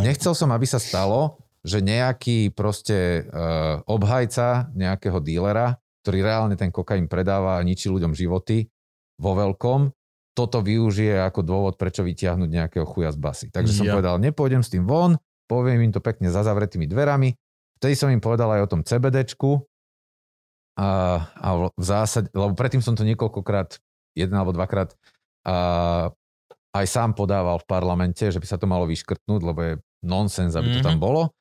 Nechcel som, aby sa stalo, že nejaký proste uh, obhajca nejakého dílera, ktorý reálne ten kokain predáva a ničí ľuďom životy vo veľkom, toto využije ako dôvod, prečo vytiahnuť nejakého chuja z basy. Takže som Ja. povedal, nepôjdem s tým von, poviem im to pekne za zavretými dverami. Vtedy som im povedal aj o tom CBDčku a, a v zásade, lebo predtým som to niekoľkokrát, jeden alebo dvakrát a, aj sám podával v parlamente, že by sa to malo vyškrtnúť, lebo je nonsens, aby to tam bolo.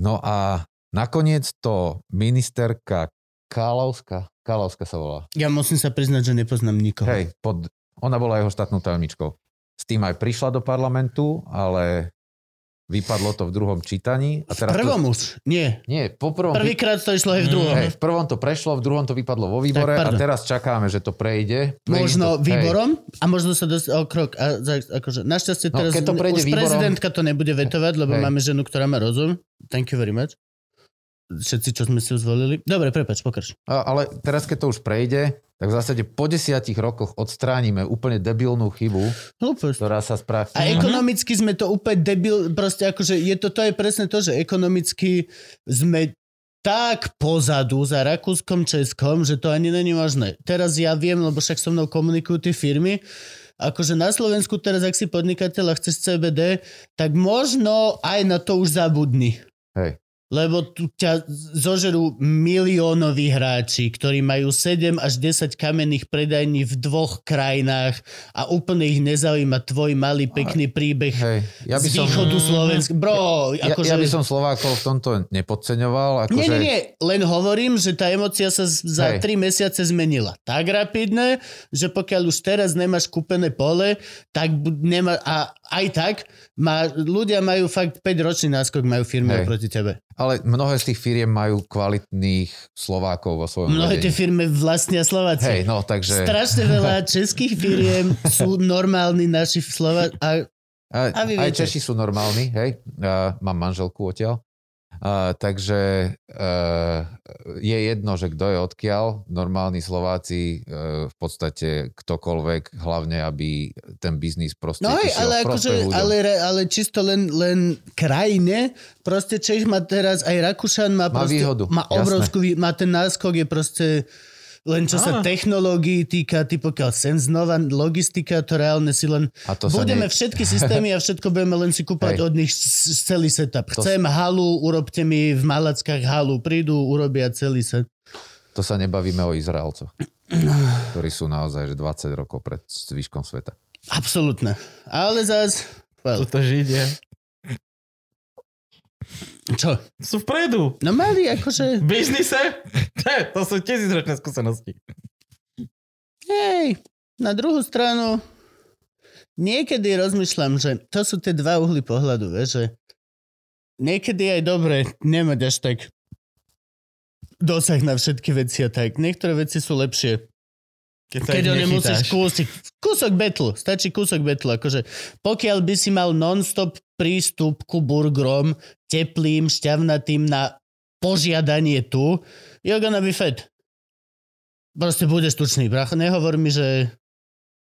No a nakoniec to ministerka Kálovská, Kálovská sa volá. Ja musím sa priznať, že nepoznám nikoho. Hej, pod, ona bola jeho štátnou tajomničkou. S tým aj prišla do parlamentu, ale vypadlo to v druhom čítaní. A V teraz prvom to, už, nie. nie, po prvom, Prvýkrát to išlo aj v druhom. hej, v prvom to prešlo, v druhom to vypadlo vo výbore Tak, a teraz čakáme, že to prejde. Prejde Možno to, hej. výborom a možno sa dosť o krok. A akože, našťastie No, teraz keď to prejde už výborom- prezidentka to nebude vetovať, lebo Hej. máme ženu, ktorá má rozum. Thank you very much. Všetci, čo sme si ju zvolili. Dobre, prepač, pokrač. A- Ale teraz, keď to už prejde, tak v zásade po desiatich rokoch odstránime úplne debilnú chybu, Hlúposť. ktorá sa spraví. A ekonomicky sme to úplne debil, proste akože je to, to je presne to, že ekonomicky sme tak pozadu za Rakúskom, Českom, že to ani není možné. Teraz ja viem, lebo však so mnou komunikujú tie firmy, akože na Slovensku teraz, ak si podnikateľ a chceš CBD, tak možno aj na to už zabudni. Hej. Lebo tu ťa zožerú miliónoví hráči, ktorí majú 7 až 10 kamenných predajní v dvoch krajinách a úplne ich nezaujíma tvoj malý pekný príbeh Hej, ja by z som... východu Slovenska. Bro, Ja, akože... ja by som Slovákov v tomto nepodceňoval. Akože, Nie, nie, nie, len hovorím, že tá emocia sa za Hej. 3 mesiace zmenila. Tak rapidne, že pokiaľ už teraz nemáš kúpené pole, tak nemá, a aj tak má, ľudia majú fakt 5 ročný náskok majú firmy Hej. oproti tebe. Ale mnohé z tých firiem majú kvalitných Slovákov vo svojom Mnohé tie vedení. firmy vlastnia Slováci. Hej, no takže... Strašne veľa českých firiem sú normálni naši Slova a A, A vy aj viete. Češi sú normálni, hej. A, mám manželku odtiaľ. A, takže e, je jedno, že kto je odkiaľ. Normálni Slováci, e, v podstate ktokoľvek, hlavne aby ten biznis proste No išiel ale, akože, ale, ale čisto len, len krajine, proste Čech má teraz, aj Rakúšan má, Má proste, výhodu, má jasné. obrovskú, vý- má ten náskok, je proste len čo sa Áno. technológií týka, ty pokiaľ sen znova logistika, to reálne si len A to budeme ne- všetky systémy a všetko budeme len si kúpať Hej. od nich celý setup. To- Chcem halu, urobte mi v Malackách halu, prídu, urobia celý set. To sa nebavíme o Izraelcoch, ktorí sú naozaj že 20 rokov pred zvyškom sveta. Absolútne. Ale zás, well, Sú to Židia. čo? Sú vpredu. No mali akože, V biznise? to sú tisícročné skúsenosti. hej, na druhú stranu, niekedy rozmýšľam, že to sú tie dva uhly pohľadu, vieš, že niekedy aj dobre nemať až tak dosah na všetky veci a tak. Niektoré veci sú lepšie. Keď, Keď ho nemusíš nechytáš. kúsiť. Kúsok betlu. Stačí kúsok betlu. Akože pokiaľ by si mal non-stop prístup ku burgerom, teplým, šťavnatým na požiadanie tu, you're gonna be fat. Proste budeš tučný. Bracho, nehovor mi, že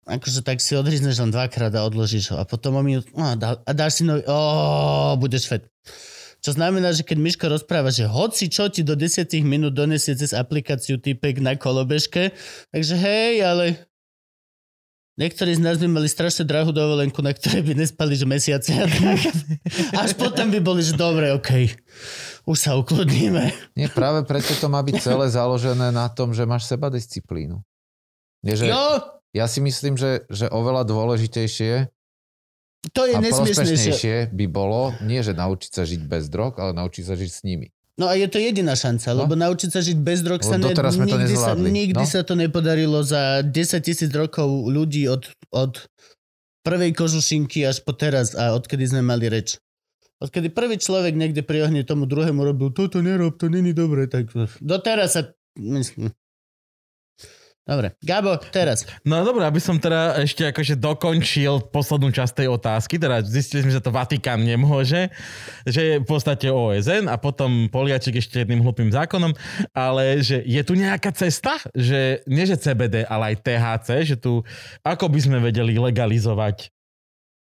akože tak si odhryzneš len dvakrát a odložíš ho a potom o minút a, dá, a dáš si nový, ó, budeš fat. Čo znamená, že keď Miško rozpráva, že hoci čo ti do 10 minút donesie cez aplikáciu typek na kolobežke, takže hej, ale niektorí z nás by mali strašne drahú dovolenku, na ktorej by nespali že mesiace a tak. Až potom by boli, že dobre, okej, už sa ukludníme. Nie, práve preto to má byť celé založené na tom, že máš seba disciplínu. Nie, že, Jo, ja si myslím, že, že oveľa dôležitejšie to je a prospešnejšie by bolo, nie že naučiť sa žiť bez drog, ale naučiť sa žiť s nimi. No a je to jediná šanca, No. lebo naučiť sa žiť bez drog sa, ne, nikdy, sa, nikdy No. sa to nepodarilo za 10 tisíc rokov ľudí od, od prvej kožušinky až po teraz a odkedy sme mali reč. Odkedy prvý človek niekde pri ohni tomu druhému robil toto nerob, to není dobre, tak doteraz sa... myslím. Dobre, Gabo, teraz. No dobré, aby som teda ešte akože dokončil poslednú časť tej otázky, teda zistili sme, že to Vatikán nemôže, že je v podstate OSN a potom Poliačik ešte jedným hlupým zákonom, ale že je tu nejaká cesta, že nie že CBD, ale aj THC, že tu ako by sme vedeli legalizovať,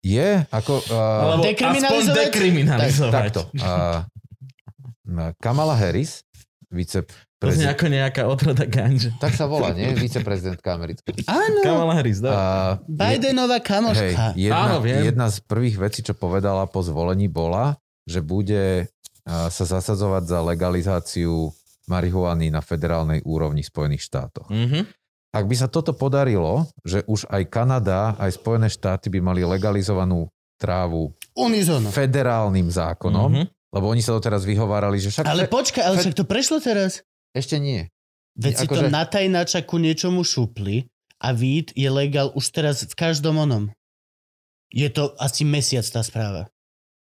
Je, ako... Uh, alebo aspoň Dekriminalizovať? dekriminalizovať. takto. Uh, Kamala Harris, vice To znie ako nejaká otroda ganže. Tak sa volá, nie? Viceprezidentka americká. Áno, Kamala Harris, dá. A Bidenová Hej, kamoška. jedna, Áno, viem. jedna z prvých vecí, čo povedala po zvolení, bola, že bude sa zasadzovať za legalizáciu marihuany na federálnej úrovni v Spojených štátoch. Mhm. Ak by sa toto podarilo, že už aj Kanada, aj Spojené štáty by mali legalizovanú trávu Unizono. federálnym zákonom, Mhm. lebo oni sa doteraz vyhovárali, že však Ale počkaj, ale však to prešlo teraz. Ešte nie. Veď si to Akože- na tajnáča ku niečomu šupli a vít je legál už teraz v každom onom. Je to asi mesiac tá správa.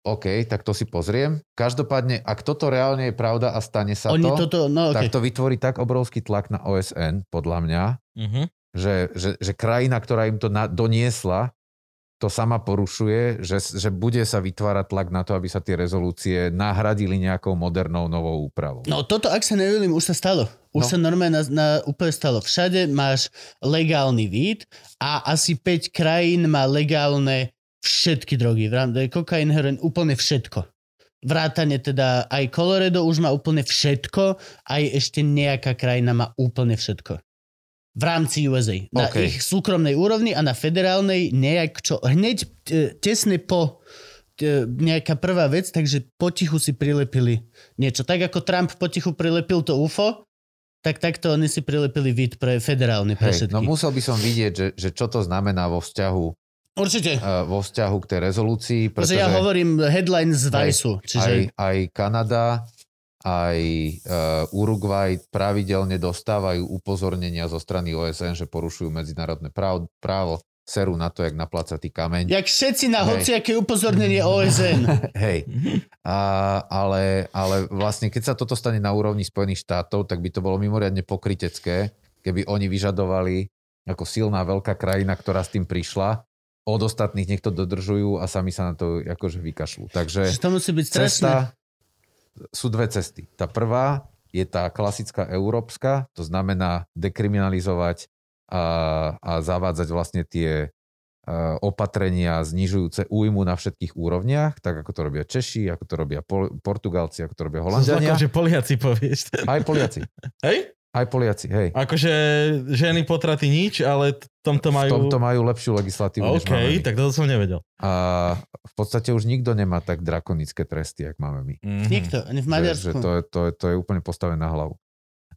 OK, tak to si pozriem. Každopádne, ak toto reálne je pravda a stane sa Oni to, toto, no tak okay. to vytvorí tak obrovský tlak na OSN, podľa mňa, Mhm. že, že, že krajina, ktorá im to na, doniesla, to sama porušuje, že, že bude sa vytvárať tlak na to, aby sa tie rezolúcie nahradili nejakou modernou novou úpravou. No toto, ak sa nevilím, už sa stalo. Už No. sa normálne na, na, úplne stalo. Všade máš legálny vid a asi 5 krajín má legálne všetky drogy. Kokain, heroin, úplne všetko. Vrátane teda aj Colorado už má úplne všetko, aj ešte nejaká krajina má úplne všetko. V rámci USA. Na OK. ich súkromnej úrovni a na federálnej nejak čo. Hneď e, tesne po e, nejaká prvá vec, takže potichu si prilepili niečo. Tak ako Trump potichu prilepil to UFO, tak takto oni si prilepili vid pre federálny, pre Hej, všetky. no musel by som vidieť, že, že čo to znamená vo vzťahu, Určite. uh, vo vzťahu k tej rezolúcii, Pretože pretože ja hovorím headline z Viceu, aj, čiže aj Kanada, aj uh, Uruguay pravidelne dostávajú upozornenia zo strany OSN, že porušujú medzinárodné právo, seru na to, jak naplácatý kameň. jak všetci na hociaké upozornenie OSN. Hej. A, ale, ale vlastne, keď sa toto stane na úrovni Spojených štátov, tak by to bolo mimoriadne pokrytecké, keby oni vyžadovali ako silná veľká krajina, ktorá s tým prišla, od ostatných nech to dodržujú a sami sa na to akože vykašľú. Takže to musí byť strašné. cesta, sú dve cesty. Tá prvá je tá klasická európska, to znamená dekriminalizovať a, a zavádzať vlastne tie a, opatrenia znižujúce újmu na všetkých úrovniach, tak ako to robia Češi, ako to robia Pol- Portugalci, ako to robia Holandiania. Že Poliaci povieš. Aj Poliaci. Hej? Aj Poliaci, hej. Akože ženy potraty nič, ale v tomto V majú... tomto majú lepšiu legislatívu, než OK, máme my. tak toto som nevedel. A v podstate už nikto nemá tak drakonické tresty, jak máme my. Mhm. Nikto, ani v Že, Maďarsku. že to, je, to, je, to je úplne postavené na hlavu.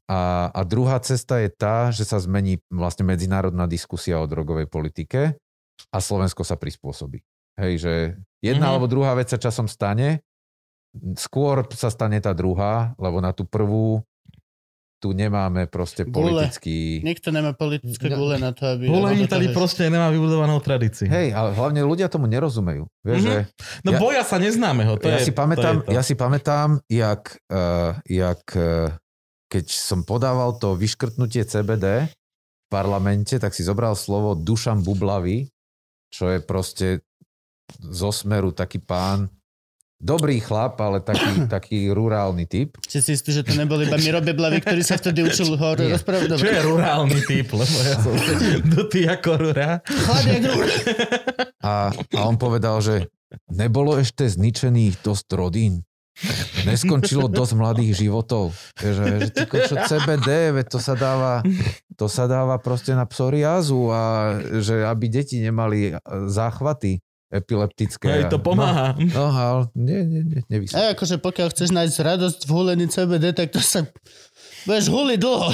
A, a druhá cesta je tá, že sa zmení vlastne medzinárodná diskusia o drogovej politike a Slovensko sa prispôsobí. Hej, že jedna Mhm. alebo druhá vec sa časom stane, skôr sa stane tá druhá, lebo na tú prvú tu nemáme proste Gule. politický... Nikto nemá politické gule na to, aby... Aby to- proste nemá vybudovanú tradíciu. Hej, ale hlavne ľudia tomu nerozumejú. Vieš, Mhm. že No Ja- boja sa neznámeho. To ja, je, si pamätám, to je to. ja si pamätám, jak, uh, jak uh, keď som podával to vyškrtnutie CBD v parlamente, tak si zobral slovo Dušan Bublavy, čo je proste zo smeru taký pán, dobrý chlap, ale taký, taký rurálny typ. Si si istý, že to nebol iba Miro Beblavy, ktorý sa vtedy učil Nie. rozprávať? Čo je rurálny typ, lebo ja som dutý ako rura. Chlap, jak rúr. A, a on povedal, že nebolo ešte zničených dosť rodín. Neskončilo dosť mladých životov. Že, že ty kočo, CBD, veď to sa dáva, to sa dáva proste na psoriázu a že aby deti nemali e, záchvaty epileptické. Hej, to pomáha. No, no ale nie, nie, nie, nevysvetlí. A akože pokiaľ chceš nájsť radosť v hulení CBD, tak to sa... Budeš huliť dlho.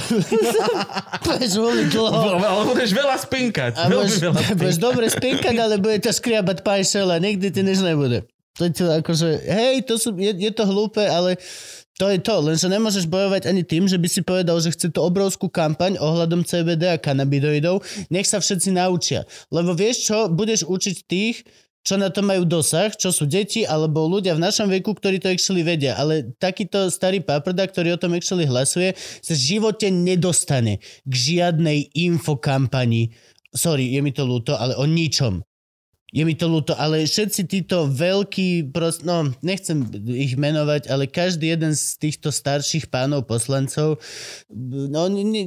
budeš huliť dlho. Ale budeš veľa spinkať. A budeš, veľa budeš spinkať. dobre spinkať, ale bude to skriabať pajšel a nikdy ti nič nebude. To je to akože, hej, to sú, je, je to hlúpe, ale to je to, lenže nemôžeš bojovať ani tým, že by si povedal, že chce to obrovskú kampaň ohľadom CBD a kanabidoidov, nech sa všetci naučia. Lebo vieš čo, budeš učiť tých, čo na to majú dosah, čo sú deti alebo ľudia v našom veku, ktorí to actually vedia. Ale takýto starý paprda, ktorý o tom actually hlasuje, sa v živote nedostane k žiadnej infokampani. Sorry, je mi to ľúto, ale o ničom. Je mi to ľúto, ale všetci títo veľkí, prost, no nechcem ich menovať, ale každý jeden z týchto starších pánov poslancov no, ne, ne,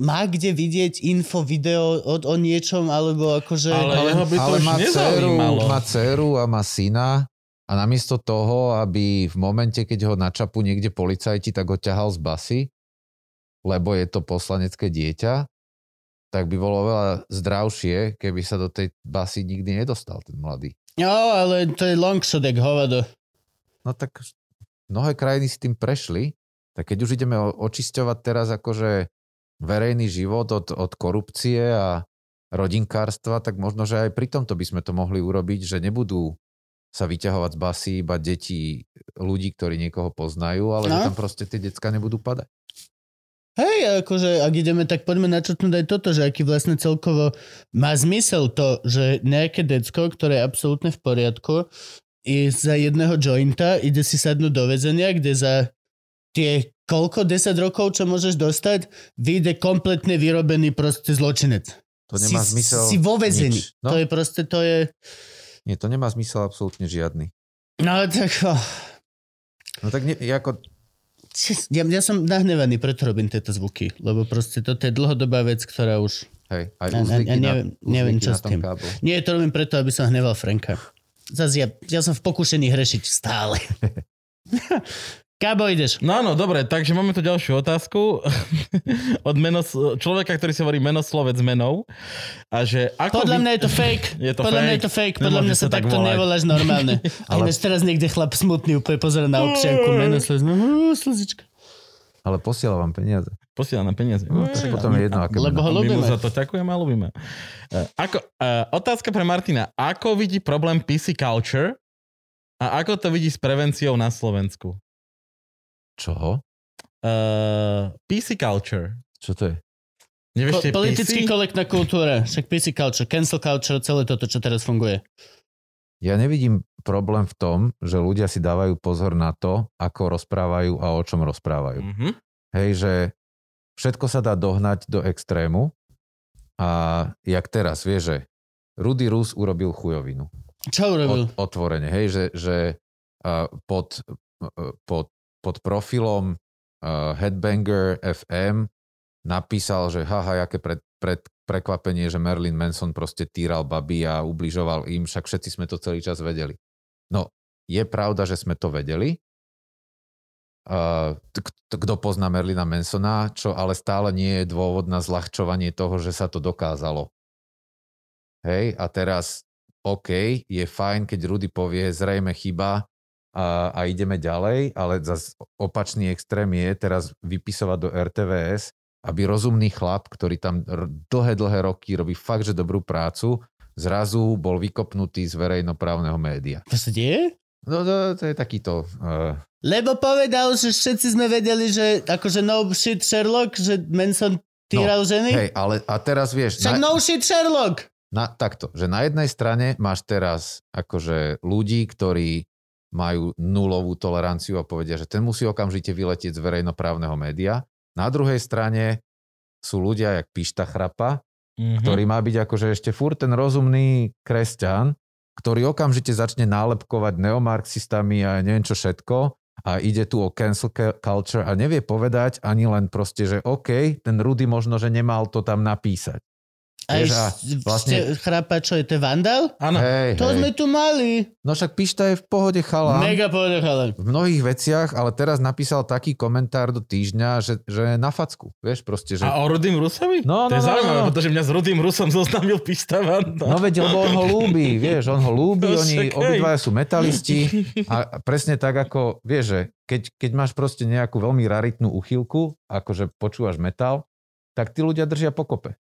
má kde vidieť info, video o, o niečom, alebo akože... Ale jeho by to ale už má dceru, má dceru a má syna a namiesto toho, aby v momente, keď ho načapú niekde policajti, tak ho ťahal z basy, lebo je to poslanecké dieťa, tak by bolo veľa zdravšie, keby sa do tej basy nikdy nedostal ten mladý. No, ale to je long shot, jak hovado. No tak mnohé krajiny s tým prešli, tak keď už ideme očisťovať teraz akože verejný život od, od korupcie a rodinkárstva, tak možno, že aj pri tomto by sme to mohli urobiť, že nebudú sa vyťahovať z basy iba deti ľudí, ktorí niekoho poznajú, ale No. že tam proste tie decka nebudú padať. Hej, akože ak ideme, tak poďme načrtnúť aj toto, že aký vlastne celkovo má zmysel to, že nejaké decko, ktoré je absolútne v poriadku, i za jedného jointa ide si sadnúť do väzenia, kde za tie koľko, 10 rokov, čo môžeš dostať, vyjde kompletne vyrobený proste zločinec. To nemá si, zmysel Si vo väzení. nič. No. To je proste, to je... Nie, to nemá zmysel absolútne žiadny. No tak... Oh. No tak nie, ako, Ja, ja som nahnevaný, preto robím tieto zvuky, lebo proste toto je dlhodobá vec, ktorá už... hej, aj ja- ja neviem- na, neviem, čo na s tým. káblu. Nie, to robím preto, aby som hneval Franka. Zas ja, ja som v pokušení hrešiť stále. Kábo, ideš. No áno, dobre, takže máme tu ďalšiu otázku od menos, človeka, ktorý sa hovorí menoslovec menou. A že ako Podľa vy- mňa je to fake. Je to Podľa mňa fake? je to fake. Podľa Nemôže mňa sa sa tak takto volať. nevoláš normálne. Ale ináč teraz niekde chlap smutný úplne pozera na občianku. Meno slez. No, slzička. Ale posiela vám peniaze. Posiela nám peniaze. No, tak potom je jedno, aké Lebo ho. My mu za to ďakujeme a ľúbime. E, Ako, uh, otázka pre Martina. Ako vidí problém PC culture a ako to vidí s prevenciou na Slovensku? Čoho? Uh, PC culture. Čo to je? Nevieš, Ko- politicky PC? korektná kultúra. Však PC culture, cancel culture, celé toto, čo teraz funguje. Ja nevidím problém v tom, že ľudia si dávajú pozor na to, ako rozprávajú a o čom rozprávajú. Mhm. Hej, že všetko sa dá dohnať do extrému a jak teraz, vieš, že Rudy Rus urobil chujovinu. Čo urobil? Od, otvorene, hej, že, že a, pod, a, pod, pod profilom a, Headbanger FM napísal, že haha, aké pred, pred, prekvapenie, že Marilyn Manson proste týral baby a ubližoval im, však všetci sme to celý čas vedeli. No, je pravda, že sme to vedeli. Uh, kto pozná Merlina Mansona, čo ale stále nie je dôvod na zľahčovanie toho, že sa to dokázalo. Hej, a teraz OK, je fajn, keď Rudy povie zrejme chyba a, a ideme ďalej, ale zas opačný extrém je teraz vypisovať do RTVS, aby rozumný chlap, ktorý tam dlhé, dlhé roky robí fakt, že dobrú prácu, zrazu bol vykopnutý z verejnoprávneho média. To sa deje? No to, to je takýto... Uh, Lebo povedal, že všetci sme vedeli, že akože no shit Sherlock, že Manson týral ženy. hej, ale a teraz vieš... Však no shit Sherlock! na, takto, že na jednej strane máš teraz akože ľudí, ktorí majú nulovú toleranciu a povedia, že ten musí okamžite vyletieť z verejnoprávneho média. Na druhej strane sú ľudia jak Pišta Chrapa, Mhm. ktorý má byť akože ešte furt ten rozumný kresťan, ktorý okamžite začne nálepkovať neomarxistami a neviem čo všetko a ide tu o cancel ca- culture a nevie povedať ani len proste, že OK, ten Rudy možno, že nemal to tam napísať. A Vieš, a vlastne- chrápa, čo je to vandal? Áno. Hej, To hej. sme tu mali. No však Pišta je v pohode chalán. Mega podechala. v mnohých veciach, ale teraz napísal taký komentár do týždňa, že, že na facku. Vieš, proste, že... A o Rudým Rusovi? No, to je no, no, zaujímavé, no, no. pretože mňa s Rudým Rusom zoznamil Pista Vanda. No veď, lebo on ho ľúbi, vieš, on ho ľúbi, No oni obidvaja sú metalisti a presne tak ako, vieš, že keď, keď máš proste nejakú veľmi raritnú uchylku, akože počúvaš metal, tak tí ľudia držia pokope.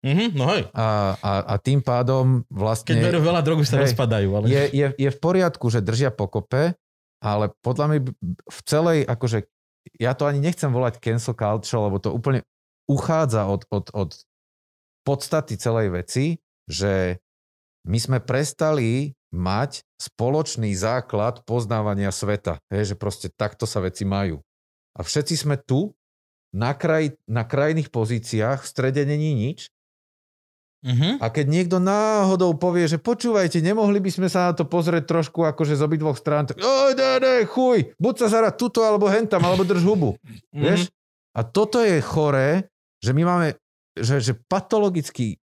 Mhm, no hej. A, a, a tým pádom Keď vlastne berú veľa drog, už sa Hej. rozpadajú. Ale... je, je, je v poriadku, že držia pokope, ale podľa mňa v celej, akože ja to ani nechcem volať cancel culture, lebo to úplne uchádza od, od, od podstaty celej veci, že my sme prestali mať spoločný základ poznávania sveta. Hej, že proste takto sa veci majú. A všetci sme tu, na, kraj, na krajných pozíciách, v strede není nič. Mhm. A keď niekto náhodou povie, že počúvajte, nemohli by sme sa na to pozrieť trošku akože z obidvoch strán, tak oj, ne, ne, chuj, buď sa zarať tuto, alebo hentam, alebo drž hubu. Mhm. Vieš? A toto je choré, že my máme že, že patologicky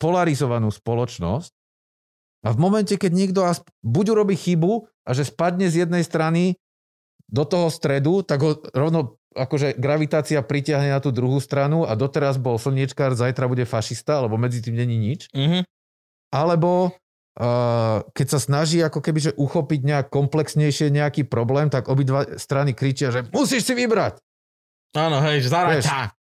polarizovanú spoločnosť a v momente, keď niekto asp- buď urobí chybu a že spadne z jednej strany do toho stredu, tak ho rovno akože gravitácia pritiahne na tú druhú stranu a doteraz bol slniečkár, zajtra bude fašista, alebo medzi tým není nič. Mhm. Alebo uh, keď sa snaží ako keby, že uchopiť nejak komplexnejšie nejaký problém, tak obidva strany kričia, že musíš si vybrať. Áno, hej, zaraďa.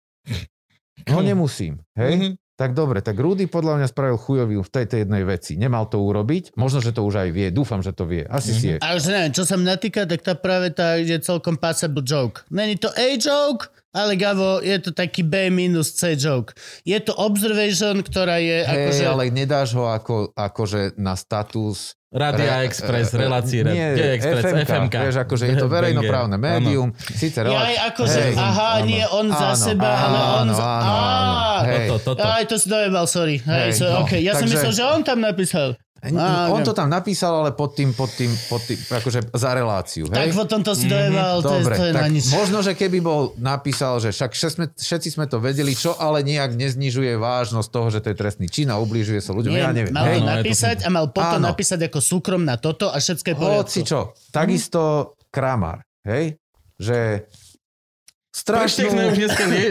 No nemusím. Hej? Mhm. Tak dobre, tak Rudy podľa mňa spravil chujový v tejto jednej veci. Nemal to urobiť, možno, že to už aj vie, dúfam, že to vie. Asi si je. A už neviem, čo sa mňa týka, tak tá práve tá je celkom passable joke. Není to A joke, ale Gavo, je to taký B minus C joke. Je to observation, ktorá je Hej, akože... ale nedáš ho ako, akože na status Radia Re- Express, e- e- relácie, nie, nie, Express, FMK, FMK. Vieš, akože je to verejnoprávne médium, síce Ja relá- aj akože, Hej, aha, áno. nie on za Áno, seba, ale on áno, za... áno, áno. Á, Hej. Toto, toto. Aj to si dojebal, sorry. Hej, Hej, so, no, okay. Ja som takže- myslel, že on tam napísal. Á, On to tam napísal, ale pod tým, pod tým, pod tým akože za reláciu. Tak Hej? potom to si dojebal, to je, Dobre, to je na tak nič. možno, že keby bol napísal, že však všetci sme, všetci sme to vedeli, čo ale nejak neznižuje vážnosť toho, že to je trestný čin a ubližuje sa ľuďom. Nie, ja neviem. mal hej? to- napísať a mal potom Áno. napísať ako súkrom na toto a všetko je. Hoci čo. Takisto Kramar, hej? Že už strašnú, rie,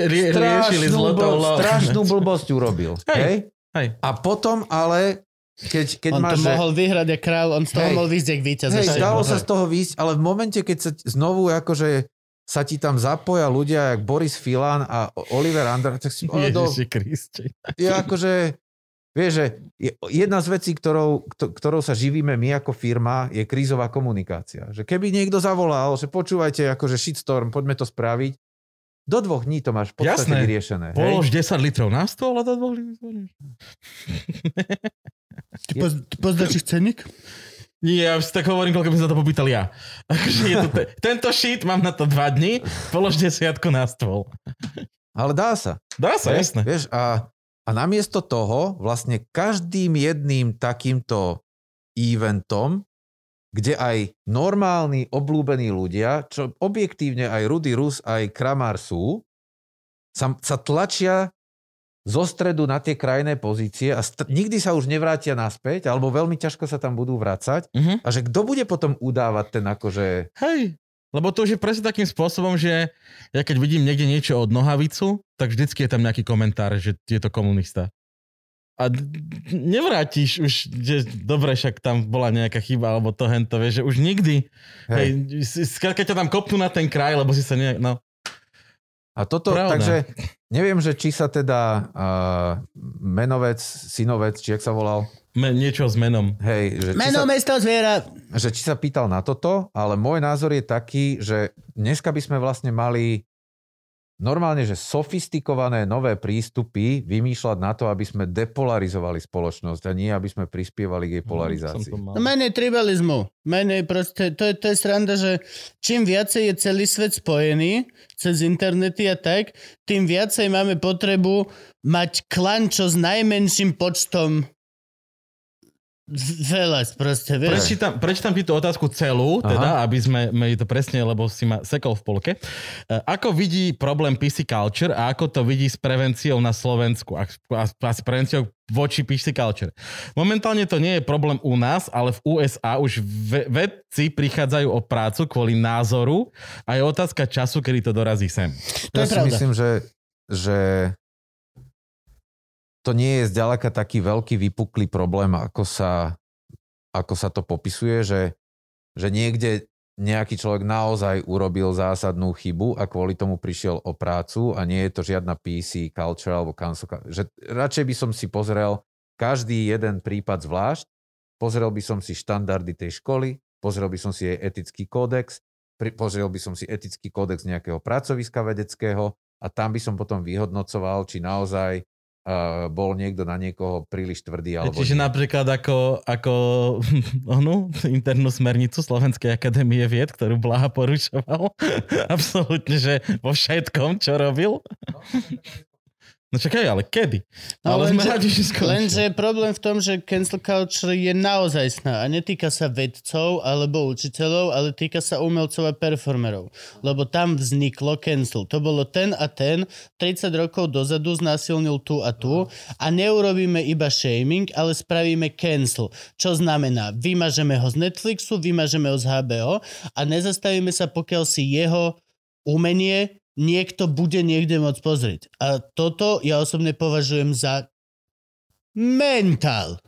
rie, strašnú, blb, strašnú blbosť urobil. Hej. Hej? Hej. A potom ale, keď, keď on to máš... že- mohol vyhrať jak král, on z toho Hej. mohol vyjsť jak víťaz. Hej, dalo sa z toho výjsť, ale v momente, keď sa znovu akože sa ti tam zapoja ľudia, jak Boris Filan a Oliver Andra, tak si do, Ježiši Kriste. je akože, vieš, že je- jedna z vecí, ktorou, kto- ktorou sa živíme my ako firma, je krízová komunikácia. Že keby niekto zavolal, že počúvajte, akože shitstorm, poďme to spraviť, do dvoch dní to máš v podstate Jasné. vyriešené. hej? Polož 10 litrov na stôl a to dvoch litrov. Ty, poz, ty ich cenník? Nie, ja už si tak hovorím, koľko by som za to popýtal ja. Akože je to te, tento shit mám na to dva dní, polož desiatku na stôl. Ale dá sa. Dá sa, Hej, jasné. Vieš, a, a namiesto toho vlastne každým jedným takýmto eventom, kde aj normálni, oblúbení ľudia, čo objektívne aj Rudy Rus, aj Kramár sú, sa, sa tlačia zo stredu na tie krajné pozície a st- nikdy sa už nevrátia naspäť, alebo veľmi ťažko sa tam budú vracať. Mhm. A že kto bude potom udávať ten akože... Hej. Lebo to už je presne takým spôsobom, že ja keď vidím niekde niečo od nohavicu, tak vždycky je tam nejaký komentár, že je to komunista. A nevrátiš už, že dobre, však tam bola nejaká chyba, alebo to hento, vieš, že už nikdy. Hej. Hej. Hej, skrátka ťa tam kopnú na ten kraj, lebo si sa nejak, no. A toto, Pravda. takže neviem, že či sa teda uh, menovec, synovec, či jak sa volal, Me, niečo s menom. hej, že Meno, sa, mesto, zviera. že či sa pýtal na toto, ale môj názor je taký, že dneska by sme vlastne mali normálne, že sofistikované nové prístupy vymýšľať na to, aby sme depolarizovali spoločnosť a nie, aby sme prispievali k jej Som polarizácii. No menej tribalizmu. Menej proste, to je, to je sranda, že čím viacej je celý svet spojený cez internety a tak, tým viacej máme potrebu mať klan, čo s najmenším počtom veľa proste, vieš. Prečítam, prečítam ti tú otázku celú, teda, aby sme mali to presne, lebo si ma sekol v polke. E, Ako vidí problém PC culture a ako to vidí s prevenciou na Slovensku a, a, a s prevenciou voči PC culture? Momentálne to nie je problém u nás, ale v USA už ve, vedci prichádzajú o prácu kvôli názoru a je otázka času, kedy to dorazí sem. To je ja si pravda. myslím, že, že to nie je zďaleka taký veľký vypuklý problém, ako sa, ako sa to popisuje, že, že niekde nejaký človek naozaj urobil zásadnú chybu a kvôli tomu prišiel o prácu a nie je to žiadna PC culture alebo cancel. Že radšej by som si pozrel každý jeden prípad zvlášť, pozrel by som si štandardy tej školy, pozrel by som si jej etický kódex, pri- pozrel by som si etický kódex nejakého pracoviska vedeckého a tam by som potom vyhodnocoval, či naozaj uh, bol niekto na niekoho príliš tvrdý alebo Čiže nie. napríklad ako, ako onu, internú smernicu Slovenskej akadémie vied, ktorú Blaha porušoval. Absolútne, že vo všetkom, čo robil. No čakaj, ale kedy? No, ale sme radi, že skončil. Lenže je problém v tom, že cancel culture je naozaj sná a netýka sa vedcov alebo učiteľov, ale týka sa umelcov a performerov. Lebo tam vzniklo cancel. To bolo ten a ten 30 rokov dozadu znásilnil tu a tu a neurobíme iba shaming, ale spravíme cancel. Čo znamená, vymažeme ho z Netflixu, vymažeme ho z HBO a nezastavíme sa, pokiaľ si jeho umenie niekto bude niekde môcť pozrieť. A toto ja osobne považujem za mentál.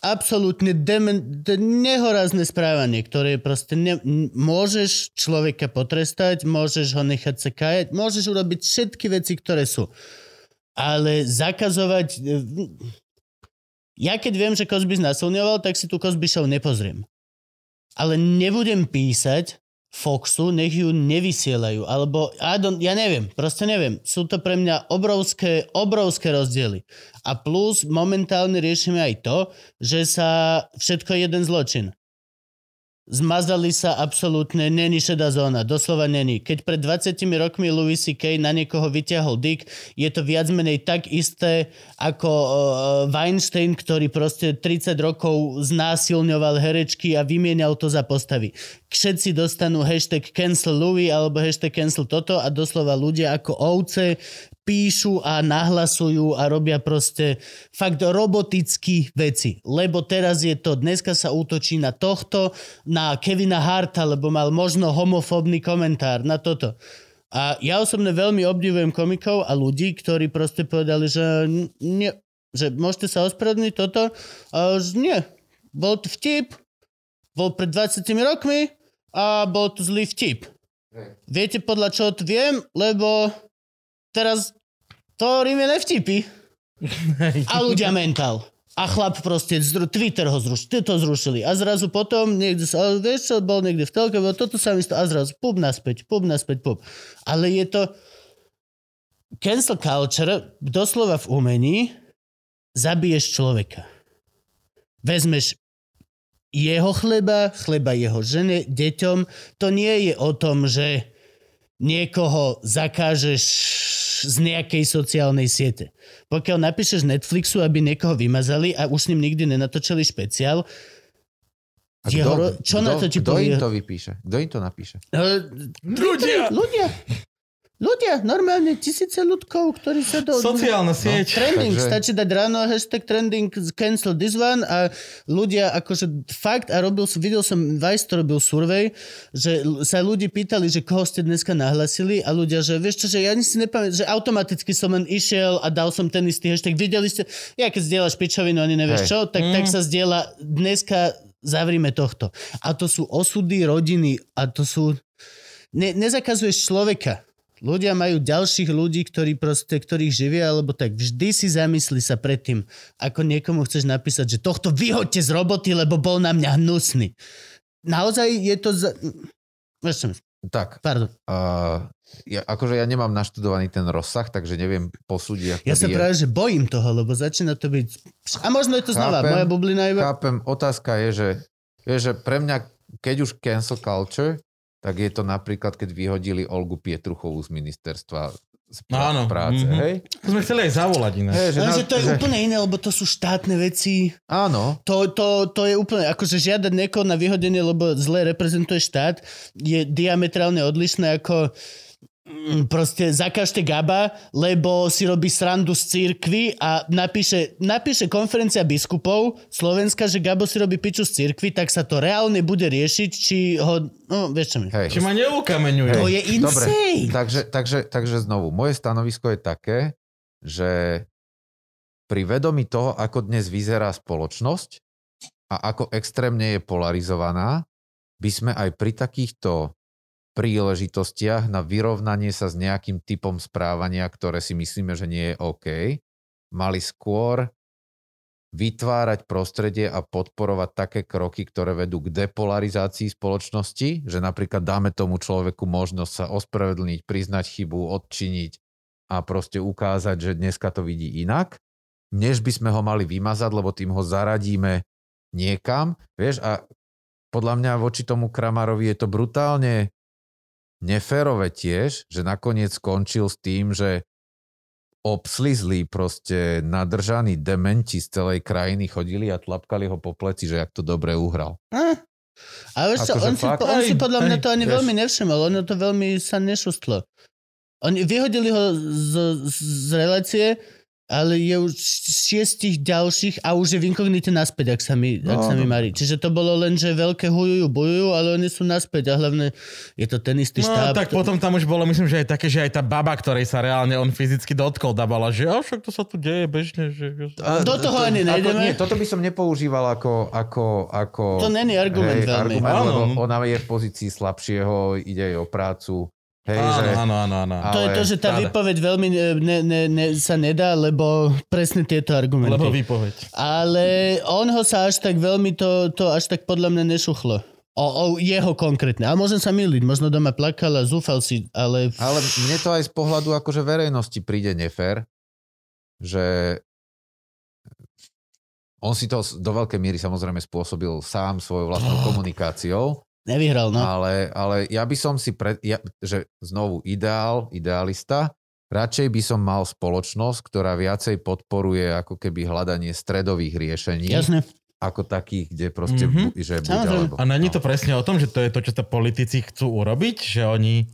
Absolútne demen, de, nehorázne správanie, ktoré proste... Ne, môžeš človeka potrestať, môžeš ho nechať sa kajať, môžeš urobiť všetky veci, ktoré sú. Ale zakazovať... e, Ja keď viem, že Cosby znasilňoval, tak si tú Cosby show nepozriem. Ale nebudem písať Foxu, nech ju nevysielajú. Alebo, I don't, ja neviem, proste neviem. Sú to pre mňa obrovské, obrovské rozdiely. A plus momentálne riešime aj to, že sa všetko je jeden zločin. Zmazali sa absolútne, není šedá zóna, doslova není. Keď pred 20 rokmi Louis C.K. na niekoho vyťahol dick, je to viac menej tak isté ako uh, Weinstein, ktorý proste 30 rokov znásilňoval herečky a vymienial to za postavy. Všetci dostanú hashtag cancel Louis alebo hashtag cancel toto a doslova ľudia ako ovce píšu a nahlasujú a robia proste fakt roboticky veci. Lebo teraz je to, dneska sa útočí na tohto, na Kevina Harta, lebo mal možno homofóbny komentár na toto. A ja osobne veľmi obdivujem komikov a ľudí, ktorí proste povedali, že nie, že môžete sa ospravedlniť toto. A že nie. Bol to vtip, bol pred 20 rokmi a bol to zlý vtip. Viete podľa čoho to viem? Lebo teraz to rime nevtipy. A ľudia mentál. A chlap proste, zru, Twitter ho zrušil, to zrušili. A zrazu potom, niekde sa, vieš čo, bol niekde v telke, bol toto sa a zrazu pub naspäť, pub naspäť, pub. Ale je to... Cancel culture, doslova v umení, zabiješ človeka. Vezmeš jeho chleba, chleba jeho žene, deťom. To nie je o tom, že niekoho zakážeš z nejakej sociálnej siete. Pokiaľ napíšeš Netflixu, aby niekoho vymazali a už s ním nikdy nenatočili špeciál, A Jeho kto, ro- čo kto, na to ti kto povie? im to vypíše? Kto im to napíše? eh, Ľudia! ľudia, ľudia, normálne tisíce ľudkov, ktorí sa do... Sociálna sieť. Trending, Takže- stačí dať ráno hashtag trending cancel this one a ľudia akože fakt a robil, som- videl som, Vice to robil survey, že sa ľudí pýtali, že koho ste dneska nahlasili a ľudia, že vieš čo, že ja ani si nepamätám, že automaticky som len išiel a dal som ten istý hashtag. Videli ste, ja keď zdieľaš pičovinu, ani nevieš Hej. čo, tak, tak sa zdieľa dneska zavrime tohto. A to sú osudy rodiny a to sú... Ne, nezakazuješ človeka. Ľudia majú ďalších ľudí, ktorí proste, ktorých živia, alebo tak vždy si zamysli sa predtým, ako niekomu chceš napísať, že tohto vyhoďte z roboty, lebo bol na mňa hnusný. Naozaj je to za... Tak, Pardon. uh, ja, akože ja nemám naštudovaný ten rozsah, takže neviem posúdiť, Ja sa je. práve, že bojím toho, lebo začína to byť... A možno je to znova Chápem. moja bublina iba... Chápem, otázka je, že, je, že pre mňa, keď už cancel culture, tak je to napríklad, keď vyhodili Olgu Pietruchovú z ministerstva z pra- Áno, práce, mhm. hej? To sme chceli aj zavolať iné. hej že na- to je že, úplne iné, lebo to sú štátne veci. Áno, To, to, to je úplne, akože žiadať niekoho na vyhodenie, lebo zle reprezentuje štát, je diametrálne odlišné ako proste zakažte Gaba, lebo si robí srandu z církvy a napíše, napíše konferencia biskupov Slovenska, že Gabo si robí piču z církvy, tak sa to reálne bude riešiť, či ho... No, vieš čo mi. hej. Či ma neukameňuje. To je Dobre, insane. takže, takže, takže znovu, moje stanovisko je také, že pri vedomí toho, ako dnes vyzerá spoločnosť a ako extrémne je polarizovaná, by sme aj pri takýchto príležitostiach na vyrovnanie sa s nejakým typom správania, ktoré si myslíme, že nie je OK, mali skôr vytvárať prostredie a podporovať také kroky, ktoré vedú k depolarizácii spoločnosti, že napríklad dáme tomu človeku možnosť sa ospravedlniť, priznať chybu, odčiniť a proste ukázať, že dneska to vidí inak, než by sme ho mali vymazať, lebo tým ho zaradíme niekam, vieš, a podľa mňa voči tomu Kramarovi je to brutálne neférové tiež, že nakoniec skončil s tým, že obslizlí proste nadržaní dementi z celej krajiny chodili a tlapkali ho po pleci, že jak to dobre uhral. A, a vieš čo, Akože on, si, fakt? on si Hej, podľa mňa to ani vieš. veľmi nevšimol, ono to veľmi sa nešustlo. Oni vyhodili ho z, z relácie ale je už šiestich ďalších a už je v inkognite naspäť, ak sa mi, no, ak sa mi marí. Čiže to bolo len, že veľké hujujú, bojujú, ale oni sú naspäť a hlavne je to ten istý No štáb. tak potom tam už bolo, myslím, že aj také, že aj tá baba, ktorej sa reálne on fyzicky dotkol, dávala, že a však to sa tu deje bežne. Že... A, Do toho ani nejdeme. Nie, toto by som nepoužíval ako... ako, ako To není argument hej, veľmi. argument, Áno. lebo ona je v pozícii slabšieho, ide jej o prácu. Hej, Áno, že, áno, áno, áno. A- To je ale to, že tá výpoveď veľmi ne, ne, ne, ne, sa nedá, lebo presne tieto argumenty. Lebo výpoveď. Ale on ho sa až tak veľmi to, to až tak podľa mňa nešuchlo. O, o jeho konkrétne. A môžem sa miliť, možno doma plakal a zúfal si, ale... ale mne to aj z pohľadu akože verejnosti príde nefér, že on si to do veľkej miery samozrejme spôsobil sám svojou vlastnou komunikáciou, Nevyhral, no. ale, ale ja by som si, pred, ja, že znovu ideál, idealista, radšej by som mal spoločnosť, ktorá viacej podporuje ako keby hľadanie stredových riešení, Jasne. ako takých, kde proste, Mhm. mm-hmm. že buď Samozrejme. alebo. A není to no. presne o tom, že to je to, čo to politici chcú urobiť, že oni...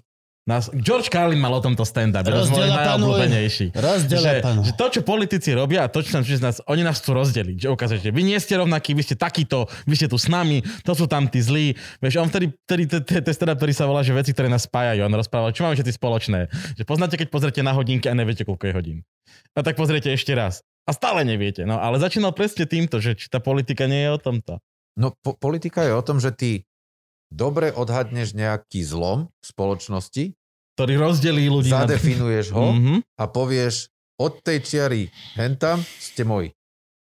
Nás... George Carlin mal o tomto stand-up, je to môj Rozdiela panuje. najobľúbenejší. Že, pán. že to, čo politici robia a to, čo nám z nás, oni nás chcú rozdeliť. Že ukazujete, vy nie ste rovnakí, vy ste takíto, vy ste tu s nami, to sú tam tí zlí. Vieš, on vtedy, vtedy te- te- te stand-up, ktorý sa volá, že veci, ktoré nás spájajú. On rozprával, čo máme všetci spoločné. Že poznáte, keď pozrite na hodinky a neviete, koľko je hodín. A tak pozriete ešte raz. A stále neviete. No ale začínal presne týmto, že či tá politika nie je o tomto. No po, politika je o tom, že ty dobre odhadneš nejaký zlom v spoločnosti, Ktorý rozdelí ľudí. zadefinuješ ho Mhm, a povieš od tej čiary hentam ste moji.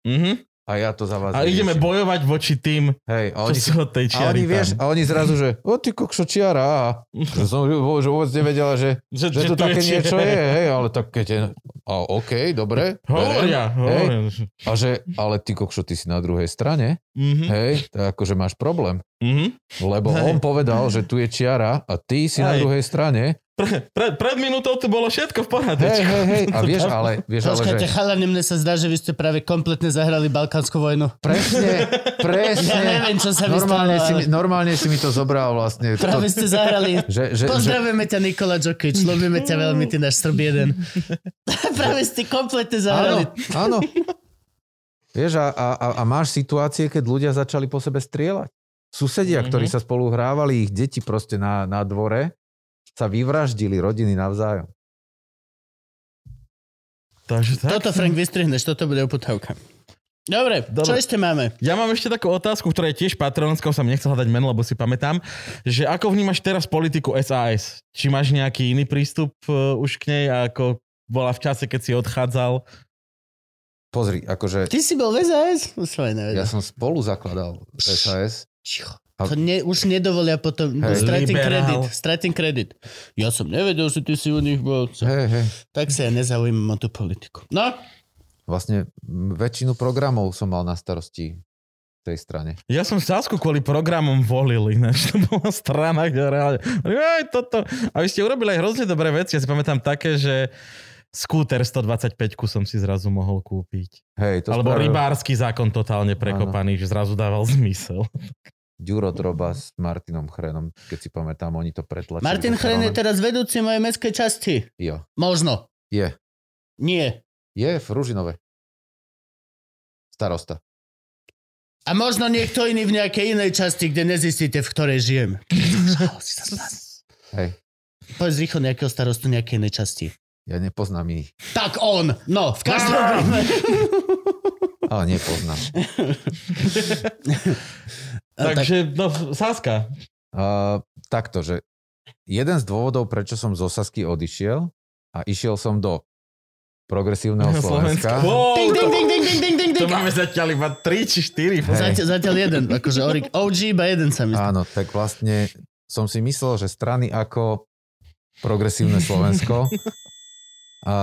mhm. A ja to za vás A ideme vyriešim. bojovať voči tým, Hej, a oni, sú od tej a čiary oni, vieš, tam. a oni zrazu, že o ty kokšo čiara. A že som že vôbec nevedela, že, Že, že to tu také čiara. niečo je. Hej, ale tak keď je... A OK, dobre. Hovoria, hovoria. A že, ale ty kokšo, ty si na druhej strane. Mhm, Hej, tak akože máš problém. mhm. Lebo Hej. on povedal, že tu je čiara a ty si na Hej. druhej strane. Pre, pre, pred minútou tu bolo všetko v porade. Hej, hej, hej. A vieš, ale, vieš, ale Počkajte, že... chalani, mne sa zdá, že vy ste práve kompletne zahrali Balkánsku vojnu. Presne, Ja presne. neviem, čo sa mi Normálne stalo, si, mi, ale normálne si mi to zobral vlastne. práve To, ste zahrali. že, že, že, Pozdravujeme ťa, Nikola Djokovic, ľubíme ťa veľmi, ty náš Srb jeden. práve ste kompletne zahrali. áno, áno. Vieš, a, a, a- máš situácie, keď ľudia začali po sebe strieľať. Susedia, Mhm. ktorí sa spolu hrávali, ich deti proste na, na dvore, sa vyvraždili rodiny navzájom. Takže tak. Toto, Frank, vystrihneš, toto bude uputavka. Dobre, Dobre. čo ešte máme? Ja mám ešte takú otázku, ktorá je tiež patronskou, som nechcel hľadať meno, lebo si pamätám, že ako vnímaš teraz politiku SAS? Či máš nejaký iný prístup uh, už k nej, ako bola v čase, keď si odchádzal? Pozri, akože Ty si bol v SAS? Nevedel. ja som spolu zakladal SAS. A- To ne, už nedovolia potom Hej. stratím kredit. Stratím kredit. Ja som nevedel, že ty si u nich bol. Co? Hej, hej. Tak sa ja nezaujímam o tú politiku. No, Vlastne väčšinu programov som mal na starosti v tej strane. Ja som Sasku kvôli programom volil, ináč to bola strana, kde reálne, aj toto. A vy ste urobili aj hrozne dobré veci. Ja si pamätám také, že skúter 125 som si zrazu mohol kúpiť. Hej, to Alebo spravil rybársky zákon totálne prekopaný, že zrazu dával zmysel. Ďuro Droba s Martinom Chrenom, keď si pamätám, oni to pretlačili. Martin Chren je teraz vedúci mojej mestskej časti. Jo. Možno. Je. Nie. Je v Ružinove. Starosta. A možno niekto iný v nejakej inej časti, kde nezistíte, v ktorej žijem. Hej, Povedz rýchlo nejakého starostu nejakej inej časti. Ja nepoznám ich, Tak on! No, v každom prípade. ale nepoznám. Takže, no, Saska. Uh, takto, že jeden z dôvodov, prečo som zo Sasky odišiel a išiel som do progresívneho Slovenska, Wow, ding, to, ding, ding, ding, ding, ding, ding, to máme zatiaľ iba 3 či 4. Hej. Zatiaľ, zatiaľ jeden, akože Orik, OG iba jeden sa mi áno, tak vlastne som si myslel, že strany ako progresívne Slovensko a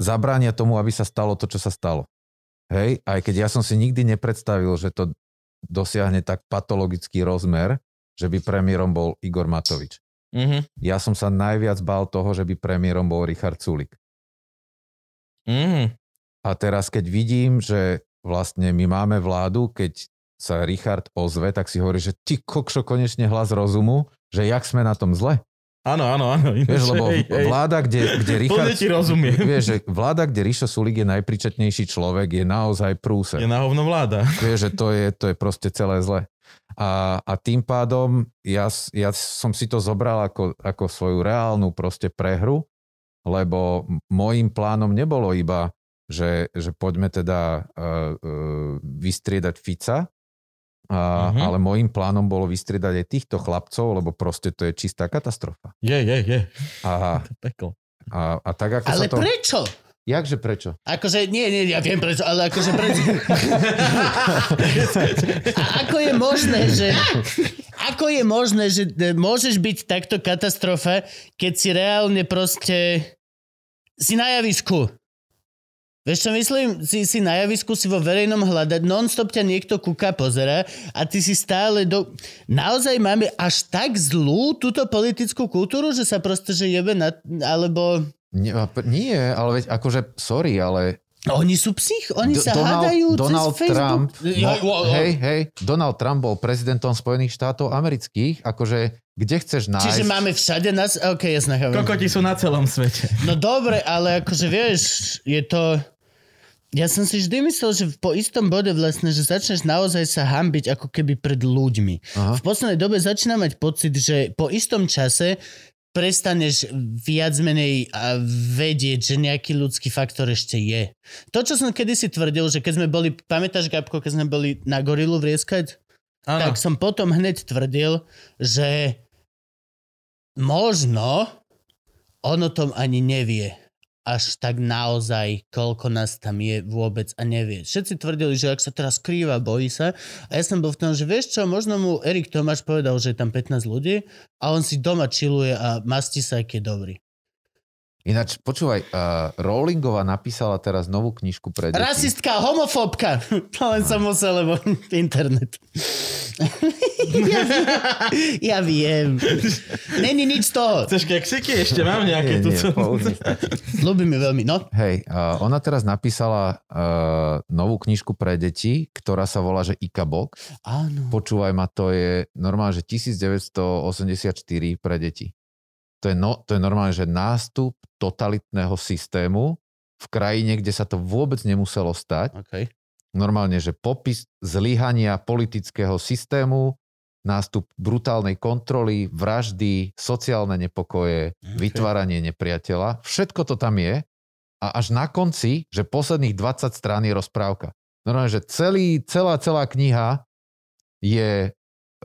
zabránia tomu, aby sa stalo to, čo sa stalo. Hej, aj keď ja som si nikdy nepredstavil, že to dosiahne tak patologický rozmer, že by premiérom bol Igor Matovič. Mhm, Ja som sa najviac bál toho, že by premiérom bol Richard Sulik. mhm. A teraz, keď vidím, že vlastne my máme vládu, keď sa Richard ozve, tak si hovorí, že ty kokšo konečne hlas rozumu, že jak sme na tom zle. Áno, áno, áno. Vieš, lebo Hej, vláda, kde, kde Plne Richard... ti rozumiem. Vieš, že vláda, kde Rišo Sulik je najpričetnejší človek, je naozaj prúser. Je na hovno vláda. Vieš, že to je, to je proste celé zle. A, a tým pádom ja, ja som si to zobral ako, ako svoju reálnu proste prehru, lebo môjim plánom nebolo iba, že, že poďme teda uh, uh, vystriedať Fica, a, Mhm. ale môjim plánom bolo vystriedať aj týchto chlapcov, lebo proste to je čistá katastrofa. Je, je, je. A, a, a tak ako Ale sa to... prečo? Jakže prečo? Akože, nie, nie, ja viem prečo, ale akože prečo... A ako je možné, že... Ako je možné, že môžeš byť takto katastrofa, keď si reálne proste... Si na javisku. Vieš čo myslím? Si, si na javisku, si vo verejnom hľadať, non-stop ťa niekto kúka, pozera a ty si stále do... Naozaj máme až tak zlú túto politickú kultúru, že sa proste, že jebe na... Alebo... Nie, nie, ale veď akože, sorry, ale Oni sú psich, oni Do- sa hádajú Donald cez Trump, Facebook. Ja, no, hej, hej, Donald Trump bol prezidentom Spojených štátov amerických, akože kde chceš nájsť... Čiže máme všade nás... OK, jasné. Kokoti sú na celom svete. No dobre, ale akože vieš, je to... Ja som si vždy myslel, že po istom bode vlastne, že začneš naozaj sa hambiť ako keby pred ľuďmi. Aha. V poslednej dobe začínam mať pocit, že po istom čase prestaneš viac menej vedieť, že nejaký ľudský faktor ešte je. To, čo som kedysi tvrdil, že keď sme boli, pamätáš Gabko, keď sme boli na gorilu vrieskať? Áno. tak som potom hneď tvrdil, že možno on o tom ani nevie až tak naozaj, koľko nás tam je vôbec a nevie. Všetci tvrdili, že ak sa teraz skrýva, bojí sa. A ja som bol v tom, že vieš čo, možno mu Erik Tomáš povedal, že je tam 15 ľudí a on si doma chilluje a mastí sa, aký je dobrý. Ináč, počúvaj, uh, Rowlingová napísala teraz novú knižku pre deti. Rasistka, homofóbka. To len som musel, lebo internet. ja, viem, ja viem. Není nič z toho. Chceš keksiky? Ešte mám nejaké tu. nie. Ľúbi mi veľmi, no. Hej, uh, ona teraz napísala uh, novú knižku pre deti, ktorá sa volá, že Ika Box. Áno. Počúvaj ma, to je normálne, že 1984 pre deti. To je, no, to je normálne, že nástup totalitného systému v krajine, kde sa to vôbec nemuselo stať. Okay. Normálne, že popis zlyhania politického systému, nástup brutálnej kontroly, vraždy, sociálne nepokoje, Okay. vytváranie nepriateľa. Všetko to tam je. A až na konci, že posledných 20 strán je rozprávka. Normálne, že celý, celá, celá kniha je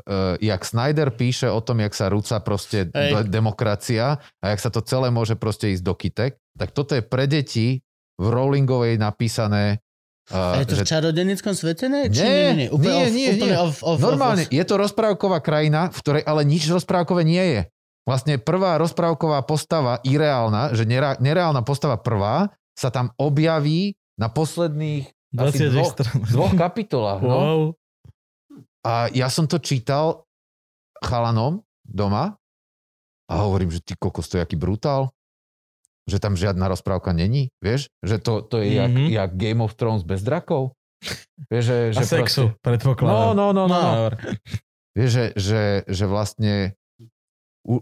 uh, jak Snyder píše o tom, jak sa rúca proste de- demokracia a jak sa to celé môže proste ísť do kytek, tak toto je pre deti v Rowlingovej napísané A uh, je to v čarodenickom svete, ne? Či Nie, nie, nie, nie. Úplne nie, off, nie, úplne nie. Off, off, Normálne, off, off. je to rozprávková krajina, v ktorej ale nič rozprávkové nie je. Vlastne prvá rozprávková postava, ireálna, že nera- nereálna postava prvá, sa tam objaví na posledných asi 20 dvoch, dvoch kapitolách. No. A ja som to čítal chalanom doma a hovorím, že ty kokos, to je aký brutál. Že tam žiadna rozprávka není, vieš? Že to, to je jak, Mhm. jak Game of Thrones bez drakov. Vieš, že, A že sexu, proste- predpokladám. No, no, no, no. no. dobre. Vieš, že, že, že vlastne u,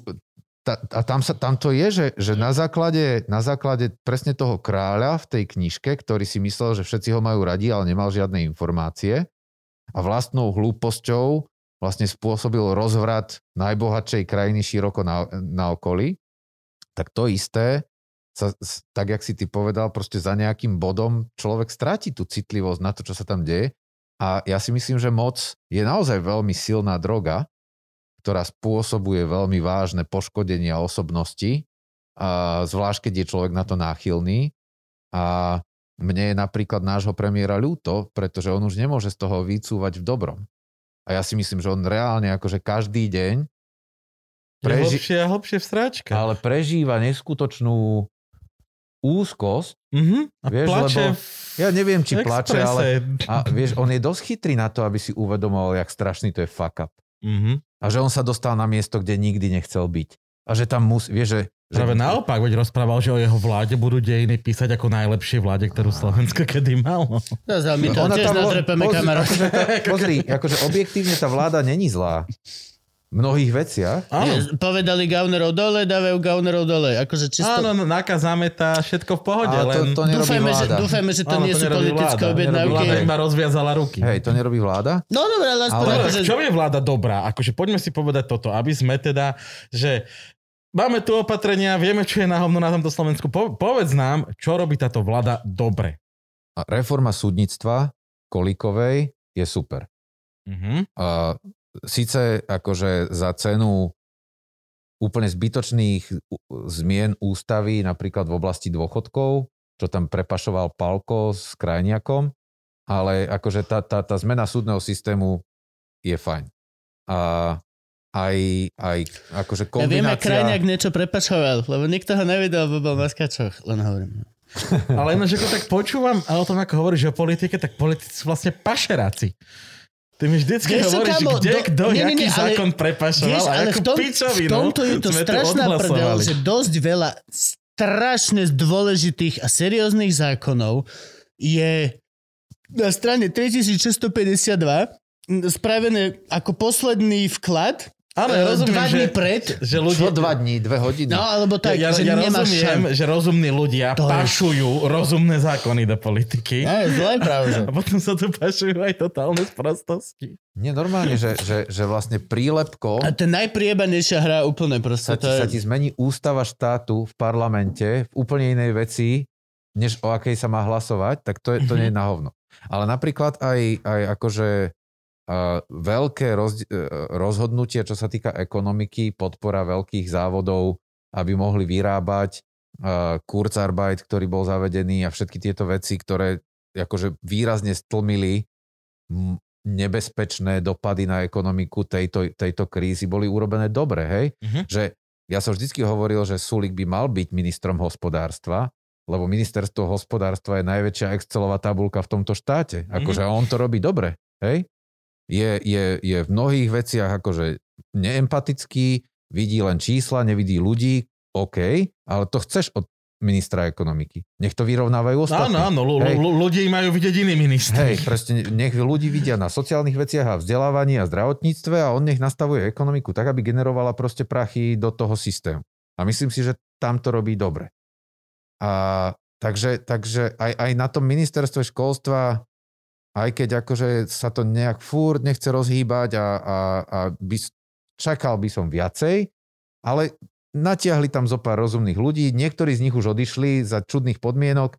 ta, a tam, sa, tam to je, že, že na, základe, na základe presne toho kráľa v tej knižke, ktorý si myslel, že všetci ho majú radi, ale nemal žiadne informácie a vlastnou hlúposťou vlastne spôsobil rozvrat najbohatšej krajiny široko na, na okolí, tak to isté sa, tak jak si ty povedal, proste za nejakým bodom človek stráti tú citlivosť na to, čo sa tam deje a ja si myslím, že moc je naozaj veľmi silná droga, ktorá spôsobuje veľmi vážne poškodenia osobnosti, a zvlášť keď je človek na to náchylný. A mne je napríklad nášho premiéra ľúto, pretože on už nemôže z toho vycúvať v dobrom. A ja si myslím, že on reálne akože každý deň Je Preži- hlbšie a hlbšie v stráčke. ale prežíva neskutočnú úzkosť. Mhm. A Vieš, plače lebo Ja neviem, či v plače, ale exprese. a vieš, on je dosť chytrý na to, aby si uvedomoval, jak strašný to je fuck up. Mhm. A že on sa dostal na miesto, kde nikdy nechcel byť. A že tam musí, vieš, že... že Práve naopak, veď rozprával, že o jeho vláde budú dejiny písať ako najlepšej vláde, ktorú Slovensko kedy malo. Zatiaľ my to Ona tiež tam- nadrepeme, pozri, kamarát. Akože tá, pozri, akože objektívne tá vláda není zlá. mnohých veciach. Áno. Je, povedali gaunerov dole, dávajú gaunerov dole. Akože čisto... Áno, no, náka zameta, všetko v pohode, Ale to, len... to Dúfajme že, vláda. dúfajme, že to Áno, nie sú nerobí politické vláda. objednávky. Vláda iba rozviazala ruky. Hej, to nerobí vláda? No dobré, ale aspoň Ale- Dobre, akože... v čom je vláda dobrá? Akože poďme si povedať toto, aby sme teda, že máme tu opatrenia, vieme, čo je na hovno na tomto Slovensku. Po, povedz nám, čo robí táto vláda dobre. Reforma súdnictva Kolíkovej je super. Mhm. A síce akože za cenu úplne zbytočných zmien ústavy, napríklad v oblasti dôchodkov, čo tam prepašoval Palko s Krajniakom, ale akože tá, tá, tá zmena súdneho systému je fajn. A aj, aj akože Ja viem, ak kombinácia... Krajniak niečo prepašoval, lebo nikto ho nevidel, bo bol na skačoch, len hovorím. Ale ináč, ako tak počúvam a o tom, ako hovoríš o politike, tak politici sú vlastne pašeráci. Ty mi vždycky Vieš hovoríš, kámo, kde, do- kto, nie, nie, jaký ale- zákon prepašoval Vieš, a ale v, tom, v pičovinu tomto je to strašná prdel, že dosť veľa strašne dôležitých a serióznych zákonov je na strane 3652 spravené ako posledný vklad Áno, ja e, rozumiem, dva dní že, pred. že ľudia... Čo dva dní, dve hodiny? No, alebo tak, ja, že ja rozumiem, šan. že rozumní ľudia To je- pašujú rozumné zákony do politiky. Ja, to je pravda. A potom sa tu pašujú aj totálne sprostosti. Nie, normálne, že, že, že vlastne prílepkom A to je najpriebanejšia hra úplne proste. sa ti, To sa je... ti zmení ústava štátu v parlamente v úplne inej veci, než o akej sa má hlasovať, tak to, je, to nie je na hovno. Ale napríklad aj, aj akože veľké roz, uh, rozhodnutie, čo sa týka ekonomiky, podpora veľkých závodov, aby mohli vyrábať Kurzarbeit, ktorý bol zavedený a všetky tieto veci, ktoré akože výrazne stlmili nebezpečné dopady na ekonomiku tejto, tejto krízy, boli urobené dobre, hej? Mhm. Že ja som vždycky hovoril, že Sulik by mal byť ministrom hospodárstva, lebo ministerstvo hospodárstva je najväčšia Excelová tabulka v tomto štáte. Akože on to robí dobre, hej? Je, je, je v mnohých veciach akože neempatický, vidí len čísla, nevidí ľudí, OK, ale to chceš od ministra ekonomiky. Nech to vyrovnávajú ostatní. Áno, áno, Hej. ľudí majú vidieť iní ministri. Hej, presne, nech ľudí vidia na sociálnych veciach a vzdelávaní a zdravotníctve a on nech nastavuje ekonomiku tak, aby generovala proste prachy do toho systému. A myslím si, že tam to robí dobre. A takže, takže aj, aj na tom ministerstve školstva, aj keď akože sa to nejak fúr nechce rozhýbať a, a, a by, čakal by som viacej, ale natiahli tam zo pár rozumných ľudí, niektorí z nich už odišli za čudných podmienok,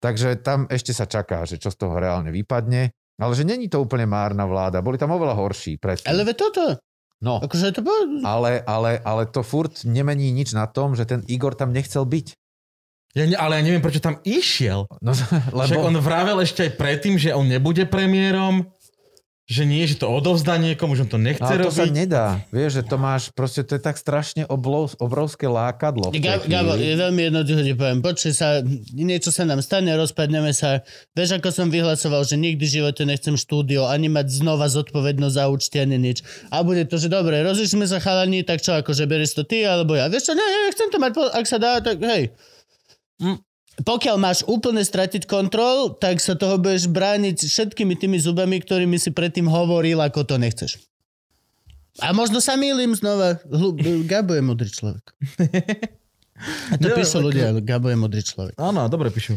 takže tam ešte sa čaká, že čo z toho reálne vypadne. Ale že není to úplne márna vláda, boli tam oveľa horší predtým. Ale ve toto, No, akože to bolo... ale, ale, ale to furt nemení nič na tom, že ten Igor tam nechcel byť. Ja ne, ale ja neviem, prečo tam išiel. No, Však lebo... on vravel ešte aj predtým, že on nebude premiérom, že nie, že to odovzdá niekomu, že on to nechce ale to sa robiť. nedá. Vieš, že to máš, proste to je tak strašne oblov, obrovské lákadlo. Gab, Gabo, je veľmi jednoducho ti poviem. Počuj sa, niečo sa nám stane, rozpadneme sa. Vieš, ako som vyhlasoval, že nikdy v živote nechcem štúdio, ani mať znova zodpovednosť za účty, ani nič. A bude to, že dobre, rozišme sa chalani, tak čo, akože berieš to ty, alebo ja. Vieš čo, ne, ne, chcem to mať, ak sa dá, tak hej. Mm. Pokiaľ máš úplne stratiť kontrol, tak sa toho budeš brániť všetkými tými zubami, ktorými si predtým hovoril, ako to nechceš. A možno sa mýlim znova. Gabo je mudrý človek. A to No, píšu ľudia, ale Gabo je mudrý človek. Áno, dobre píšu.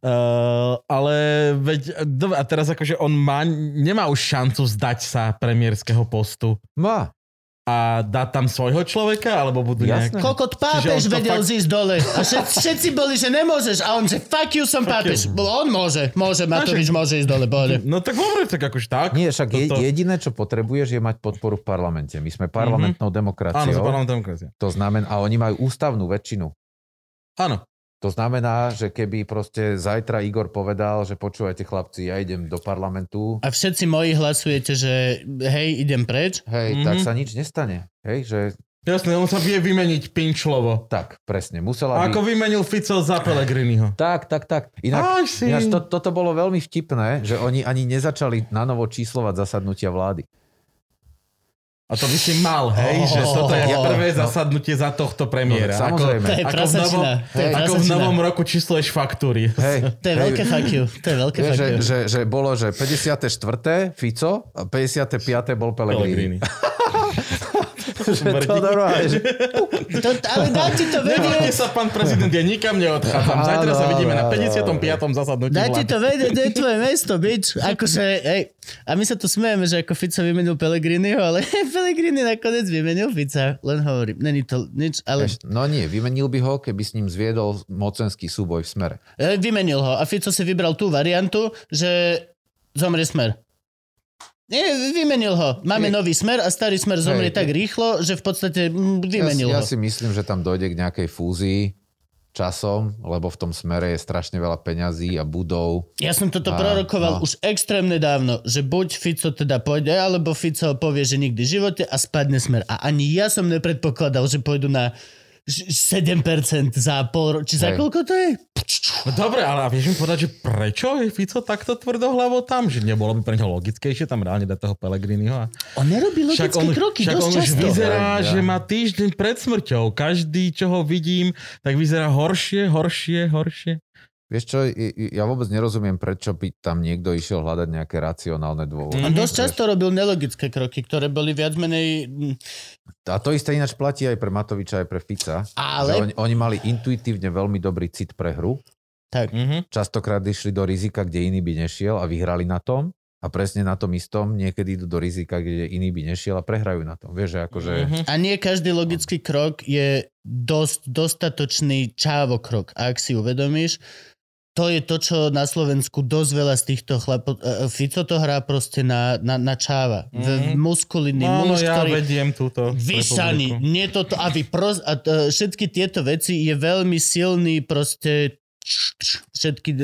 Uh, ale veď, dobre, a teraz akože on má, nemá už šancu zdať sa premiérskeho postu Má. A dá tam svojho človeka, alebo budú Jasné. nejak... Kokot pápež vedel fakt- zísť dole. A všetci, všetci boli, že nemôžeš. A on, že fuck you, som Fuck pápež. you. On môže, môže, Matovič môže ísť dole, pohode. No tak dobre, tak akože tak. Nie, však je, Toto- jediné, čo potrebuješ, je mať podporu v parlamente. My sme parlamentnou Áno, demokraciou. za parlamentná demokracia. To znamená, a oni majú ústavnú väčšinu. Áno. To znamená, že keby proste zajtra Igor povedal, že počúvajte chlapci, ja idem do parlamentu, A všetci moji hlasujete, že hej, idem preč. hej, Mhm. tak sa nič nestane. Hej, že Jasné, on sa vie vymeniť pinčlovo. tak, presne, musela Ako by... vymenil Fico za Pelegriniho. Tak, tak, tak. Inak, Aj si. ináč to, toto bolo veľmi vtipné, že oni ani nezačali na novo číslovať zasadnutia vlády. A to by si mal, hej, že toto je Oh. prvé No. zasadnutie za tohto premiéra. No, samozrejme. To je Ako, ako, v novom, je hej, ako v novom roku čísluješ faktúry. Hej, To je hej, veľké fuck you. To je veľké Vieš, fuck že, you. že, že bolo, že 54. Fico a 55. bol Pellegrini. Pellegrini. Že to normálne, že... To, ale dá ti to Nebojte vedieť. sa, pán prezident, ja nikam neodchádzam. Zajtra sa vidíme na áno, 55. zasadnutí Dá ti to vedieť, to je tvoje mesto, bič. Akože, hej. A my sa tu smejeme, že ako Fico vymenil Pelegriniho, ale Pelegrini nakoniec vymenil Fica. Len hovorím, není to nič, ale No nie, vymenil by ho, keby s ním zviedol mocenský súboj v smere. vymenil ho. A Fico si vybral tú variantu, že zomrie smer. Nie, vymenil ho. Máme Nie. nový smer a starý smer zomrie Hej. tak rýchlo, že v podstate mm, vymenil ja, ho. ja si myslím, že tam dojde k nejakej fúzii časom, lebo v tom smere je strašne veľa peňazí a budov. Ja som toto A, prorokoval no. už extrémne dávno, že buď Fico teda pôjde, alebo Fico povie, že nikdy v živote a spadne smer. A ani ja som nepredpokladal, že pôjdu na 7% za pol ro- Či za Hej. koľko to je? No dobre, ale vieš mi povedať, že prečo je Fico takto tvrdohlavo tam? Že nebolo by pre neho logickejšie tam reálne dať toho Pellegriniho? A... On nerobí Však logické on, kroky však dosť on už často. vyzerá, Hej, ja. že má týždeň pred smrťou. Každý, čo ho vidím, tak vyzerá horšie, horšie, horšie. Vieš čo, ja vôbec nerozumiem, prečo by tam niekto išiel hľadať nejaké racionálne dôvody. On dosť často robil nelogické kroky, ktoré boli viac menej... mm, A to isté ináč platí aj pre Matoviča, aj pre Fica. Že Ale... oni, oni mali intuitívne veľmi dobrý cit pre hru. Tak. Mhm. Častokrát išli do rizika, kde iný by nešiel a vyhrali na tom. A presne na tom istom niekedy idú do rizika, kde iný by nešiel a prehrajú na tom. Vieš, že akože... Mhm. A nie každý logický krok je dosť dostatočný čávokrok. A ak si uvedomíš, to je to, čo na Slovensku dosť veľa z týchto chlapov... e, Fico to hrá proste na, na, na čáva. Mhm. Mm-hmm. Muskuliny, No, no muž, ja ktorý... vediem túto Vysaný, nie toto, a vy pros, a t, všetky tieto veci je veľmi silný proste všetky e,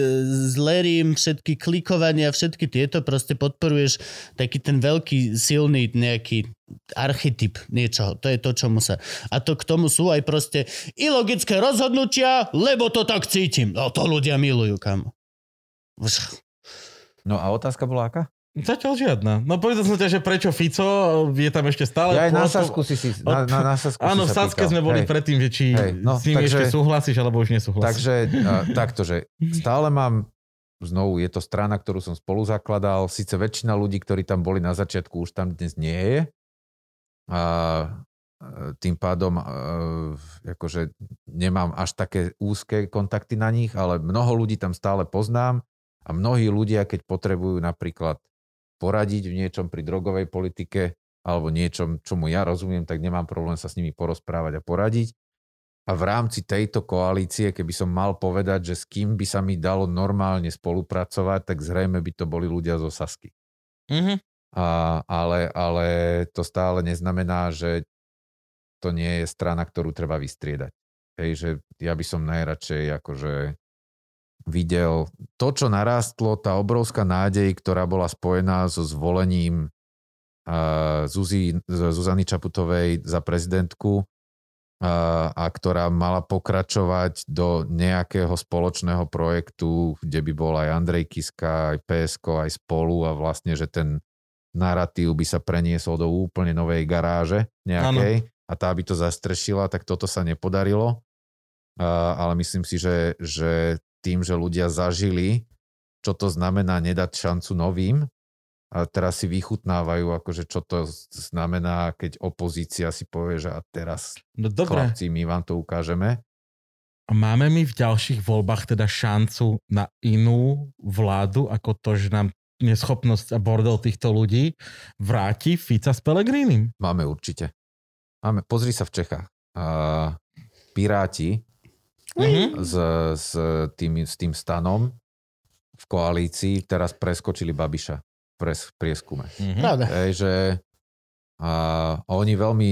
zlerím, všetky klikovania, všetky tieto proste podporuješ taký ten veľký silný nejaký archetyp niečoho. To je to, čomu sa... A to k tomu sú aj proste ilogické rozhodnutia, lebo to tak cítim. No to ľudia milujú, kam. No a otázka bola aká? Zatiaľ žiadna. No povedal som ťa, že prečo Fico je tam ešte stále. Ja aj na Sasku si si... Na, na, na Sasku Áno, v Saske sme boli Hej. predtým, že či Hej, no, s nimi takže- ešte súhlasíš, alebo už nesúhlasíš. Takže a, takto, že stále mám znovu, je to strana, ktorú som spolu zakladal. Sice väčšina ľudí, ktorí tam boli na začiatku, už tam dnes nie je. A e, tým pádom e, akože nemám až také úzke kontakty na nich, ale mnoho ľudí tam stále poznám a mnohí ľudia, keď potrebujú napríklad poradiť v niečom pri drogovej politike alebo niečom, čomu ja rozumiem, tak nemám problém sa s nimi porozprávať a poradiť. A v rámci tejto koalície, keby som mal povedať, že s kým by sa mi dalo normálne spolupracovať, tak zrejme by to boli ľudia zo Sasky. Mhm. A, ale, ale to stále neznamená, že to nie je strana, ktorú treba vystriedať. Hej, že ja by som najradšej akože videl to, čo narástlo, tá obrovská nádej, ktorá bola spojená so zvolením uh, Zuzi, Zuzany Čaputovej za prezidentku a, a ktorá mala pokračovať do nejakého spoločného projektu, kde by bol aj Andrej Kiska, aj PSK, aj spolu a vlastne, že ten narratív by sa preniesol do úplne novej garáže nejakej a tá by to zastrešila, tak toto sa nepodarilo. A, ale myslím si, že, že tým, že ľudia zažili, čo to znamená nedať šancu novým, a teraz si vychutnávajú, akože čo to znamená, keď opozícia si povie, že a teraz No dobre. chlapci, my vám to ukážeme. Máme my v ďalších voľbách teda šancu na inú vládu, ako to, že nám neschopnosť a bordel týchto ľudí vráti Fica s Pelegrínim. Máme určite. Máme, pozri sa v Čechách. Uh, Piráti Mhm. s, s, tým, s tým stanom v koalícii teraz preskočili Babiša v pres, prieskume. Mhm. Pravda. Hej, že a oni veľmi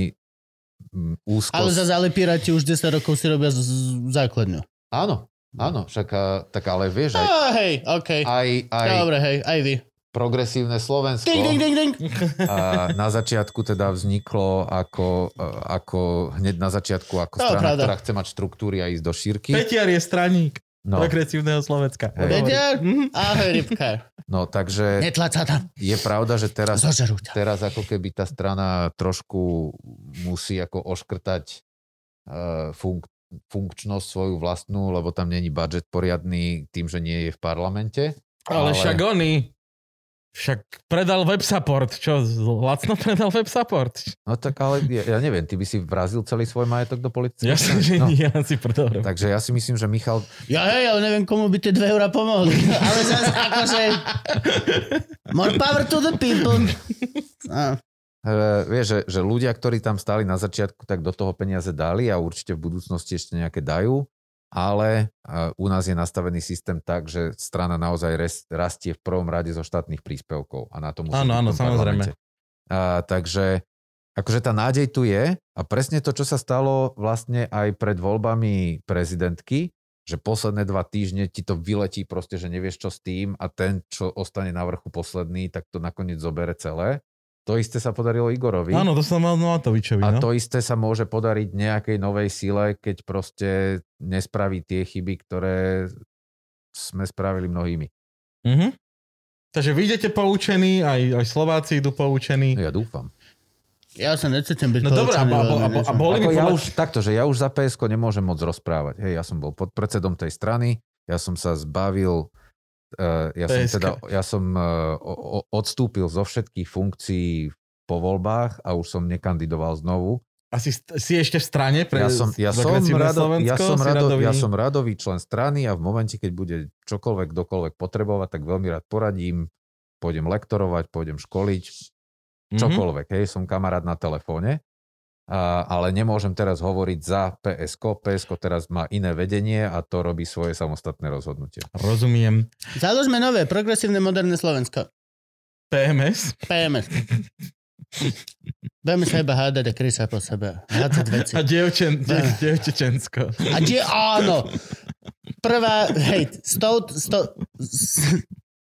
mm, úzko... Ale za ale Piráti už 10 rokov si robia z- z- základňu. Áno, áno, však tak ale vieš, aj, Á, hej, okej. aj, aj Dobre, hej, aj vy. progresívne Slovensko Ding, ding, ding, ding. a na začiatku teda vzniklo ako, ako hneď na začiatku ako To je strana, pravda. ktorá chce mať štruktúry a ísť do šírky. Peťar je straník No, progresívneho Slovenska. Hej. Peťar, Mhm. ahoj, rybka. no takže Netlač sa tam. je pravda, že teraz teraz ako keby tá strana trošku musí ako oškrtať uh, funk, funkčnosť svoju vlastnú, lebo tam není budget poriadny tým, že nie je v parlamente. Ale Ale- však oni Však predal web support. Čo, lacno predal web support? No tak ale ja, ja neviem, ty by si vrazil celý svoj majetok do policie? Ja si, že no. nie, ja si predal. Takže ja si myslím, že Michal... Ja hej, ale neviem, komu by tie 2 eurá pomohli. ale zase akože... More power to the people. A, Uh, vieš, že, že ľudia, ktorí tam stáli na začiatku, tak do toho peniaze dali a určite v budúcnosti ešte nejaké dajú, ale uh, u nás je nastavený systém tak, že strana naozaj res, rastie v prvom rade zo štátnych príspevkov a na to musí Áno, áno, samozrejme. Uh, takže akože tá nádej tu je a presne to, čo sa stalo vlastne aj pred voľbami prezidentky, že posledné dva týždne ti to vyletí proste, že nevieš čo s tým a ten, čo ostane na vrchu posledný, tak to nakoniec zobere celé. To isté sa podarilo Igorovi. Áno, to som mal Matovičovi. A No? to isté sa môže podariť nejakej novej sile, keď proste nespraví tie chyby, ktoré sme spravili mnohými. Mhm. Takže vy idete poučení, aj, aj Slováci idú poučení. Ja dúfam. ja sa necítim byť No dobré, a, poučený a, a, veľmi, a, a boli Ako by ja už, takto, že ja už za PSK nemôžem moc rozprávať. Hej, ja som bol podpredsedom tej strany, ja som sa zbavil, ja som teda, ja som odstúpil zo všetkých funkcií po voľbách a už som nekandidoval znovu. Asi st- si ešte v strane pre Ja som, ja, som rado, ja, Slovensko, som si rado, radový. ja som radový člen strany a v momente, keď bude čokoľvek, kdokoľvek potrebovať, tak veľmi rád poradím, pôjdem lektorovať, pôjdem školiť, Mhm. čokoľvek. Hej, som kamarát na telefóne, a, ale nemôžem teraz hovoriť za PSK. PSK teraz má iné vedenie a to robí svoje samostatné rozhodnutie. Rozumiem. Založme nové, progresívne moderné Slovensko. PMS. PMS. Budeme sa iba hádať a krysa po sebe. Hádzať veci. A dievčen, diev, dievčečensko. A kde áno. Prvá, hej, s, tou, s, tou, s,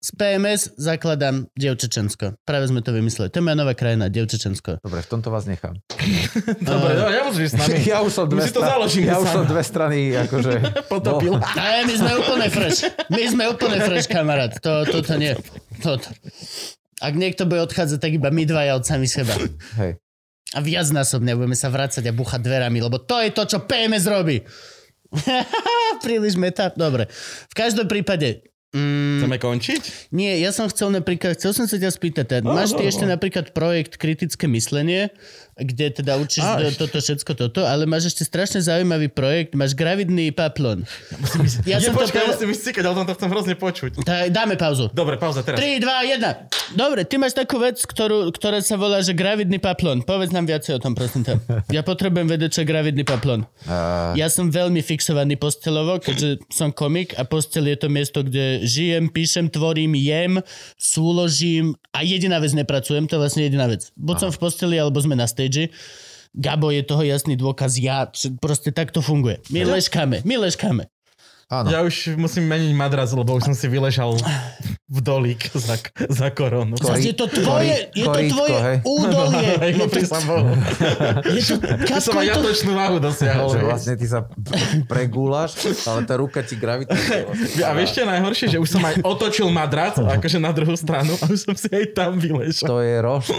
s PMS zakladám Dievčečensko. Práve sme to vymysleli. To je moja nová krajina, Dievčečensko. Dobre, v tomto vás nechám. Dobre, no, ja musím s nami. Ja už som dve, si to stra- založíme ja už som dve strany akože... Potopil. Ne, my sme úplne fresh. My sme úplne fresh, kamarát. To, toto nie. Toto. Ak niekto bude odchádzať, tak iba my dvaja od sami seba. Hej. A viacnásobne budeme sa vrácať a buchať dverami, lebo to je to, čo PMS robí. Príliš meta. Dobre. V každom prípade... Mm, Chceme končiť? nie, ja som chcel napríklad, chcel som sa ťa spýtať, máš ty no, ešte napríklad projekt kritické myslenie, kde teda učíš do, ešte. toto všetko toto, ale máš ešte strašne zaujímavý projekt, máš gravidný paplon. Ja Ja som to počkaj, povedal- musím ale tam to chcem hrozne počuť. Tak, dáme pauzu. Dobre, pauza teraz. 3, 2, 1. Dobre, ty máš takú vec, ktorú, ktorá sa volá, že gravidný paplon. Povedz nám viacej o tom, prosím ťa. Ja potrebujem vedieť, čo je gravidný paplon. Uh, Ja som veľmi fixovaný postelovo, keďže som komik a postel je to miesto, kde žijem, píšem, tvorím, jem, súložím a jediná vec nepracujem, to je vlastne jediná vec. Buď som v posteli, alebo sme na stage. Gabo je toho jasný dôkaz, ja, proste tak to funguje. My leškáme, my leškáme. Áno. Ja už musím meniť madras, lebo už som si vyležal v dolík za, za koronu. Kori- je to tvoje, kori- je to tvoje hej. údolie. Hej, Je no to, je to, Ja som aj je to, jatočnú váhu dosiahol. že vlastne ty sa pregúlaš, ale tá ruka ti gravituje. Vlastne A vieš čo je najhoršie, že už som aj otočil madrac, akože na druhú stranu a už som si aj tam vyležal. To je rošt.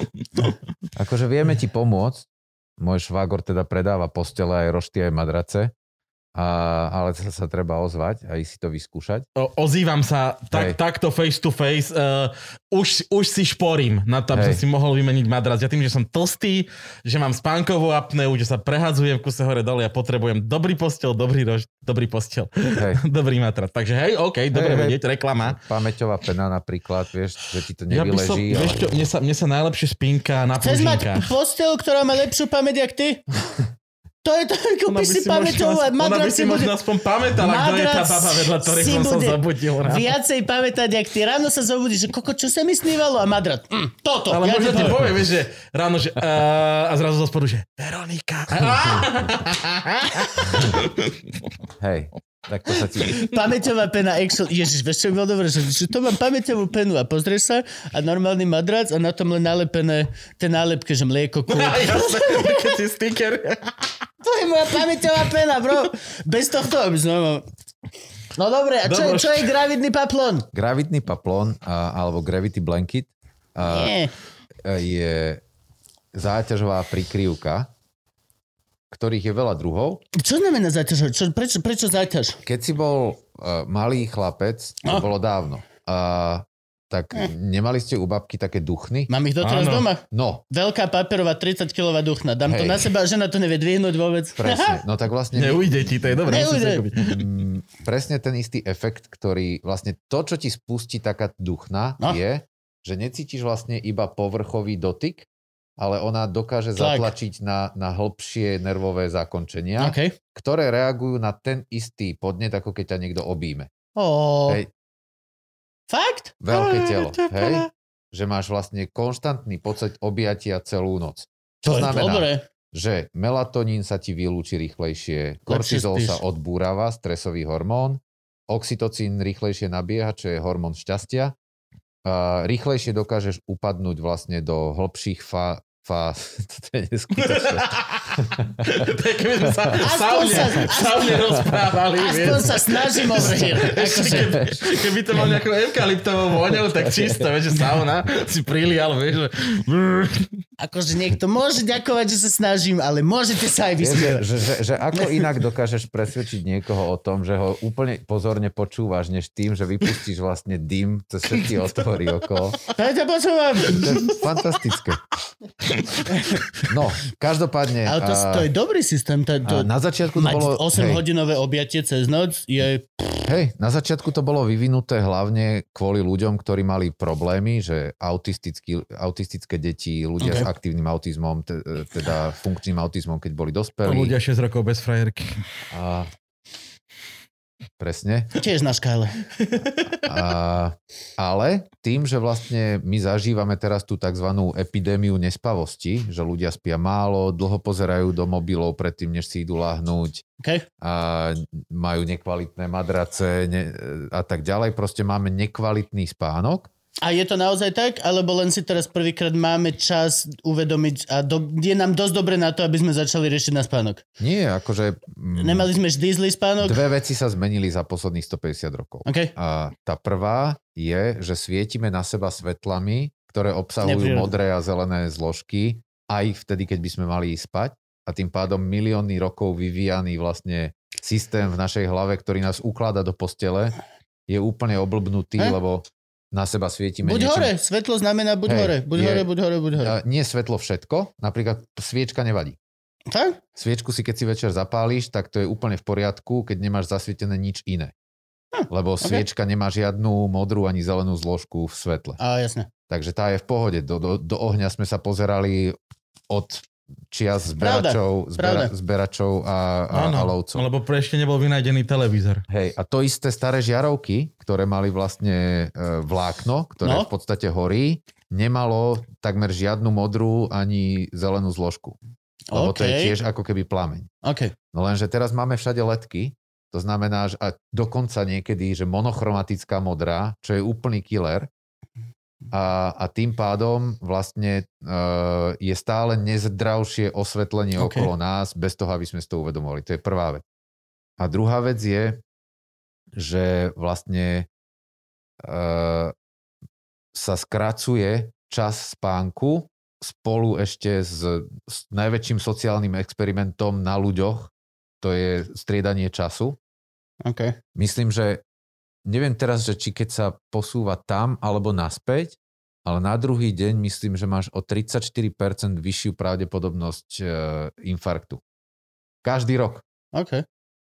Akože vieme ti pomôcť. Môj švágor teda predáva postele aj rošty, aj madrace. A, ale sa, sa treba ozvať a ísť si to vyskúšať. O, ozývam sa tak, Hej. takto face to face. Uh, už, už si šporím na to, aby som si mohol vymeniť madrac. Ja tým, že som tlstý, že mám spánkovú apneu, že sa prehadzujem kuse hore dole, ja potrebujem dobrý postel, dobrý rož, dobrý postel, Hej. dobrý matrac. Takže hej, OK, dobre Hej, hej. vedieť, reklama. Pamäťová pena napríklad, vieš, že ti to Ja by som, nevyleží. vieš ale... čo, mne sa, mne sa najlepšie spínka na Chceš mať postel, ktorá má lepšiu pamäť, jak ty? To je to, Ona by si si a ona by si možno aspoň pamätala, kto je tá baba vedľa ktorej si som sa zobudil ráno. viacej pamätať, jak ty. Ráno sa zobudíš, že koko, čo sa mi snívalo? A madrat, mm, toto. Ale ja možno ti povie, vieš, že ráno, že uh, a zrazu zo spodu, že Veronika. Hej, tak to sa ti... Pamäťová pena Excel. Ježiš, vieš čo by bolo dobré, že, že to mám pamäťovú penu a pozrieš sa a normálny madrac a na tom len nalepené tie nálepky, že mlieko, kúp. Jasné, keď si sticker. To je moja pamäťová pena, bro. Bez tohto by som mal... No dobre, a čo, Dobro. čo je gravidný paplon? Gravitný paplón a, alebo gravity blanket a, Nie. je záťažová prikryvka, ktorých je veľa druhov. Čo znamená záťaž? Čo, prečo, prečo záťaž? Keď si bol uh, malý chlapec, to No. bolo dávno, a tak nemali ste u babky také duchny? Mám ich doteraz Áno. doma. No, Veľká papierová 30-kilová duchna. Dám to Hej. na seba, žena to nevie dvihnúť vôbec. presne. No tak vlastne Neujde ti, to je dobré. Neujde. Mm, presne ten istý efekt, ktorý vlastne to, čo ti spustí taká duchna, No. je, že necítiš vlastne iba povrchový dotyk, ale ona dokáže Tlak. zatlačiť na, na hĺbšie nervové zakončenia, OK. ktoré reagujú na ten istý podnet, ako keď ťa niekto obíme. Oh. Hej, Fakt? veľké telo, hej? Že máš vlastne konštantný pocit objatia celú noc. To je znamená, dobré. že melatonín sa ti vylúči rýchlejšie, kortizol sa odbúrava, stresový hormón, oxytocín rýchlejšie nabieha, čo je hormón šťastia. Rýchlejšie dokážeš upadnúť vlastne do hĺbších fá... fá... Toto je neskutočné. To je keby sme sa v saune, saune rozprávali, Aspoň vieš. sa snažím. Ešte Akože, keby, keby to mal nejakou eukalyptovou voňou, tak čisto, vieš, že sauna si prilial, vieš, že... akože niekto môže ďakovať, že sa snažím, ale môžete sa aj vysmievať. že, že, že ako inak dokážeš presvedčiť niekoho o tom, že ho úplne pozorne počúvaš, než tým, že vypustíš vlastne dym cez všetky otvory okolo. To je to počúvam. To je fantastické. No, každopádne... Ale to, a- to je dobrý systém. To, to, na začiatku to bolo... 8-hodinové objatie cez noc je... Hej, na začiatku to bolo vyvinuté hlavne kvôli ľuďom, ktorí mali problémy, že autistické deti, ľudia Ok. s aktívnym autizmom, te, teda funkčným autizmom, keď boli dospelí. Ľudia 6 rokov bez frajerky. A... Presne. Tiež na škále. A, ale tým, že vlastne my zažívame teraz tú tzv. epidémiu nespavosti, že ľudia spia málo, dlho pozerajú do mobilov predtým, než si idú lahnúť, Okay? a majú nekvalitné madrace ne, a tak ďalej. Proste máme nekvalitný spánok. A je to naozaj tak? Alebo len si teraz prvýkrát máme čas uvedomiť a do, je nám dosť dobre na to, aby sme začali riešiť na spánok? Nie, akože... mm, Nemali sme vždy zlý spánok? Dve veci sa zmenili za posledných 150 rokov. OK. A tá prvá je, že svietime na seba svetlami, ktoré obsahujú Neprírodné. modré a zelené zložky, aj vtedy, keď by sme mali ísť spať. A tým pádom milióny rokov vyvíjaný vlastne systém v našej hlave, ktorý nás ukladá do postele, je úplne oblbnutý, Hej. lebo na seba svietime Buď niečím. hore, svetlo znamená buď Hej, hore, buď je- hore, buď hore, buď hore. Nie svetlo všetko, napríklad sviečka nevadí. Tak? Sviečku si keď si večer zapálíš, tak to je úplne v poriadku, keď nemáš zasvietené nič iné. Hm, Lebo sviečka nemá žiadnu modrú ani zelenú zložku v svetle. A jasne. Takže tá je v pohode. Do, do, do ohňa sme sa pozerali od Pravda, zberačov, zbera, zberačov a, a, a lovcov. lebo pre ešte nebol vynajdený televízor. Hej, a to isté staré žiarovky, ktoré mali vlastne e, vlákno, ktoré No. v podstate horí, nemalo takmer žiadnu modrú ani zelenú zložku. Lebo to je tiež ako keby plameň. OK. No lenže teraz máme všade ledky, to znamená, že a dokonca niekedy, že monochromatická modrá, čo je úplný killer. A, a tým pádom vlastne uh, je stále nezdravšie osvetlenie OK. okolo nás, bez toho, aby sme si to uvedomovali. To je prvá vec. A druhá vec je, že vlastne uh, sa skracuje čas spánku spolu ešte s, s najväčším sociálnym experimentom na ľuďoch, to je striedanie času. OK. Myslím, že neviem teraz, že či keď sa posúva tam alebo naspäť, ale na druhý deň myslím, že máš o 34% vyššiu pravdepodobnosť e, infarktu. Každý rok. OK.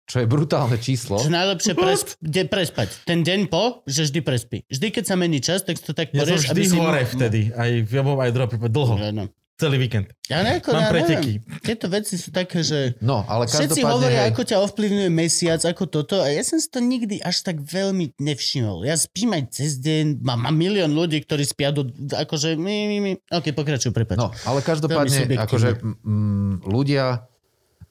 Čo je brutálne číslo. Čo najlepšie presp- de- prespať. Ten deň po, že vždy prespí. Vždy, keď sa mení čas, tak to tak Ja som porieš, vždy si... hore vtedy, aj v jobom, aj dropy, dlho, No. Celý víkend. Ja nejako, Mám ja preteky. neviem. Tieto veci sú také, že No, ale všetci hovoria, hej, ako ťa ovplyvňuje mesiac, ako toto a ja som si to nikdy až tak veľmi nevšimol. Ja spím aj cez deň, mám, mám milión ľudí, ktorí spia do, akože mi, mi, mi. Ok, pokračuj, prepáč. No, ale každopádne, akože mm, ľudia,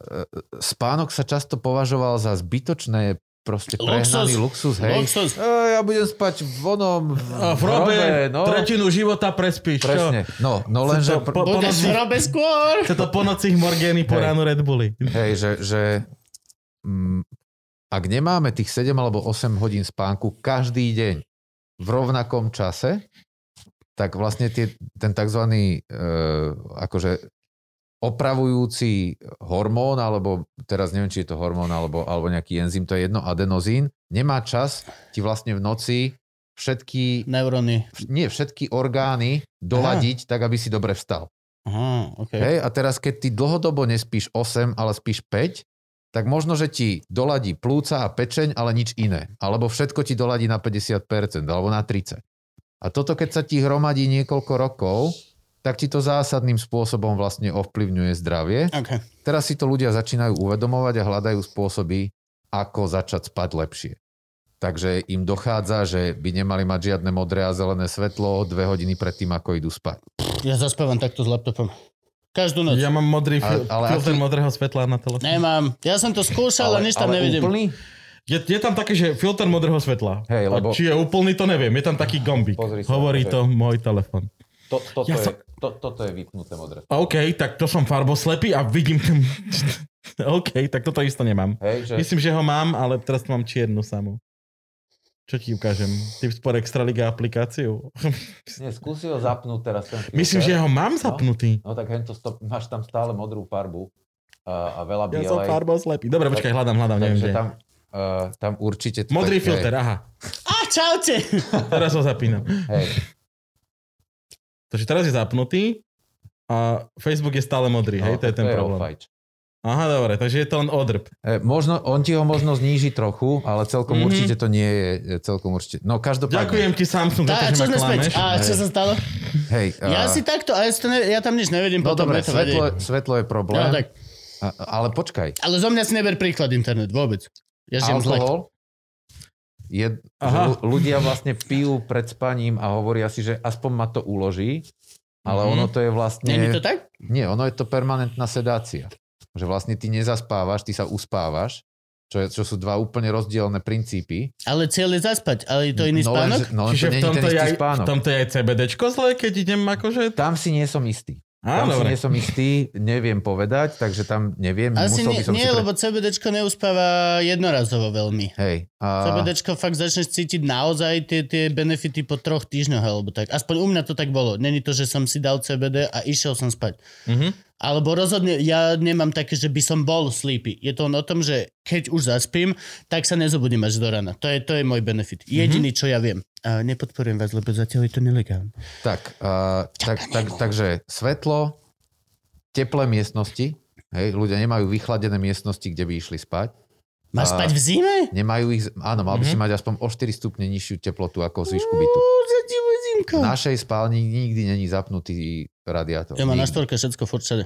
e, spánok sa často považoval za zbytočné proste prehnaný luxus, hej. Luxus. E, ja budem spať v onom, v, v robe no. tretinu života prespíš, čo? Presne. No, no lenže, to po- pr- Budeš v noci- robe skôr. Chce to po nocích Morgeny, po Hej. ránu Red Bulli. hej, že, že mm, ak nemáme tých 7 alebo 8 hodín spánku každý deň v rovnakom čase, tak vlastne tie, ten tzv. E, akože opravujúci hormón, alebo teraz neviem, či je to hormón, alebo, alebo nejaký enzym, to je jedno, adenozín, nemá čas ti vlastne v noci všetky, Neuróny. nie všetky orgány doladiť tak, aby si dobre vstal. Aha, OK. Hej, a teraz, keď ty dlhodobo nespíš 8, ale spíš 5, tak možno, že ti doladí plúca a pečeň, ale nič iné. Alebo všetko ti doladí na 50%, alebo na 30%. A toto, keď sa ti hromadí niekoľko rokov, tak ti to zásadným spôsobom vlastne ovplyvňuje zdravie. OK. Teraz si to ľudia začínajú uvedomovať a hľadajú spôsoby, ako začať spať lepšie. Takže im dochádza, že by nemali mať žiadne modré a zelené svetlo dve hodiny pred tým, ako idú spať. Ja zaspávam takto s laptopom. Každú noc. Ja mám modrý fil- ale filter aký- modrého svetla na telefóne. Nemám. Ja som to skúšal, ale, nič tam nevidím. úplný? Je, je tam taký, že filter modrého svetla. Hej, A lebo- či je úplný, to neviem. Je tam taký gombík. Pozri sa, Hovorí že- to môj telefon. To, toto, Ja je, som- to, toto je vypnuté modré. OK, tak to som farboslepý a vidím tam... OK, tak toto isto nemám. Hej, že... Myslím, že ho mám, ale teraz tu mám čiernu samú. Čo ti ukážem? Ty spor Extraliga aplikáciu? Nie, skúsi ho zapnúť teraz ten filter. Myslím, že ho mám zapnutý. No tak hento stop, máš tam stále modrú farbu a, a veľa Ja som bielej. farboslepý. Dobre, počkaj, hľadám, hľadám, neviem kde. tam, uh, tam určite... Modrý tak- filter, aha. A čaute. Teraz ho zapínam. Hej. Takže teraz je zapnutý a Facebook je stále modrý, No, hej, to je ten problém. ofajč. Aha, dobre, takže je to on odrb. E, možno, on ti ho možno zníži trochu, ale celkom Mhm. určite to nie je e, celkom určite. No každopádne. Ďakujem ti Samsung za Tá, to, a že ma klameš. A čo sa stalo? Hej, Ja a- si takto, ale ja, si to ne, ja tam nič nevidím, No potom dobre, to svetlo, svetlo je problém. No, tak. A, ale počkaj, Ale zo mňa si neber príklad internet, vôbec. Ja žijem alkohol je, že Aha. ľu- ľudia vlastne pijú pred spaním a hovoria si, že aspoň ma to uloží, ale Mhm. ono to je vlastne... Není to tak? Nie, ono je to permanentná sedácia. Že vlastne ty nezaspávaš, ty sa uspávaš, čo, je, čo sú dva úplne rozdielne princípy. Ale cieľ je zaspať, ale je to iný no, spánok? Len, no len Čiže to v tomto, je aj, v spánok. tomto je aj CBDčko zle, keď idem akože... Tam si nie som istý. Á, Tam si dobre. nie som istý, neviem povedať, takže tam neviem. Asi musel nie, by som nie si pre... lebo CBDčko neuspáva jednorazovo veľmi. Hej. A... CBDčko fakt začneš cítiť naozaj tie, tie benefity po troch týždňoch alebo tak. Aspoň u mňa to tak bolo. Není to, že som si dal CBD a išiel som spať. Mhm. Alebo rozhodne, ja nemám také, že by som bol sleepy. Je to len o tom, že keď už zaspím, tak sa nezobudím až do rána. To je, to je môj benefit. Jediný, čo ja viem. A nepodporujem vás, lebo zatiaľ je to nelegálne. Tak, uh, tak, tak, takže svetlo, teplé miestnosti, hej, ľudia nemajú vychladené miestnosti, kde by išli spať. Máš A- spať v zime? Nemajú ich, áno, mal by si mať aspoň o 4 stupne nižšiu teplotu ako v zvyšku bytu. V našej spálni nikdy není zapnutý radiátor. Ja mám na Nikdy. štvorke všetko furt všade.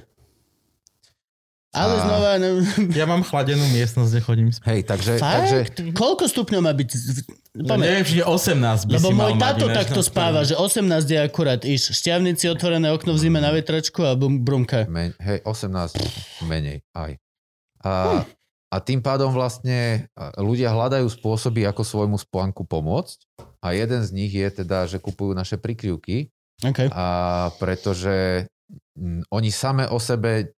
Ale A- znova... Ne... Ja mám chladenú miestnosť, kde chodím spať. Hej, takže, Fakt? takže Koľko stupňov má byť? No, Poďme. neviem, či 18 by Lebo si môj táto takto spáva, že 18 je akurát iš. Šťavnici otvorené okno v zime na vetračku a brumka. men, hej, 18 menej aj. A, a tým pádom vlastne ľudia hľadajú spôsoby, ako svojmu spánku pomôcť. A jeden z nich je teda, že kupujú naše prikryvky, Okay. a pretože oni same o sebe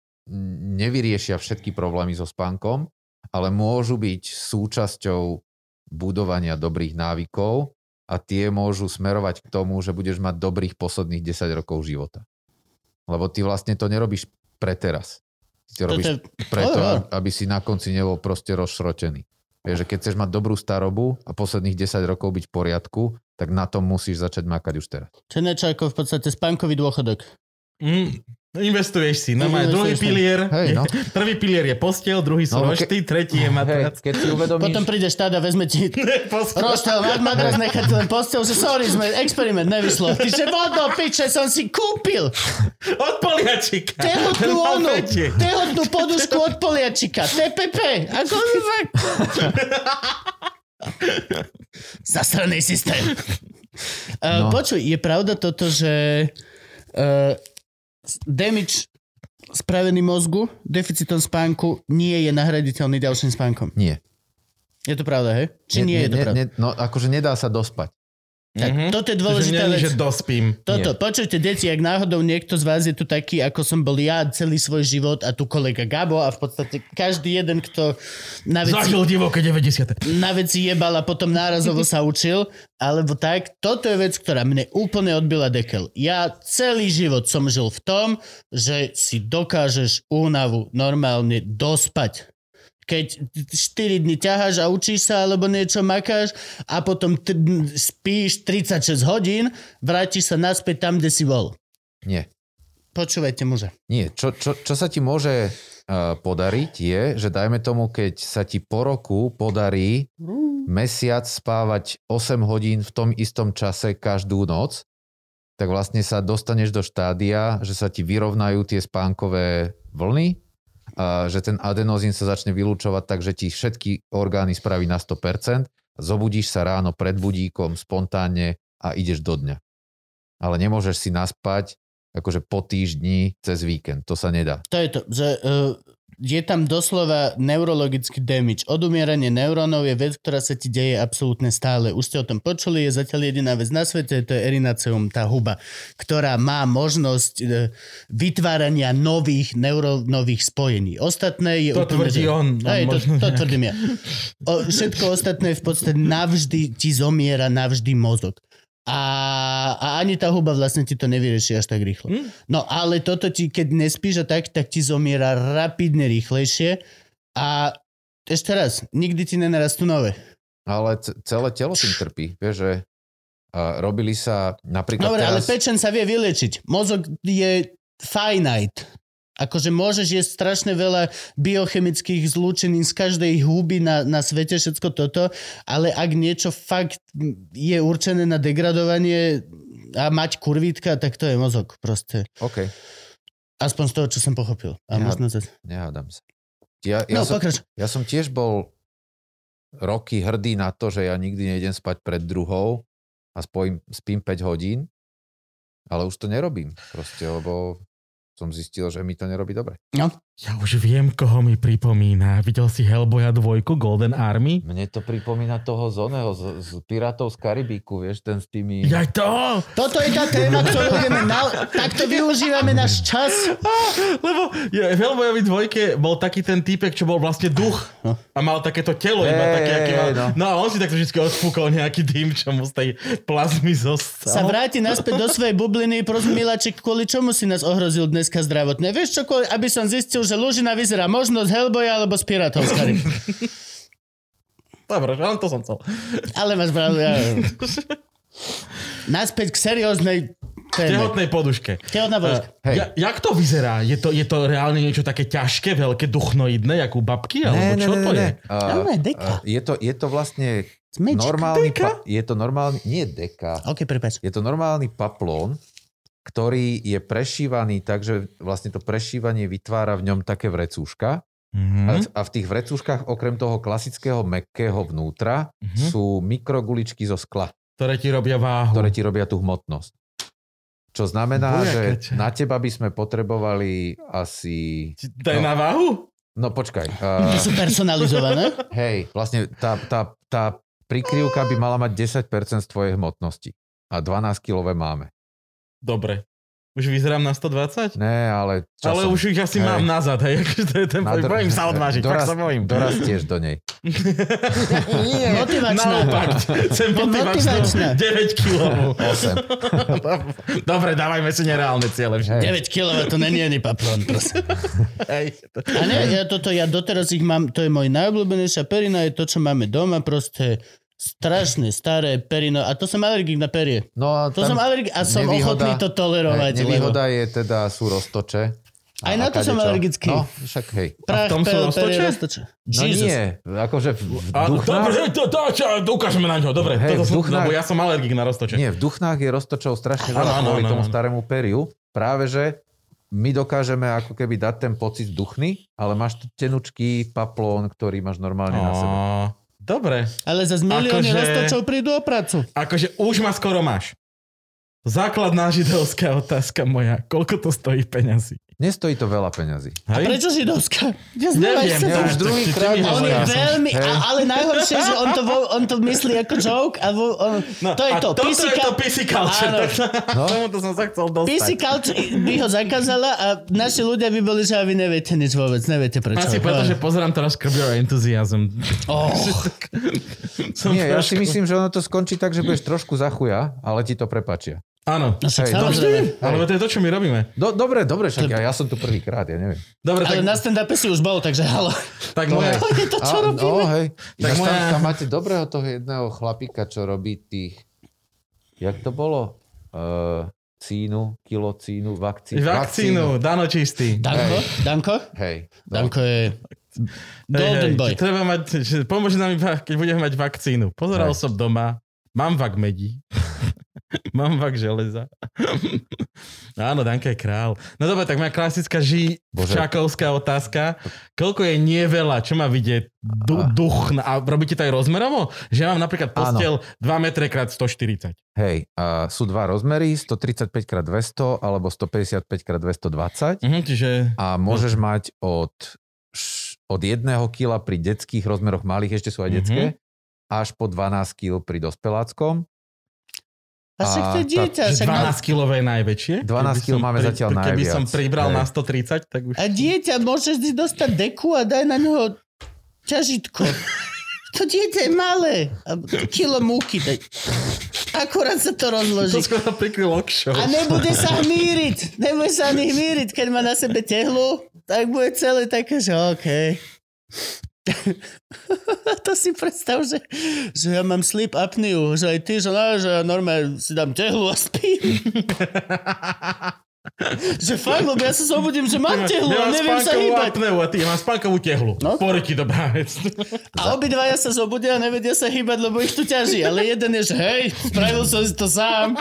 nevyriešia všetky problémy so spánkom, ale môžu byť súčasťou budovania dobrých návykov a tie môžu smerovať k tomu, že budeš mať dobrých posledných 10 rokov života. Lebo ty vlastne to nerobíš pre teraz. Ty to robíš je- preto, Áno, áno. aby si na konci nebol proste rozšrotený. Vieš, že keď chceš mať dobrú starobu a posledných 10 rokov byť v poriadku, tak na tom musíš začať makať už teraz. Čo je niečo ako v podstate spánkový dôchodok. Mm, investuješ si. No, má druhý si. pilier. Hej, no. prvý pilier je postiel, druhý sú No, rošty, tretí je matrac. Hej, keď si uvedomíš... Potom príde štát a vezme ti Postiel. roštel, mať madras, nechať len postel, že sorry, sme experiment, nevyšlo. Ty že vodo, piče, som si kúpil Od poliačika. tehotnú onu, tehotnú podušku od poliačika, TPP, ako. Zasraný systém. Uh, No. Počuj, je pravda toto, že uh, damage spravený mozgu deficitom spánku nie je nahraditeľný ďalším spánkom. Nie. Je to pravda, hej? Či nie, je to pravda? Ne, no akože nedá sa dospať. Tak, Mhm. toto je Že dôležitá nie, vec. že dospím. Toto, počujte, deti, ak náhodou niekto z vás je tu taký, ako som bol ja celý svoj život a tu kolega Gabo a v podstate každý jeden, kto na veci, Zažil divoké 90. na veci jebal a potom nárazovo sa učil, alebo tak, toto je vec, ktorá mne úplne odbila dekel. Ja celý život som žil v tom, že si dokážeš únavu normálne dospať. Keď 4 dní ťaháš a učíš sa alebo niečo makáš a potom t- spíš 36 hodín, vrátiš sa naspäť tam, kde si bol. Nie. Počúvajte muže. Nie, čo, čo, čo sa ti môže uh, podariť je, že dajme tomu, keď sa ti po roku podarí mesiac spávať 8 hodín v tom istom čase každú noc, tak vlastne sa dostaneš do štádia, že sa ti vyrovnajú tie spánkové vlny, že ten adenozín sa začne vylúčovať tak, že ti všetky orgány spraví na 100%, zobudíš sa ráno pred budíkom spontánne a ideš do dňa. Ale nemôžeš si naspať akože po týždni cez víkend. To sa nedá. To je to, že uh, je tam doslova neurologický damage. Odumieranie neurónov je vec, ktorá sa ti deje absolútne stále. Už ste o tom počuli, je zatiaľ jediná vec na svete, to je erinaceum, tá huba, ktorá má možnosť uh, vytvárania nových neurónových spojení. Ostatné je To úplne... tvrdí že- on. a Hej, to, to tvrdím ja. O, všetko ostatné v podstate navždy ti zomiera navždy mozog. A, a ani tá huba vlastne ti to nevyrieši až tak rýchlo. Hm? No ale toto ti, keď nespíš a tak, tak ti zomiera rapidne rýchlejšie a ešte raz, nikdy ti nenarastú nové. Ale c- celé telo tým trpí. Vieš, že a robili sa napríklad Dobre, ale teraz... pečen sa vie vyliečiť. Mozog je finite. Akože môžeš jesť strašne veľa biochemických zlúčenín z každej huby na, na svete, všetko toto, ale ak niečo fakt je určené na degradovanie a mať kurvítka, tak to je mozog proste. OK, Aspoň z toho, čo som pochopil. A Ja- možno to... nehádam sa. Ja, ja, No, som, pokrač. ja som tiež bol roky hrdý na to, že ja nikdy nejdem spať pred druhou a spojím, spím 5 hodín, ale už to nerobím proste, lebo som zistil, že mi to nerobí dobre. No, Ja už viem, koho mi pripomína. Videl si Hellboya 2, Golden Army? Mne to pripomína toho z oného, z, z Pirátov z Karibíku, vieš, ten s tými... Ja to! toto je tá téma, ktorú ideme na... Takto využívame náš čas. Lebo ja, v Hellboyovi dvojke bol taký ten týpek, čo bol vlastne duch a mal takéto telo iba Hej, také, aký mal. no. No a on si takto vždy odfúkol nejaký dým, čo mu z tej plazmy Sa zostal. vráti naspäť do svojej bubliny, prosím, Miláček, kvôli čomu si nás ohrozil dneska zdravotne? Vieš čo, kvôli, aby som zistil, že Lužina vyzerá možno z Hellboya alebo z Pirátov Karibiku. Dobre, len to som chcel. Ale máš pravdu, ja... Naspäť k serióznej téme. Tehotnej poduške. Tehotná božka. Hej. Ja, jak to vyzerá? Je to, je to reálne niečo také ťažké, veľké, duchnoidné, ako u babky? Alebo čo to je? A, Normálne deka. a, je, to, je to vlastne Smečka. normálny... Deka? Pa, je to normálny... Nie deka. OK, prepáč. Je to normálny paplón, ktorý je prešívaný tak, že vlastne to prešívanie vytvára v ňom také vrecúška. Mhm. A, v tých vrecúškach okrem toho klasického mekkého vnútra Mhm. sú mikroguličky zo skla, Ktoré ti robia váhu. ktoré ti robia tú hmotnosť. Čo znamená, že Bujakaťa. na teba by sme potrebovali asi... Daj na váhu? No počkaj. To Uh, sú personalizované. hej, vlastne tá, tá, tá prikryvka by mala mať 10% z tvojej hmotnosti. A 12 kilové máme. Dobre. Už vyzerám na 120? Ne, ale... Ale časom- už ich asi Hej. mám nazad, hej. akože To je ten Na dr- Bojím sa odvážiť, fakt sa bojím. Dorastieš do nej. Nie, Motivačná. Naopak, chcem motivačnú Motivačná. 9 kg. 8. Dobre, dávajme si nereálne ciele. Hej. 9 kg, to není ani paplón, prosím. Hej. A ne, ja toto, ja doteraz ich mám, to je môj najobľúbenejšia perina, je to, čo máme doma, proste strašné, staré perino. A to som alergik na perie. No a To som alergik a som nevýhoda- ochotný to tolerovať. Hej, nevýhoda je teda, sú roztoče. Aj na to som kadečo. alergický. No, však hej. Prach, A v tom sú roztoče? perie, roztoče. No Jesus. nie, akože v, duchnách, dobre, to, to, čo, ukážeme na ňo. Dobre, Hej, toto v som, duchnách- lebo ja som alergik na roztoče. nie, v duchnách je roztočov strašne veľa kvôli áno, tomu starému periu. Práve, že my dokážeme ako keby dať ten pocit duchny, ale máš tu tenučký paplón, ktorý máš normálne na sebe. Dobre. Ale za milióny Akože- roztočov prídu o prácu. Akože už ma skoro máš. Základná židovská otázka moja. Koľko to stojí peňazí? Nestojí to veľa peňazí. A Hej? prečo židovská? Ja Neviem, sa- Ja už druhý krát On je veľmi, hej. a, ale najhoršie, že on to, vo, on to myslí ako joke a vo, on, No, to je a to. toto PC je to PC culture. Áno. No. Tomuto som sa chcel dostať. PC culture by ho zakázala a naši ľudia by boli, že a vy neviete nič vôbec, neviete prečo. Asi preto, že pozerám teraz Curb Your Enthusiasm. Oh, Som Nie, ja si myslím, že ono to skončí tak, že budeš trošku za chuja, ale ti to prepačia. Áno. No Hej, no samozrejme. Ale to je to, čo my robíme. Do, dobre, dobre, však ja, ja som tu prvýkrát, ja neviem. Dobre, Ale tak, na stand-upe si už bol, takže halo. tak moja... To je to, čo A, robíme. no, hej. Tak moja- tam, tam máte dobrého toho jedného chlapíka, čo robí tých... Jak to bolo? Uh, cínu, kilo cínu, vakcínu. Vakcínu, Dano čistý. Danko? Danko? Hej. No. Danko je golden Hej, hej, boy. Treba mať, že pomôže nám keď budeme mať vakcínu. Pozeral Hej. som doma, mám vak medí. mám vak železa. Áno, Danka je král. No dobre, tak moja klasická žičakovská otázka. Koľko je nie veľa? Čo má vidieť? Du, A. duch. A robíte to aj rozmerovo? Že ja mám napríklad postel 2 metre krát 140. Hej, a sú dva rozmery, 135x200 alebo 155x220 Mhm, čiže... a môžeš mať od, od 1 kg pri detských rozmeroch malých, ešte sú aj Mhm. detské, až po 12 kg pri dospeláckom. A však to je tá- dieťa. Že však má- 12 kg je najväčšie. 12 Keby kilo som máme zatiaľ Keby najviac. som pribral Hej. na 130, tak už... A dieťa môžeš si dostať deku a daj na neho ťažitko. To dieťa je malé. A kilo múky daj. Akurát sa to To rozloží. skoro prikryl. A nebude sa hmíriť. Nebude sa ani hmíriť. Keď má na sebe tehlu, tak bude celé také, že OK. to si predstav, že, že ja mám sleep apneu, že aj ty, že, no, že ja normálne si dám tehlu a spím. že fakt, lebo ja sa zobudím, že mám tehlu a Nemám neviem sa hýbať. apneu a ty, ja mám spánkovú tehlu. No. Porky dobrá vec. A obidvaja sa zobudia a nevedia sa hýbať, lebo ich tu ťaží. Ale jeden je, že hej, spravil som si to sám.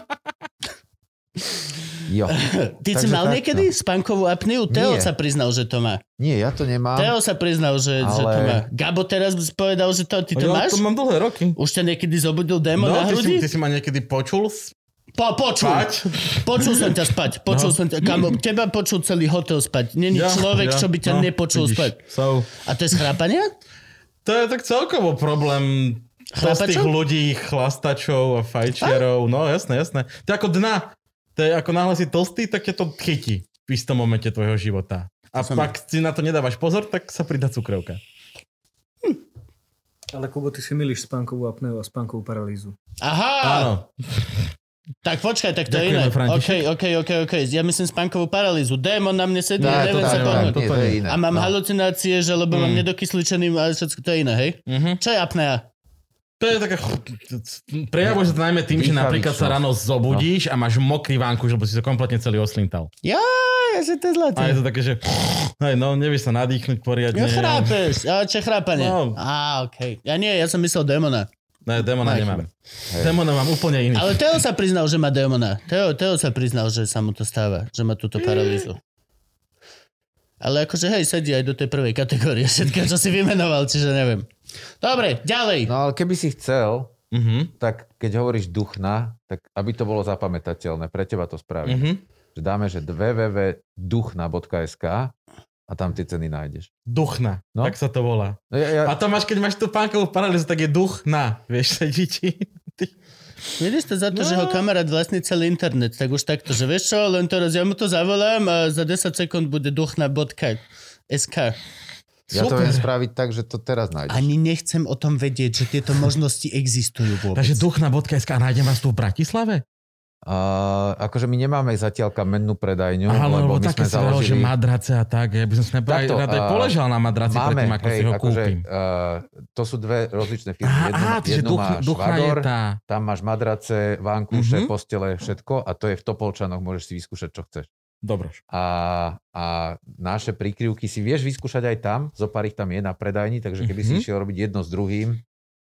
Jo. Ty si mal takto. niekedy spánkovú apneu? Teo Nie. sa priznal, že to má. Nie, ja to nemám. Teo sa priznal, že, že to Ale- má. Gabo teraz povedal, že to, ty to ja máš? to mám dlhé roky. Už ťa niekedy zobudil démon No, na ty si, hrudi? ty si ma niekedy počul Po, počul. spať? Počul som ťa spať. Počul No. som ťa. Kamo, teba počul celý hotel spať. Není Ja, človek, ja, čo by ťa no, nepočul vidíš. spať. So, A to je z chrápania? to je tak celkovo problém tých Chrapačov? ľudí, chlastačov a fajčiarov. No jasné, jasné. To je ako dna. To je ako náhle si tlstý, tak ťa to chytí v istom momente tvojho života. A Som- pak si na to nedávaš pozor, tak sa pridá cukrovka. Ale Kubo, ty si milíš spánkovú apneu a spánkovú paralýzu. Aha! Áno. Tak počkaj, tak to je iné. František. OK, OK, OK, OK. Ja myslím spánkovú paralýzu. Démon na mne sedí, Tá, neviem sa pohnúť. A mám No. halucinácie, že lebo mám nedokysličený a všetko to je iné, hej? Mhm. Čo je apnea? To je také... Prejavuje sa to najmä tým, že napríklad sa ráno zobudíš a máš mokrý vánku, lebo si sa kompletne celý oslintal. Ja, že to je zlaté. A je to také, že... Hej, no, nevieš sa nadýchnuť poriadne. Ja chrápeš, ale čo chrápanie? No. Á, okej. Ja nie, ja som myslel démona. Ne, démona Aj, nemám. Démona mám úplne iný. Ale Teo sa priznal, že má démona. Teo, Teo sa priznal, že sa mu to stáva, že má túto paralýzu. Ale akože hej, sedí aj do tej prvej kategórie všetko, čo si vymenoval, čiže neviem. Dobre, ďalej. No ale keby si chcel, Mhm, tak keď hovoríš duchna, tak aby to bolo zapamätateľné, pre teba to spravím. mhm. Že dáme, že www.duchna.sk a tam tie ceny nájdeš. Duchna, No. tak sa to volá. No ja, ja, A to máš, keď máš tú pánkovú paralýzu, tak je duch na, vieš, sedí ti. Vidíš to za to, No. že ho kamarát vlastní celý internet, tak už takto, že vieš čo, len teraz ja mu to zavolám a za 10 sekúnd bude duchna.sk. ja to viem spraviť tak, že to teraz nájdeš. Ani nechcem o tom vedieť, že tieto možnosti existujú vôbec. Takže duchna.sk a nájdem vás tu v Bratislave? Uh, akože my nemáme zatiaľ kamennú predajňu, Aha, lebo lebo my také sme sa že založili... madrace a tak. Ja by som si aj, Takto, aj poležal na madraci Máme, predtým, ako hej, si ho akože, kúpim. uh, to sú dve rozličné firmy. Aha, jednu, aha, jednu duch, má duchna je švagor, tá. tam máš madrace, vánkuše, Mhm. postele, všetko a to je v Topolčanoch, môžeš si vyskúšať, čo chceš. Dobro. A, a naše prikryvky si vieš vyskúšať aj tam, zo pár ich tam je na predajni, takže keby Mhm. si išiel robiť jedno s druhým,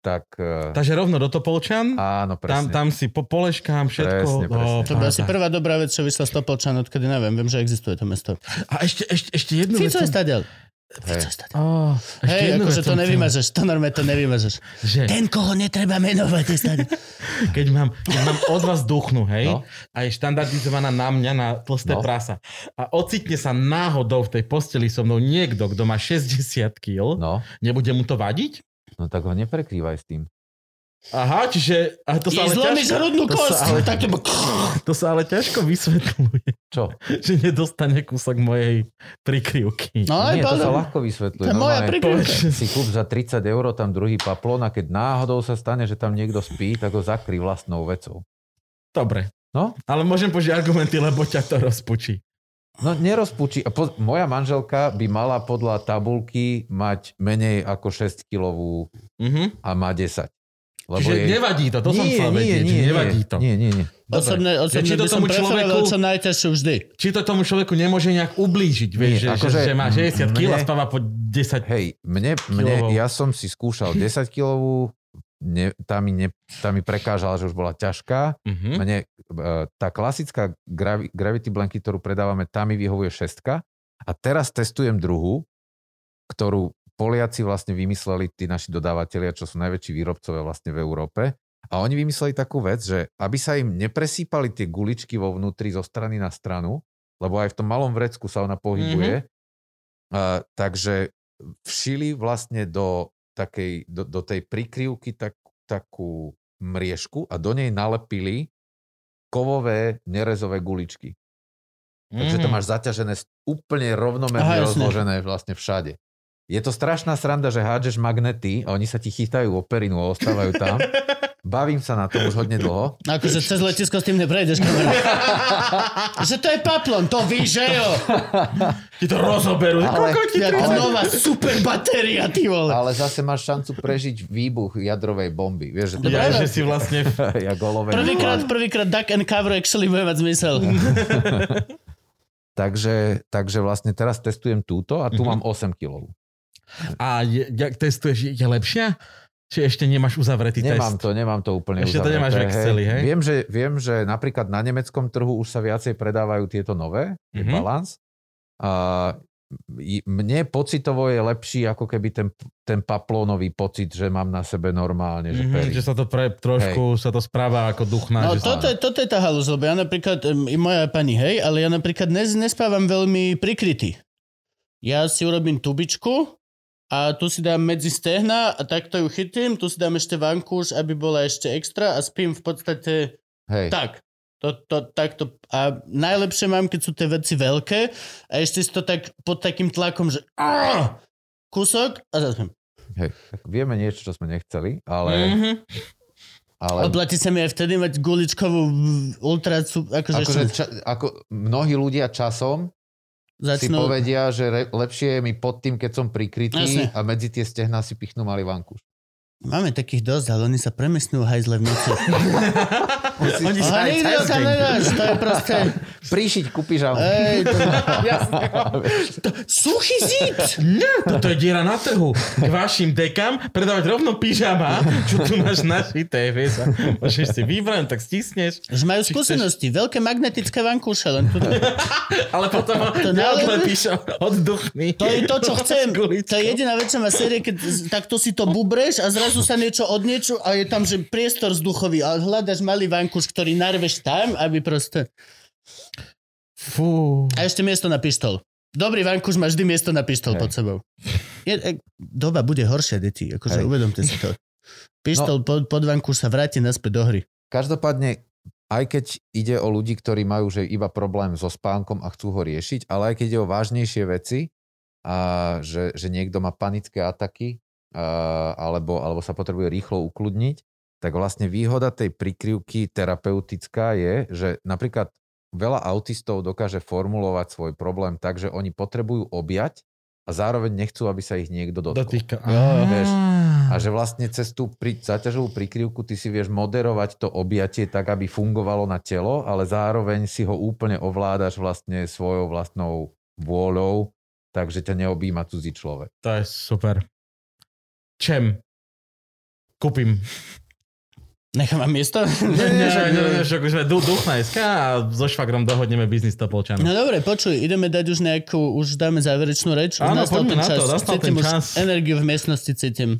tak uh, Takže rovno do Topolčan, áno, tam, presne. tam si po poleškám všetko. Presne, presne. Ó, To bola asi prvá dobrá vec, čo vyšla z Topolčan, odkedy neviem. Viem, že existuje to mesto. A ešte, ešte, ešte jednu vec. Fico je. Hej. Fico je ešte Hej, jednu akože vec to nevymažeš, to normálne to nevymažeš. Že Ten, koho netreba menovať, je stadiaľ. keď mám, keď mám od vás duchnú, hej, No. a je štandardizovaná na mňa na tlsté No. prasa a ocitne sa náhodou v tej posteli so mnou niekto, kto má 60 kg, No, nebude mu to vadiť? No tak ho neprekrývaj s tým. Aha, čiže... A to sa ale zlomíš ťažko, hrudnú to kosť. Sa ale, Tak to sa ale ťažko vysvetľuje, Čo? že nedostane kúsok mojej prikryvky. No aj Nie, to sa ľahko vysvetľuje. To je moja prikryvka. Si kúp za 30 eur tam druhý paplón a keď náhodou sa stane, že tam niekto spí, tak ho zakry vlastnou vecou. Dobre, No, Ale môžem požiť argumenty, lebo ťa to rozpučí. No nerozpučí. Po, moja manželka by mala podľa tabulky mať menej ako 6 kilovú Mhm. a má 10. Čiže nevadí to, to som nie, chcel nie, vedieť, nie, nevadí nie, to. Nie, nie, nie. Osobne, osobne či to som tomu človeku- vždy. Či to tomu človeku nemôže nejak ublížiť, vieš, Nie, že, akože že, že má 60 kg a spáva po 10 Hej, mne, mne, ja som si skúšal 10 kilovú, ne, tá, mi ne, tá mi prekážala, že už bola ťažká. Mhm. Mne, e, tá klasická gravi, Gravity Blanky, ktorú predávame, tá mi vyhovuje šestka. A teraz testujem druhú, ktorú Poliaci vlastne vymysleli, tí naši dodávateľia, čo sú najväčší výrobcovia vlastne v Európe. A oni vymysleli takú vec, že aby sa im nepresýpali tie guličky vo vnútri zo strany na stranu, lebo aj v tom malom vrecku sa ona pohybuje, a, takže všili vlastne do, takej, do, do tej prikryvky tak, takú mriežku a do nej nalepili kovové nerezové guličky. Takže to Mhm. máš zaťažené úplne rovnomerne Aha, jasne. rozložené vlastne všade. Je to strašná sranda, že hádžeš magnety a oni sa ti chytajú o perinu a ostávajú tam. Bavím sa na tom už hodne dlho. Akože cez letisko s tým neprejdeš, kamera. že to je paplon, to víš, že jo? Ti to rozoberú. Ale- Koľko ti Ja, to- nová super batéria, ty vole. Ale zase máš šancu prežiť výbuch jadrovej bomby. Vieš, že to Ja, že si vlastne... ja golové Prvýkrát, prvýkrát duck and cover actually bude mať zmysel. takže, takže vlastne teraz testujem túto a tu Mhm. mám 8 kg. A je, jak testuješ, je lepšia? Či ešte nemáš uzavretý Nemám test? to, nemám to úplne Ešte to uzavreté, nemáš v Exceli, hej? Viem že, viem, že napríklad na nemeckom trhu už sa viacej predávajú tieto nové, Mhm. mm-hmm. balans. A mne pocitovo je lepší ako keby ten, ten paplónový pocit, že mám na sebe normálne, že Mhm, pery. že sa to pre, trošku sa to správa ako duchná. No že toto je, toto je tá halus, lebo ja napríklad, i moja pani, hej, ale ja napríklad nes, nespávam veľmi prikrytý. Ja si urobím tubičku a tu si dám medzi stehna a takto ju chytím, tu si dám ešte vankúš, aby bola ešte extra a spím v podstate Hej. tak. To, to, takto. A najlepšie mám, keď sú tie veci veľké a ešte si to tak pod takým tlakom, že Arr! kúsok a zaspím. Hej. Tak vieme niečo, čo sme nechceli, ale... Mhm. ale Oplatí sa mi aj vtedy mať guličkovú ultra, akože, akože ešte ča, ako mnohí ľudia časom si začnú... povedia, že re, lepšie je mi pod tým, keď som prikrytý Jasne. a medzi tie stehná si pichnú malý vankúš. Máme takých dosť, ale oni sa premiestňujú hajzle v noci. Oni sa aj nikdy deň. nedáš, to je proste... Príšiť ku pyžamu. Ej, to... Jasne. Suchý zít! Toto je diera na trhu. K vašim dekám predávať rovno pyžama, čo tu máš našité, vieš. a Môžeš si vybrať, tak stisneš. Už majú skúsenosti, veľké magnetické vankúše, len tu... Ale potom To neodlepíš od duchmy. To je to, čo chcem. To je jediná vec, čo má série, keď takto si to bubreš a zrazu sa niečo od niečo a je tam, že priestor vzduchový a hľadaš malý vankúš, ktorý narveš tam, aby proste... Fú. A ešte miesto na pištol. Dobrý vankúš má vždy miesto na pištol Hej. pod sebou. Je, e, doba bude horšia, deti. Akože Hej. uvedomte si to. Pištol No. pod, pod vankúš sa vráti naspäť do hry. Každopádne, aj keď ide o ľudí, ktorí majú že iba problém so spánkom a chcú ho riešiť, ale aj keď ide o vážnejšie veci, a že, že niekto má panické ataky alebo, alebo sa potrebuje rýchlo ukludniť, tak vlastne výhoda tej prikryvky terapeutická je, že napríklad veľa autistov dokáže formulovať svoj problém tak, že oni potrebujú objať a zároveň nechcú, aby sa ich niekto dotkol. Dotýka. Jo, vieš. A že vlastne cez tú pri, záťažovú prikryvku ty si vieš moderovať to objatie tak, aby fungovalo na telo, ale zároveň si ho úplne ovládaš vlastne svojou vlastnou vôľou, takže ťa neobíma cudzí človek. To je super. Čem? Kúpim. Nechám vám miesto? Nie, nie, nie, nie, že už sme du- duch na SK a so švagrom dohodneme biznis Topolčanov. No dobre, počuj, ideme dať už nejakú, už dáme záverečnú reč. Áno, nastal poďme ten na to, čas. nastal cítim ten už čas. energiu v miestnosti cítim.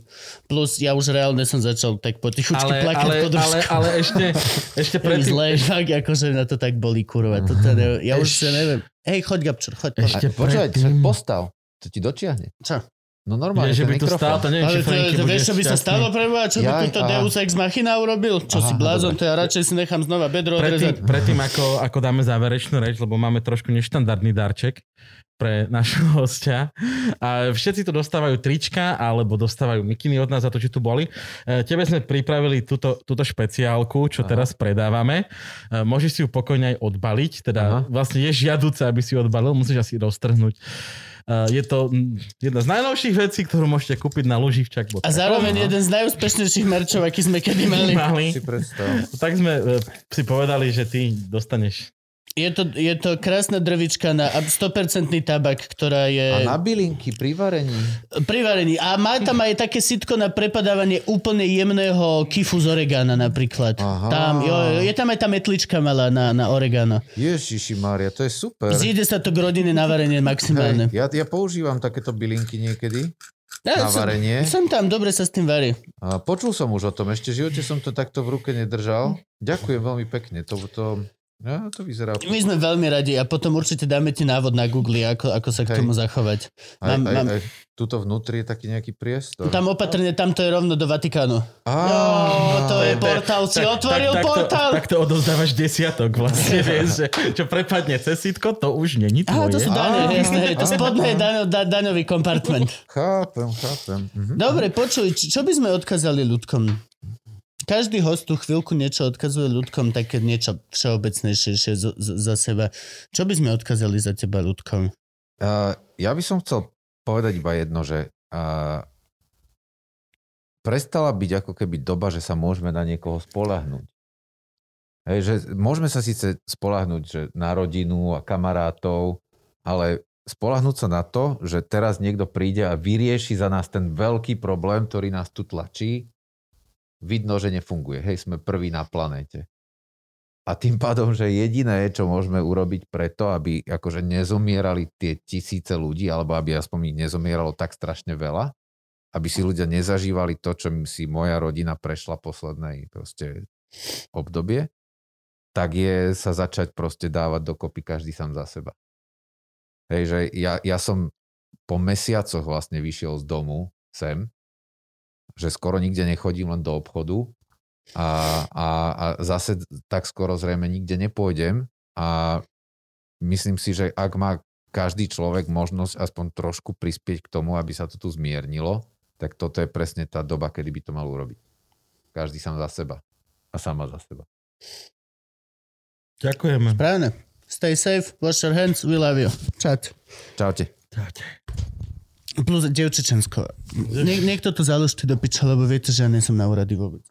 Plus ja už reálne som začal tak potichučky Ale, plakať ale, pod ale, ale ešte, ešte predtým, zle, fakt, akože na to tak bolí, kurva. Toto ne, ja už sa neviem. Hej, choď, Gabčur, choď. poď. Ešte Počúvaj, predtým- postav, to ti dočiahne. Čo? No normálne, Nie, že by tu stál, to mikrofón. neviem, či Ale to, Franky to bude vieš, čo by sa stalo pre mňa? Čo by Jaj, túto aha. Deus Ex Machina urobil? Čo si Aha, blázon, dobre. to ja radšej si nechám znova bedro Predtým, odrezať. predtým ako, ako dáme záverečnú reč, lebo máme trošku neštandardný darček pre našho hostia. A všetci tu dostávajú trička alebo dostávajú mikiny od nás za to, že tu boli. E, Tebe sme pripravili túto, túto špeciálku, čo Aha. teraz predávame. E, Môžeš si ju pokojne aj odbaliť, teda Aha. vlastne je žiaduce, aby si ju odbalil, musíš asi roztrhnúť. E, Je to mm, jedna z najnovších vecí, ktorú môžete kúpiť na loživčak. A zároveň jeden z najúspešnejších merčov, aký sme kedy mali. mali. Si predstav. Tak sme e, si povedali, že ty dostaneš Je to, je to krásna drvička na ab- 100% tabak, ktorá A je na bylinky pri varení. pri varení. A má tam aj také sitko na prepadávanie úplne jemného kifu z oregana napríklad. Aha. Tam, jo, je tam aj tá metlička malá na, na oregano. Ježiši Mária, to je super. Zíde sa to k rodine na varenie maximálne. Hej, ja, ja používam takéto bylinky niekedy. Ja, na som, varenie. som tam, dobre sa s tým varí. A počul som už o tom, ešte v živote som to takto v ruke nedržal. Ďakujem veľmi pekne, to, to, ja, to vyzerá... My sme veľmi radi a potom určite dáme ti návod na Google, ako, ako sa k Hej. tomu zachovať. Aj, mám- aj, mám- aj, tuto vnútri je taký nejaký priestor. Tam opatrne, tam to je rovno do Vatikánu. Á, Jo, to je portál, si otvoril portál. Tak, takto odozdávaš desiatok vlastne, vieš, že čo prepadne cez sitko, to už není Aha, to tvoje. sú dane, jasné, to spodné je daňo, da, daňový kompartment. Chápem, chápem. Mhm. Dobre, počuj, čo by sme odkazali ľudkom? Každý host tu chvíľku niečo odkazuje ľudkom, také niečo všeobecnejšie z, z, za seba. Čo by sme odkazali za teba ľudkom? Uh, ja by som chcel povedať iba jedno, že uh, prestala byť ako keby doba, že sa môžeme na niekoho spolahnuť. Hej, že môžeme sa síce spolahnuť že na rodinu a kamarátov, ale spolahnúť sa na to, že teraz niekto príde a vyrieši za nás ten veľký problém, ktorý nás tu tlačí, vidno, že nefunguje. Hej, sme prví na planéte. A tým pádom, že jediné, čo môžeme urobiť preto, aby akože nezomierali tie tisíce ľudí, alebo aby aspoň ich nezomieralo tak strašne veľa, aby si ľudia nezažívali to, čo si moja rodina prešla poslednej proste obdobie, tak je sa začať proste dávať dokopy každý sám za seba. Hej, že ja, ja som po mesiacoch vlastne vyšiel z domu sem, že skoro nikde nechodím len do obchodu a, a, a zase tak skoro zrejme nikde nepôjdem a myslím si, že ak má každý človek možnosť aspoň trošku prispieť k tomu, aby sa to tu zmiernilo, tak toto je presne tá doba, kedy by to mal urobiť. Každý sám za seba a sama za seba. Ďakujeme. Správne. Stay safe, wash your hands, we love you. Čat. Čaute. Plus, dievčečensko. Nie, niekto to založte do piča, lebo viete, že ja nie som na úrady vôbec.